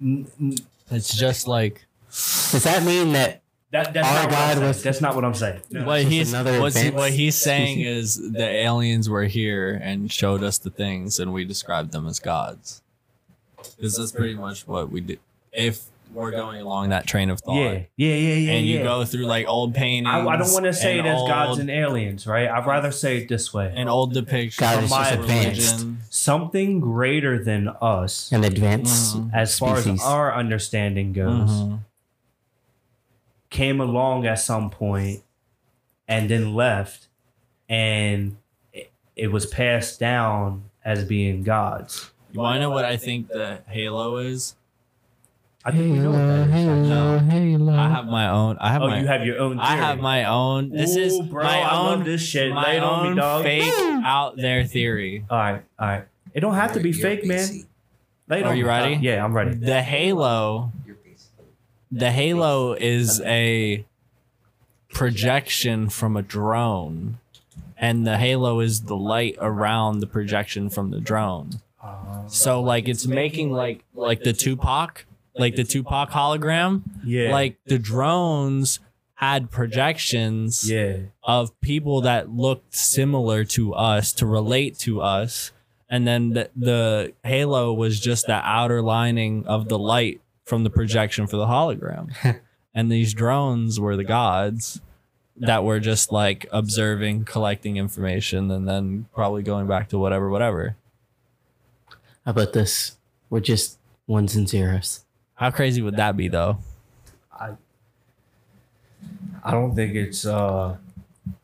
N- n- It's just like Does that mean that that, that's Our not what God I'm saying. was- that's not what i'm saying what just he's another what's, advanced what he's saying is the aliens were here and showed us the things and we described them as gods. Because that's pretty much what we do. If we're going along that train of thought. yeah yeah yeah yeah and you yeah. go through like old paintings. I, I don't want to say and it as gods and aliens, right? I'd rather say it this way: and old depictions God of is just my advanced. religion. something greater than us, an advanced Mhm. as far species. as our understanding goes, Mhm. Came along at some point and then left, and it, it was passed down as being gods. You want to know what I think the halo is? I think we know what that is. No. halo. I have my own. I have Oh, my. you have your own. I have my own. This Ooh, is bro, my I love own. this shit. My Lay it on me, own dog. fake out there theory. All right, all right. It don't have to be You're fake, man. basic. Lay it Are on you me. ready? Yeah, I'm ready. The halo. The halo is a projection from a drone, and the halo is the light around the projection from the drone. So like it's making like like the Tupac, like the Tupac hologram. yeah, Like the drones had projections yeah, of people that looked similar to us to relate to us. And then the, the halo was just the outer lining of the light from the projection for the hologram. and these drones were the gods that were just like observing, collecting information, and then probably going back to whatever, whatever. How about this? We're just ones and zeros. How crazy would that be, though? I I don't think it's uh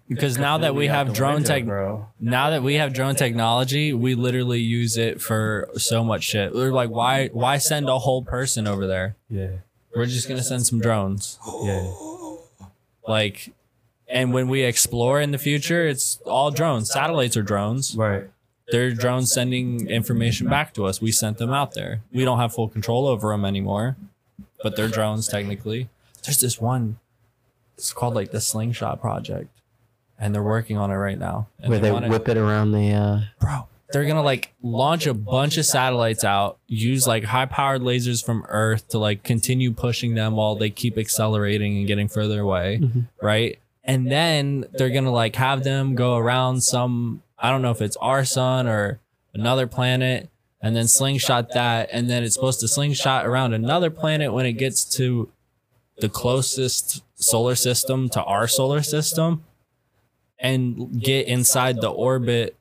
Because now that we have drone window, tech, bro. now that we have drone technology, we literally use it for so much shit. We're like, why, why send a whole person over there? Yeah, We're just gonna send some drones. yeah, Like, and when we explore in the future, it's all drones. Satellites are drones. right. They're drones sending information back to us. We sent them out there. We don't have full control over them anymore, but they're drones technically. There's this one. It's called like the Slingshot Project, and they're working on it right now. And Where they wanna- whip it around the uh bro they're gonna like launch a bunch of satellites out use like high powered lasers from earth to like continue pushing them while they keep accelerating and getting further away Mhm. right and then they're gonna like have them go around some i don't know if it's our sun or another planet and then slingshot that and then it's supposed to slingshot around another planet when it gets to the closest solar system to our solar system and get inside the orbit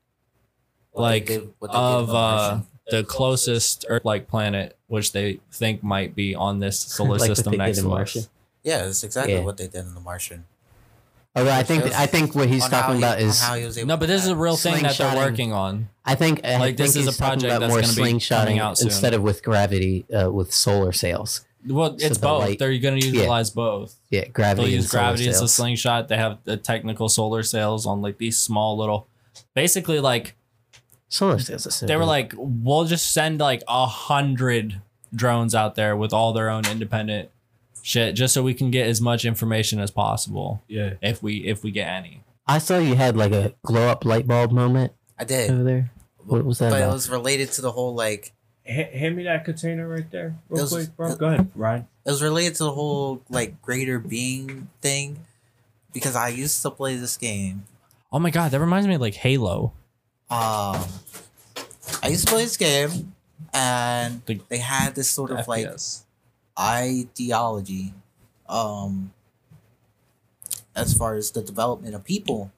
What like they of The uh the closest earth-like planet which they think might be on this solar Like system next to Martian. us yeah, that's exactly Yeah. what they did in The Martian. Although I think I think what he's talking he- about on is how he was able no but this is a real thing that they're working on I think I Like, this think is a project about that's more gonna be coming out soon. instead of with gravity uh, with solar sails. Well it's the both. light- they're going to utilize both. Yeah, gravity. they'll use and solar gravity as a slingshot. They have the technical solar sails on like these small little basically like Solar sails. is so they were like we'll just send like a hundred drones out there with all their own independent shit just so we can get as much information as possible. Yeah, if we if we get any. I saw you had like a glow up light bulb moment I did, over there. What was that but it was related to the whole like H- hand me that container right there, real was- quick, bro. Go ahead, Ryan. it was related to the whole like greater being thing because I used to play this game. oh my god that reminds me of like halo Um, I used to play this game, and The they had this sort of like FPS. ideology, um, as far as the development of people,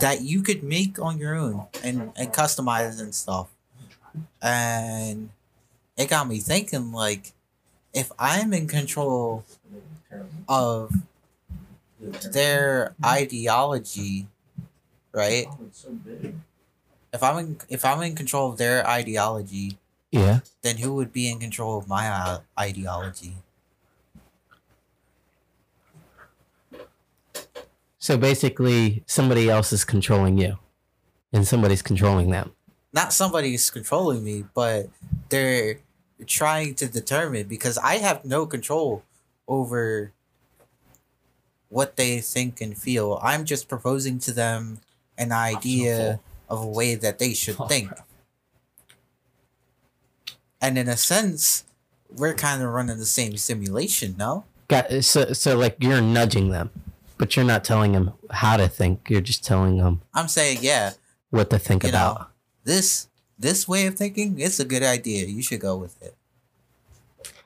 that you could make on your own and, and customize and stuff. And it got me thinking like if I'm in control of their ideology, right? If I'm in if I'm in control of their ideology, Yeah. then who would be in control of my uh, ideology? So basically, somebody else is controlling you, and somebody's controlling them. Not somebody's controlling me, but they're trying to determine because I have no control over what they think and feel. I'm just proposing to them an idea of a way that they should think. And in a sense, we're kind of running the same simulation, no? Got so so like you're nudging them, but you're not telling them how to think. You're just telling them I'm saying, yeah, what to think about. know, this this way of thinking, it's a good idea. You should go with it.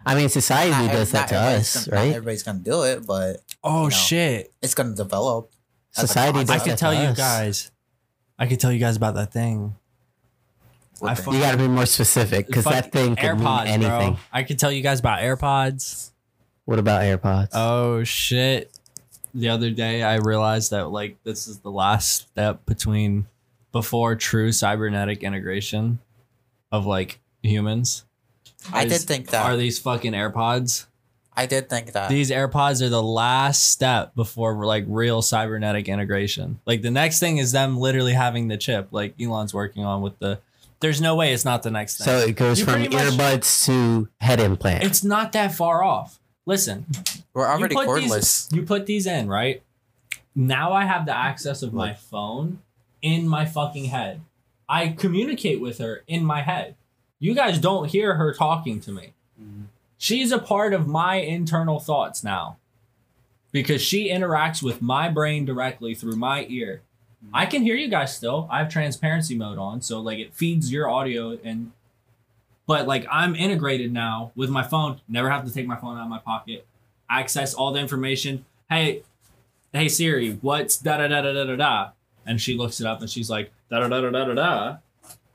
I mean, society Not does ev- that to us, gonna- Not right? everybody's gonna do it, but Oh know. shit! it's gonna develop. as a Society does I that can to tell you us. guys. I can tell you guys about that thing. I thing? fuck- You got to be more specific because that thing could mean anything. bro. I can tell you guys about AirPods. What about AirPods? Oh shit! The other day, I realized that like this is the last step between before true cybernetic integration of like humans. I did think that. Are these fucking AirPods? I did think that. These AirPods are the last step before like real cybernetic integration. Like the next thing is them literally having the chip, like Elon's working on with the. There's no way it's not the next thing. so it goes You from pretty much- earbuds to head implant. it's not that far off. Listen, We're already you cordless. These, you put these in, right? Now I have the access of my phone in my fucking head. I communicate with her in my head. You guys don't hear her talking to me. Mm-hmm. She's a part of my internal thoughts now because she interacts with my brain directly through my ear. Mm-hmm. I can hear you guys still. I have transparency mode on, so like it feeds your audio and but like I'm integrated now with my phone. Never have to take my phone out of my pocket. Access all the information. Hey, hey Siri, what's da da da da da da da? And she looks it up and she's like da da da da da da da,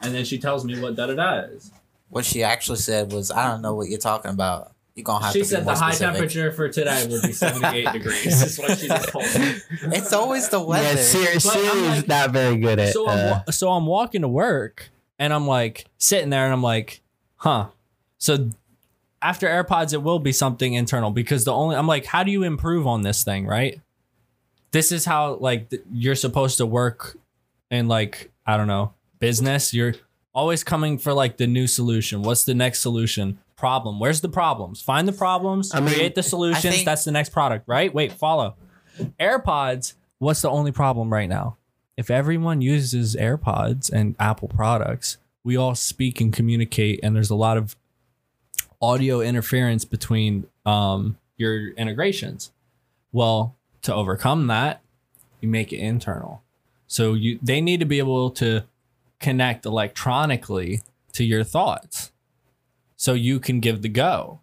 and then she tells me what da da da is. What she actually said was, "I don't know what you're talking about. You're gonna have to She to said be the more high specific." temperature for today would be 78 degrees. Is what she just told me. It's always the weather. yeah, Siri, But Siri I'm is like- not very good at. so I'm uh, wa- so I'm walking to work and I'm like sitting there and I'm like, huh. So after AirPods, it will be something internal because the only I'm like, how do you improve on this thing, right? This is how like th- you're supposed to work in like I don't know business. You're always coming for like the new solution. What's the next solution? Problem. Where's the problems? Find the problems. I mean, create the solutions. think- That's the next product, right? Wait, follow. AirPods. What's the only problem right now? if everyone uses AirPods and Apple products, we all speak and communicate, and there's a lot of audio interference between um, your integrations. Well, to overcome that, you make it internal. So you they need to be able to connect electronically to your thoughts, so you can give the go.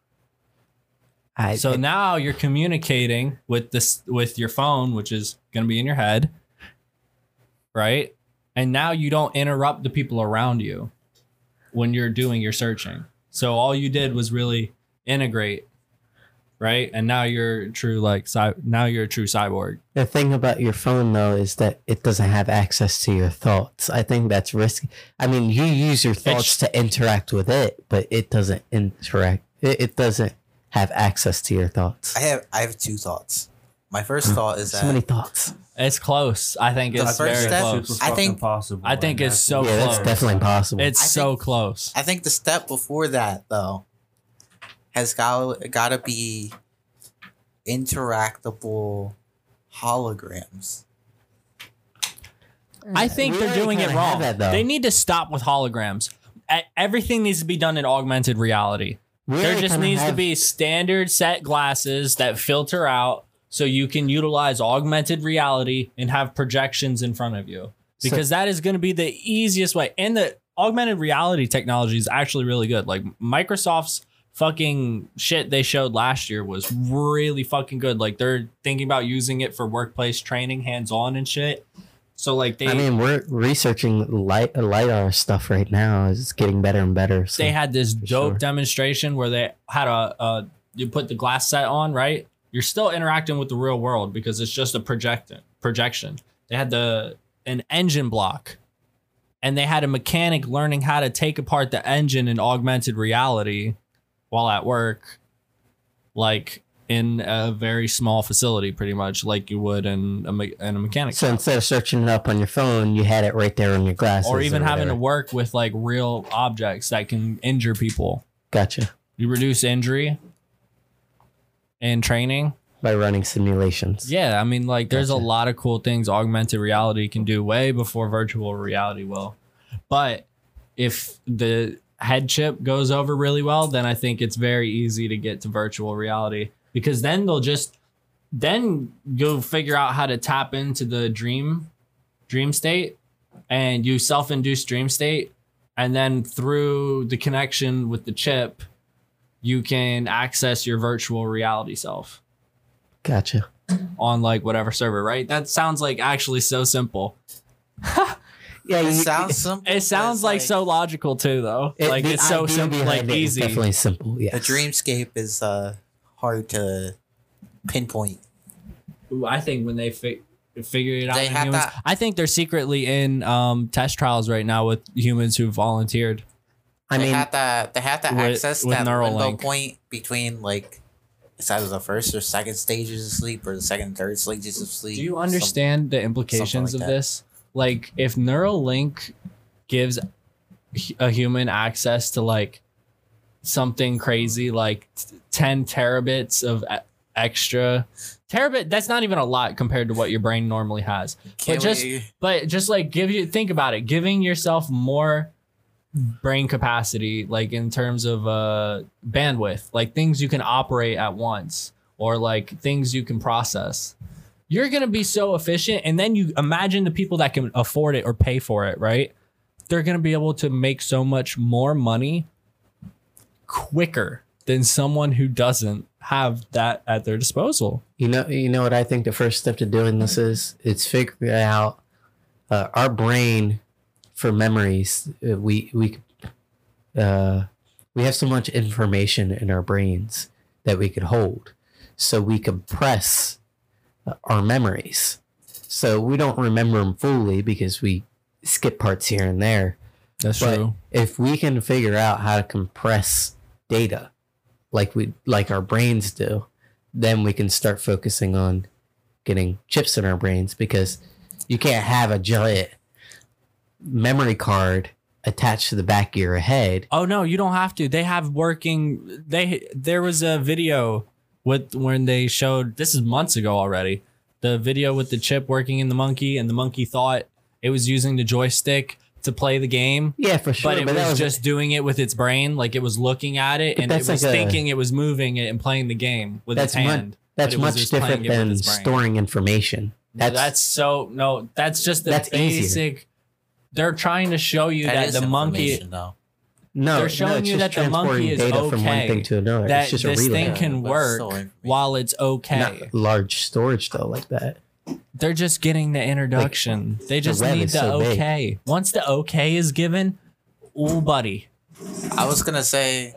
I, So now you're communicating with this with your phone, which is going to be in your head, right? And now you don't interrupt the people around you when you're doing your searching. So all you did was really integrate, right? And now you're true like cy- now you're a true cyborg. The thing about your phone though is that it doesn't have access to your thoughts. I think that's risky. I mean, you use your thoughts to interact with it, but it doesn't interact. It, it doesn't have access to your thoughts. I have I have two thoughts. My first hmm. thought is So that many thoughts. It's close. I think The it's first very step- close. I think- possible. I think it's that's so what- Yeah, that's definitely possible. It's I so close. I think the step before that though has got got to be interactable holograms. I think We they're doing it wrong. that, though. they need to stop with holograms. Everything needs to be done in augmented reality. We there just kinda needs to be standard set glasses that filter out so you can utilize augmented reality and have projections in front of you. So- Because that is going to be the easiest way. And the augmented reality technology is actually really good. Like Microsoft's fucking shit they showed last year was really fucking good. Like they're thinking about using it for workplace training, hands on and shit. So like they I mean, we're researching light lidar stuff right now. It's getting better and better. So. they had this dope sure. demonstration where they had a, a you put the glass set on right you're still interacting with the real world because it's just a project projection they had the an engine block and they had a mechanic learning how to take apart the engine in augmented reality while at work like in a very small facility pretty much like you would in a, me- in a mechanic so shop. instead of searching it up on your phone, you had it right there on your glasses, or even having to work with like real objects that can injure people Gotcha. you reduce injury in training By running simulations. yeah i mean like there's a lot of cool things augmented reality can do way before virtual reality will but if the head chip goes over really well then i think it's very easy to get to virtual reality. Because then they'll just then you'll figure out how to tap into the dream dream state and you self-induce dream state. And then through the connection with the chip you can access your virtual reality self Gotcha. on like whatever server right? That sounds like actually so simple Yeah, It you, sounds simple. it sounds it's like, so logical too though it- like it's so simple like behind it is easy Definitely simple. Yeah. The dreamscape is uh hard to pinpoint. Ooh, i think when they fi- figure it out They have humans, that- i think they're secretly in um test trials right now with humans who volunteered I they mean, have to they have to with- access with that window Neuralink. point between like it's either the first or second stages of sleep or the second and third stages of sleep. Do you understand the implications like of that. this? Like, if Neuralink gives a human access to like something crazy, like t- 10 terabits of extra terabit, that's not even a lot compared to what your brain normally has. Can't but just- we- But just like give you, think about it, giving yourself more brain capacity, like in terms of uh, bandwidth, like things you can operate at once or like things you can process you're going to be so efficient and then you imagine the people that can afford it or pay for it right? They're going to be able to make so much more money quicker than someone who doesn't have that at their disposal. You know, you know what I think the first step to doing this is? It's figuring out uh, our brain for memories. Uh, we we uh, we have so much information in our brains that we could hold, so we compress our memories. So we don't remember them fully because we skip parts here and there. that's But if we can figure out how to compress data like we like our brains do, then we can start focusing on getting chips in our brains because you can't have a giant memory card attached to the back of your head. oh no you don't have to they have working they there was a video with when they showed this is months ago already the video with the chip working in the monkey and the monkey thought it was using the joystick to play the game Yeah, for sure. but it that was, just doing it with its brain, like it was looking at it But and it was like a- thinking it was moving it and playing the game with That's its mu- hand. that's it much different than storing information. That's, That's, that's so no, that's just the That's easier. basic. They're trying to show you that, is the monkey information, though. No. they're showing no, you just that the monkey transporting is data from one thing to another. that it's just this a relay. thing can work still while it's okay. Not large storage though, like that. They're just getting the introduction. they just web need the so big. okay. Once the okay is given, oh buddy, I was gonna say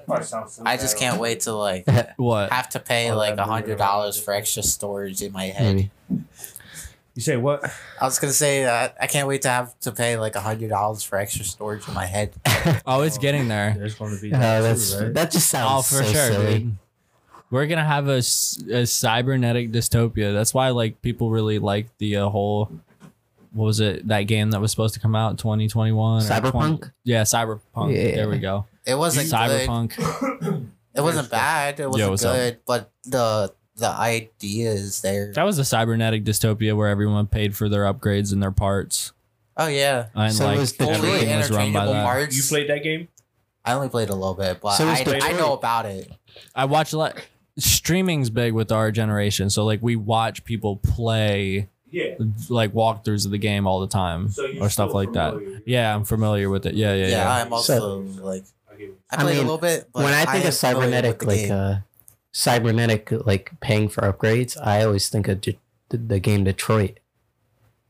I just can't wait to like what? have to pay like a hundred dollars for extra storage in my head. Maybe. You say what? I was gonna say that I can't wait to have to pay like a hundred dollars for extra storage in my head. Oh, it's getting there. There's going to be. Uh, that that's too, right? that just sounds Oh, for so sure, silly. dude. We're gonna have a cybernetic dystopia. That's why like people really like the uh, whole. What was it? That game that was supposed to come out in 2021? Cyberpunk? 20 yeah, Cyberpunk. Yeah. There we go. It wasn't good. Cyberpunk. It wasn't bad. It wasn't what's up? good, but the the idea is there. That was a cybernetic dystopia where everyone paid for their upgrades and their parts, Oh yeah, and So like was Detroit fully everything was run by interchangeable that. parts. You played that game? I only played a little bit, but So was I, I know about it. I watch a lot. Streaming's big with our generation, so like we watch people play Yeah. like walkthroughs of the game all the time So or stuff still like that. Yeah, I'm familiar with it. Yeah, yeah, Yeah, yeah. I'm also So- like I get what I I mean, a little bit. But when I think am of cybernetic, like uh, cybernetic, like paying for upgrades, I always think of De- the, the game Detroit,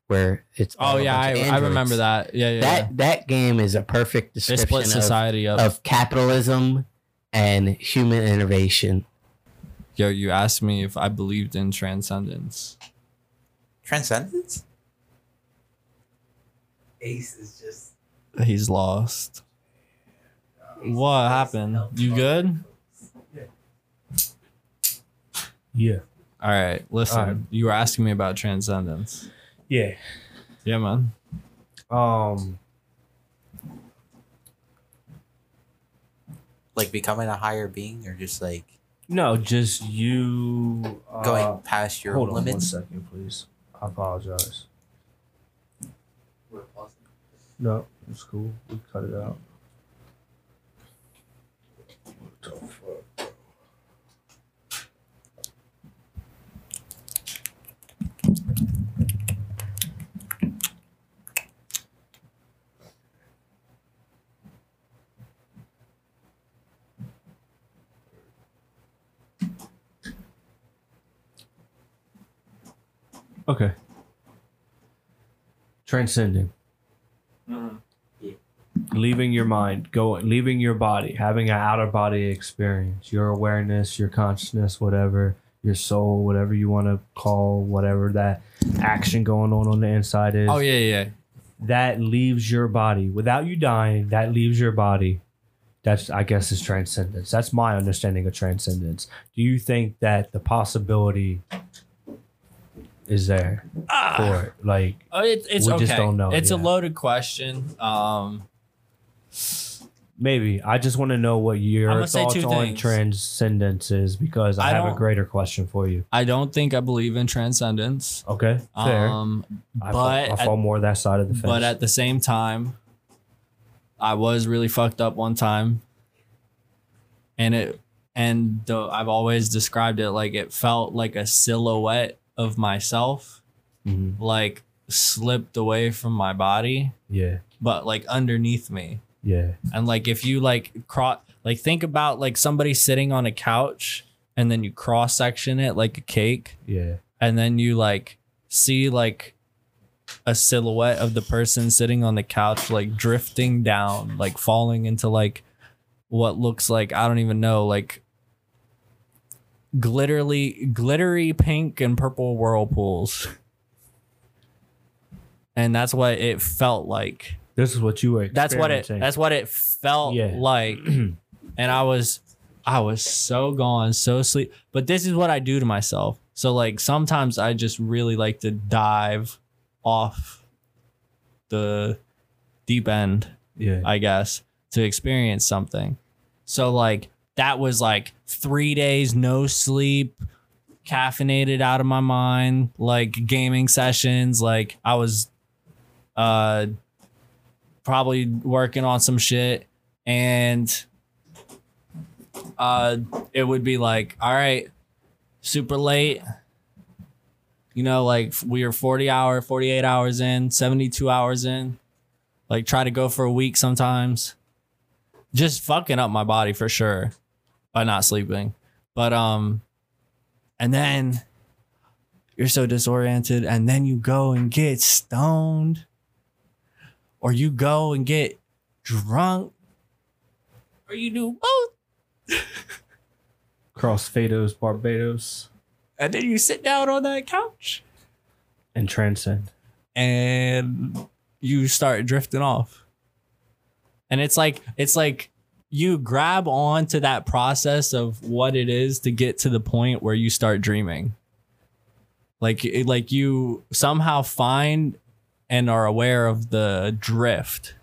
where it's Oh yeah, I, I remember that. Yeah, yeah. That that game is a perfect description of, society up. of capitalism and human innovation. Yo, you asked me if I believed in transcendence. Transcendence? Ace is just. He's lost. What happened? You good? Yeah. All right, listen. All right. You were asking me about transcendence. Yeah. Yeah, man. Um. Like becoming a higher being or just like No, just you uh, going past your hold on one limits? second, please. I apologize. No, it's cool. We cut it out. What the fuck? Okay. Transcending. Mm-hmm. Leaving your mind, going, leaving your body, having an outer body experience, your awareness, your consciousness, whatever, your soul, whatever you want to call whatever that action going on on the inside is. Oh yeah, yeah. That leaves your body without you dying. That leaves your body. That's, I guess, is transcendence. That's my understanding of transcendence. Do you think that the possibility is there for it? Like, Oh, it, it's We okay. just don't know, It's a loaded question. Um, Maybe. I just want to know what your thoughts on things. transcendence is because I, I have a greater question for you. I don't think I believe in transcendence. Okay, fair. Um, I, but fall, I at- fall more that side of the fence. but at the same time, I was really fucked up one time, and it and the, I've always described it like it felt like a silhouette of myself, Mhm. like slipped away from my body, yeah, but like underneath me. yeah, And like if you like cross like think about like somebody sitting on a couch and then you cross section it like a cake yeah, and then you like see like a silhouette of the person sitting on the couch like drifting down like falling into like what looks like I don't even know like glittery glittery pink and purple whirlpools. And that's what it felt like This is what you were. that's what it that's what it felt Yeah. like and i was i was so gone so asleep but this is what i do to myself so like sometimes i just really like to dive off the deep end yeah, i guess to experience something so like that was like three days no sleep caffeinated out of my mind like gaming sessions like i was uh probably working on some shit. And uh it would be like all right super late. You know like we are 40 hour 48 hours in 72 hours in. Like try to go for a week sometimes. Just fucking up my body for sure by not sleeping. But um and then you're so disoriented and then you go and get stoned or you go and get drunk. Or you do both. Crossfados, Barbados, and then you sit down on that couch. And transcend. and you start drifting off. And it's like it's like you grab on to that process of what it is to get to the point where you start dreaming like like you somehow find and are aware of the drift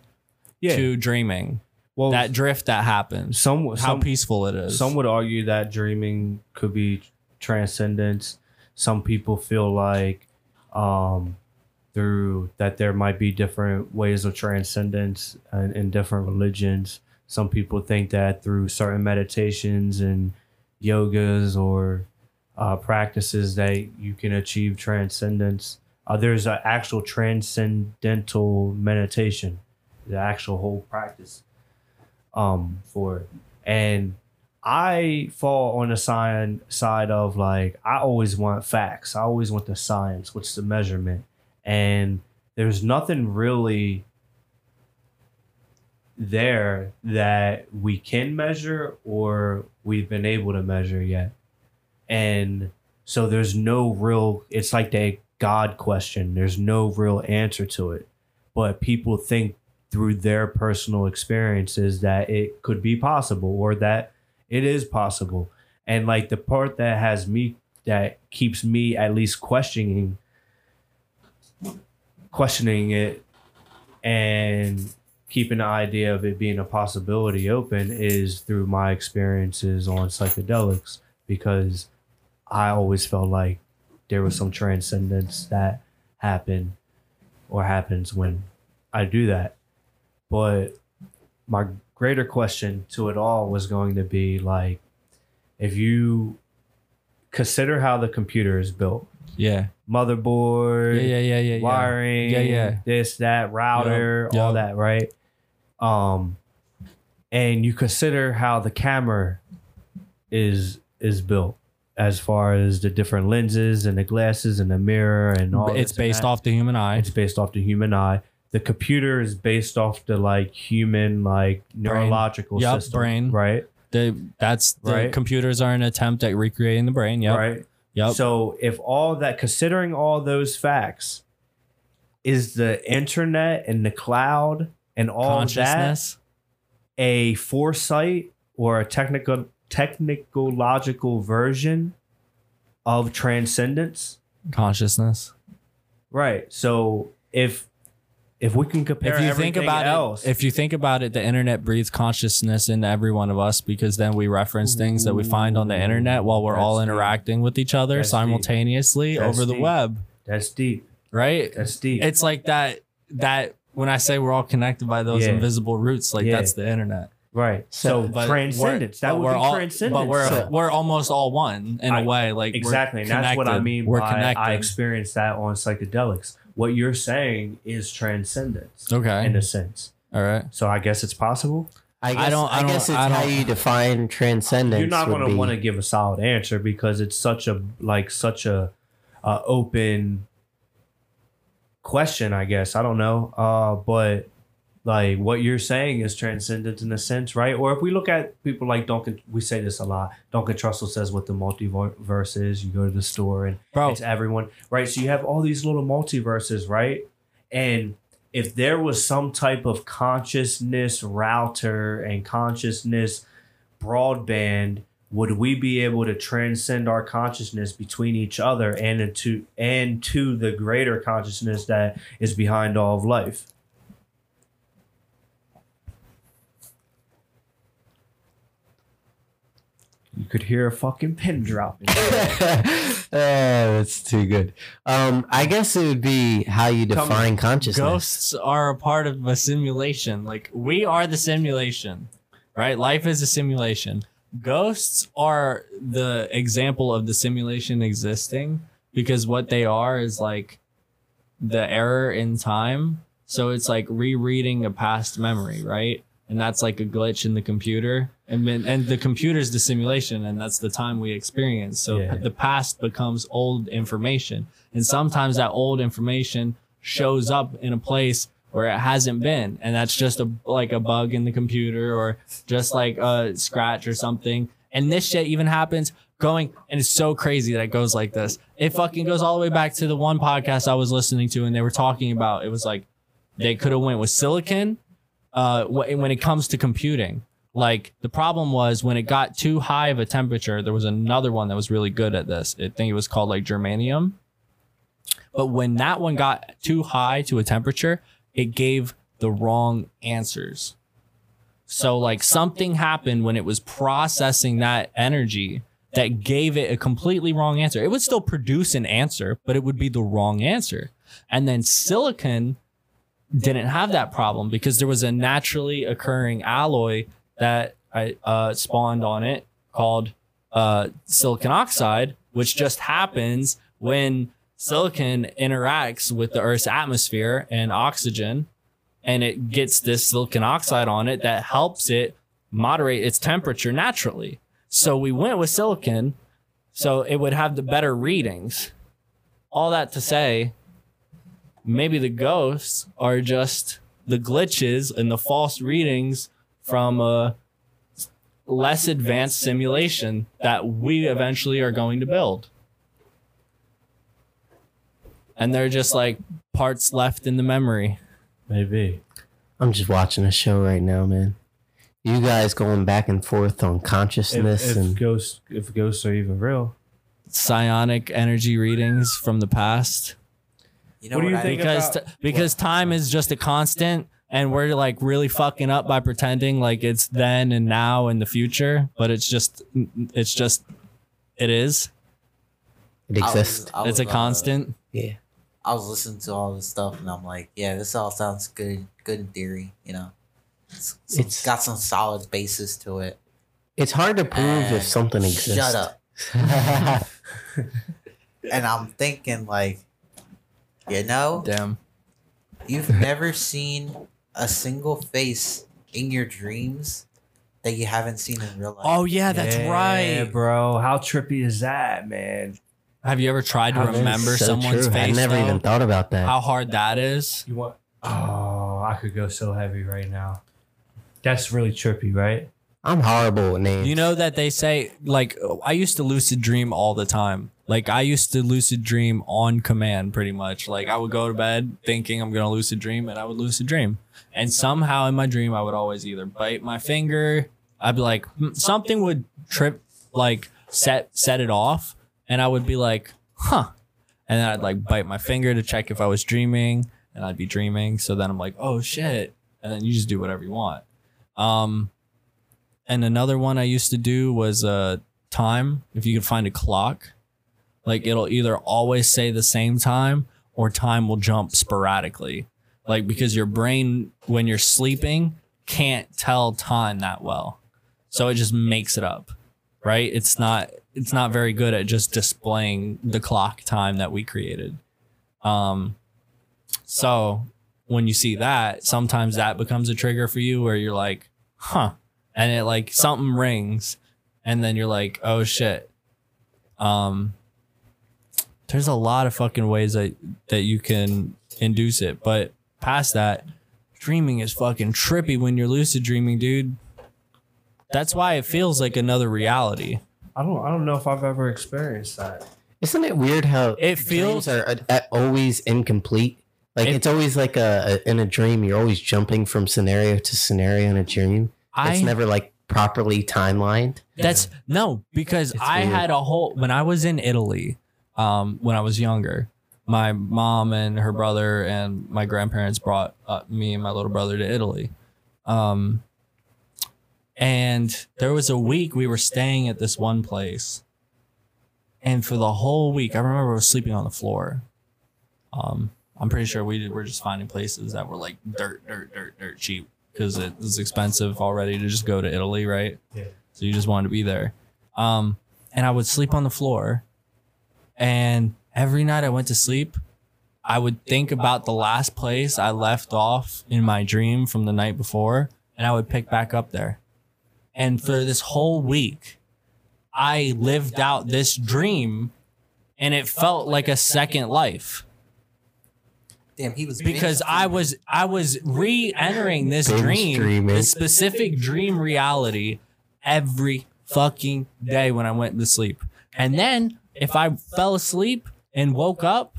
Yeah. to dreaming well, that drift that happens some how some peaceful it is Some would argue that dreaming could be transcendence. Some people feel like um, through that there might be different ways of transcendence in, in different religions. Some people think that through certain meditations and yogas or uh, practices that you can achieve transcendence. Uh, there's an actual transcendental meditation, the actual whole practice um, for it. And I fall on the side side of like I always want facts. I always want the science, what's the measurement. and there's nothing really there that we can measure or we've been able to measure yet. And so there's no real, it's like the God question. There's no real answer to it. But people think through their personal experiences that it could be possible or that it is possible. And like the part that has me, that keeps me at least questioning, questioning it and keeping the idea of it being a possibility open is through my experiences on psychedelics because I always felt like there was some transcendence that happened or happens when I do that. But my greater question to it all was going to be like if you consider how the computer is built Yeah. motherboard Yeah, yeah, yeah, yeah. wiring, Yeah, yeah. this, that, router, Yup, all yup. that, right? Um, and you consider how the camera is is built as far as the different lenses and the glasses and the mirror and all. It's based off the human eye. It's based off the human eye. The computer is based off the like human like neurological Yup, system, brain. right? The, that's the Right. computers are an attempt at recreating the brain. Yep. Right. Yep. So if all that, considering all those facts, is the internet and the cloud and all that a foresight or a technical technological version of transcendence? Consciousness. Right. So if if we can compare if you think about else, it, if you think about it, the internet breathes consciousness into every one of us because then we reference things that we find on the internet while we're all That's deep. interacting with each other That's deep. simultaneously That's over the deep. web, that's deep. right? That's deep. It's like that that when I say we're all connected by those Yeah. invisible roots, like Yeah. that's the internet. right. So- So, transcendence. we're- That would we're be all, transcendence. But we're So- we're almost all one in a I- way. Like exactly and that's what i mean We're by connected. i experienced that on psychedelics what you're saying is transcendence okay. in a sense all right. so i guess it's possible I guess, I don't- I guess don't- it's I how don't- you define transcendence. you're not going to want to give a solid answer because it's such a like such a, a open question i guess. I don't know. Uh but like what you're saying is transcendent in a sense right? Or if we look at people like duncan we say this a lot. Duncan trussell says what the multiverse is. You go to the store and Bro, it's everyone right? So you have all these little multiverses right? And if there was some type of consciousness router and consciousness broadband would we be able to transcend our consciousness between each other and into and to the greater consciousness that is behind all of life you could hear a fucking pin dropping oh, that's too good. Um, I guess it would be how you Come- define consciousness. ghosts are a part of a simulation. Like we are the simulation, right? Life is a simulation. Ghosts are the example of the simulation existing because what they are is like the error in time. So it's like rereading a past memory, right? And that's like a glitch in the computer. And then, and the computer's the simulation and that's the time we experience. So Yeah. the past becomes old information. And sometimes that old information shows up in a place where it hasn't been. And that's just a like a bug in the computer or just like a scratch or something. And this shit even happens going and it's so crazy that it goes like this. It fucking goes all the way back to the one podcast i was listening to and they were talking about. It was like they could have went with silicon uh when it comes to computing. Like the problem was when it got too high of a temperature there was another one that was really good at this. I think it was called like germanium. But when that one got too high to a temperature, it gave the wrong answers. So, like, something happened when it was processing that energy that gave it a completely wrong answer. It would still produce an answer, but it would be the wrong answer. And then silicon didn't have that problem because there was a naturally occurring alloy that I uh, spawned on it called uh, silicon oxide, which just happens when silicon interacts with the Earth's atmosphere and oxygen, and it gets this silicon oxide on it that helps it moderate its temperature naturally. So we went with silicon, so it would have the better readings. All that to say, maybe the ghosts are just the glitches and the false readings from a less advanced simulation that we eventually are going to build. And they're just like parts left in the memory. Maybe. I'm just watching a show right now, man. You guys going back and forth on If, consciousness if and ghosts, if ghosts are even real, Psionic energy readings from the past. You know What what, do you I, think because about- t- because time is just a constant and we're like really fucking up by pretending like it's then and now and the future but it's just it's just it is it I was- exists. I was, it's a uh, constant Yeah. I was listening to all this stuff and I'm like, yeah, this all sounds good, good in theory. You know, it's, some- It's- got some solid basis to it. It's hard to prove And if something exists. Shut up. And I'm thinking like, you know, damn you've never seen a single face in your dreams that you haven't seen in real life. oh yeah that's Yeah, right bro. How trippy is that, man? Have you ever tried to How- That is remember So someone's true. face I never though? even thought about that. how hard that is You want? Oh, I could go so heavy right now. That's really trippy, right? I'm horrible with names. You know that they say like I used to lucid dream all the time. Like I used to lucid dream on command pretty much. Like I would go to bed thinking I'm going to lucid dream and I would lucid dream. And somehow in my dream I would always either bite my finger, I'd be like "Hmm," something would trip like set set it off and I would be like, "Huh." And then I'd like bite my finger to check if I was dreaming and I'd be dreaming. So then I'm like, "Oh shit." And then you just do whatever you want. Um and another one I used to do was uh time. If you could find a clock, like it'll either always say the same time or time will jump sporadically. Like because your brain when you're sleeping can't tell time that well. So it just makes it up. Right? It's not it's not very good at just displaying the clock time that we created. Um so when you see that, sometimes that becomes a trigger for you where you're like, huh, and it like something rings and then you're like oh shit. Um there's a lot of fucking ways that that you can induce it but past that dreaming is fucking trippy when you're lucid dreaming dude. That's why it feels like another reality I don't. I don't know if I've ever experienced that. Isn't it weird how It feels- are uh, always incomplete? Like It- it's always like a, a in a dream. You're always jumping from scenario to scenario in a dream. it's i never like properly timelined. That's no, because It's I weird. had a whole when I was in Italy, um, when I was younger, my mom and her brother and my grandparents brought uh, me and my little brother to Italy. Um, and there was a week we were staying at this one place. And for the whole week, I remember I was sleeping on the floor. Um, I'm pretty sure we did, were just finding places that were like dirt, dirt, dirt, dirt cheap because it was expensive already to just go to Italy, right? Yeah. So you just wanted to be there. Um, and I would sleep on the floor. And every night I went to sleep, I would think about the last place I left off in my dream from the night before, and I would pick back up there. And for this whole week, I lived out this dream, and it felt like a second life Damn, he was because I was I was re-entering this dream, this specific dream reality every fucking day when I went to sleep. And then if I fell asleep and woke up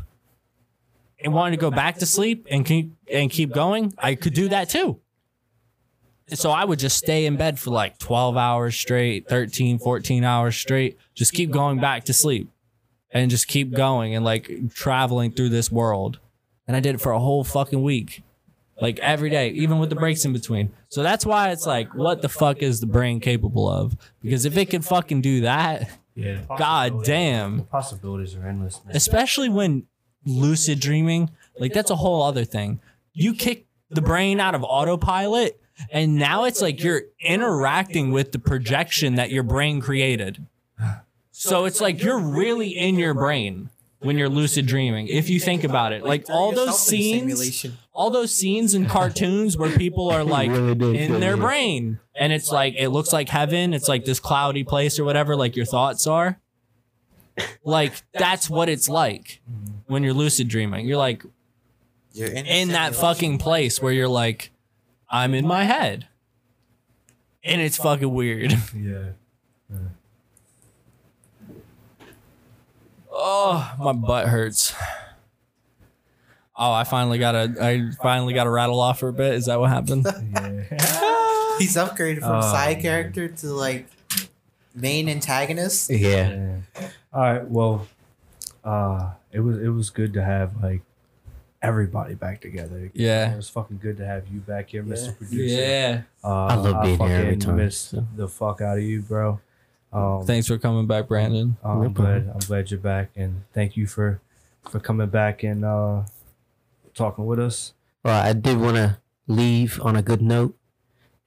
and wanted to go back to sleep and keep and keep going, I could do that too. So I would just stay in bed for like 12 hours straight, 13, 14 hours straight, just keep going back to sleep and just keep going and like traveling through this world. And I did it for a whole fucking week. Like every day, even with the breaks in between. So that's why it's like, what the fuck is the brain capable of? Because if it can fucking do that, Yeah. god damn. The possibilities are endless. Man. Especially when lucid dreaming, like that's a whole other thing. You kick the brain out of autopilot, and now it's like you're interacting with the projection that your brain created. So it's like you're really in your brain when you're lucid dreaming. If you think about it, like all those scenes, all those scenes in cartoons where people are like in their brain and it's like it looks like heaven it's like this cloudy place or whatever like your thoughts are like that's what it's like when you're lucid dreaming you're like You're in innocent that emotion. fucking place where you're like, I'm in my head. And it's fucking weird. Yeah. Oh, my butt hurts. Oh, I finally got a I finally got a rattle off for a bit. Is that what happened? Yeah. He's upgraded from Oh, side man. character to like main antagonist. Yeah. Yeah. All right. Well, uh, it was it was good to have like everybody back together. Yeah. It was fucking good to have you back here, Mr. Producer. Yeah. Uh, I love being here every time, Miss so. the fuck out of you, bro. Um, Thanks for coming back, Brandon. uh, No I'm glad. I'm glad you're back, and thank you for for coming back and uh, talking with us. Well, I did want to leave on a good note,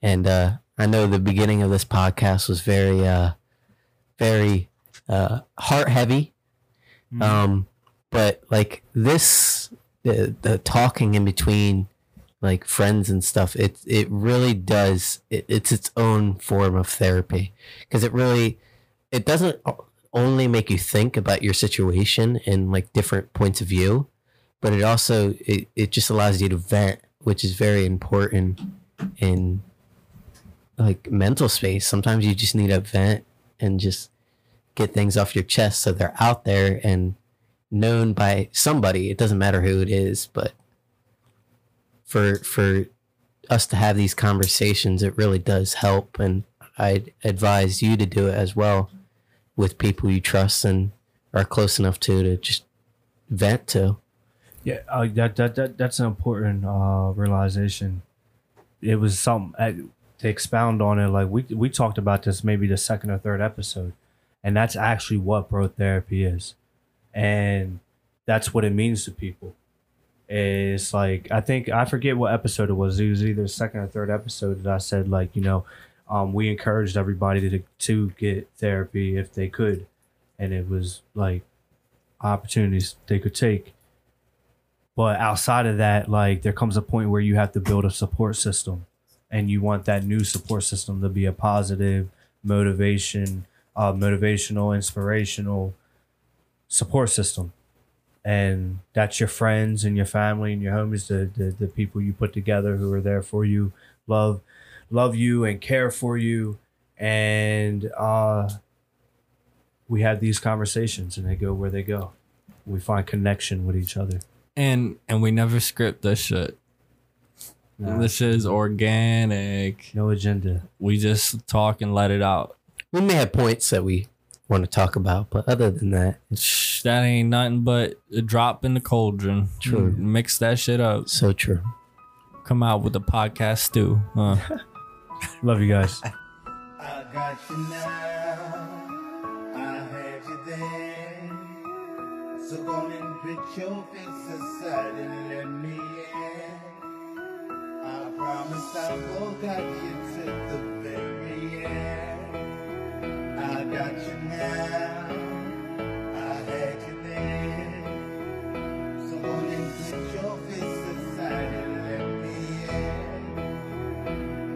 and uh, I know the beginning of this podcast was very, uh, very uh, heart heavy. Mm-hmm. Um, but like this, the the talking in between, like friends and stuff, it it really does. It, it's its own form of therapy because it really, it doesn't only make you think about your situation and like different points of view, but it also it, it just allows you to vent, which is very important in like mental space. Sometimes you just need a vent and just get things off your chest so they're out there and known by somebody. It doesn't matter who it is, but for for us to have these conversations, it really does help. And I'd advise you to do it as well with people you trust and are close enough to to just vent to. Yeah, uh, that, that that that's an important uh, realization. It was something uh, to expound on it. Like we we talked about this maybe the second or third episode, and that's actually what bro therapy is, and that's what it means to people. It's like I think I forget what episode it was. It was either second or third episode that I said like you know, um, we encouraged everybody to to get therapy if they could, and it was like opportunities they could take. But outside of that, like there comes a point where you have to build a support system, and you want that new support system to be a positive motivation, uh, motivational, inspirational support system, and that's your friends and your family and your homies, the the, the people you put together who are there for you, love, love you and care for you, and uh, we have these conversations, and they go where they go. We find connection with each other. And and we never script this shit. Nah. This is organic. No agenda. We just talk and let it out. We may have points that we want to talk about, but other than that, That ain't nothing but a drop in the cauldron. True. Mix that shit up. so true. Come out with a podcast stew. Huh? Love you guys. I got you now. I had you then. So go on and put your face aside and let me in. I promise I will guide you to the got you now. I had you there. So won't you put your fists aside and let me in?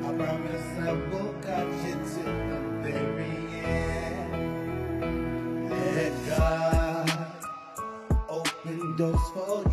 I promise I will cut you to the very end. Let God open doors for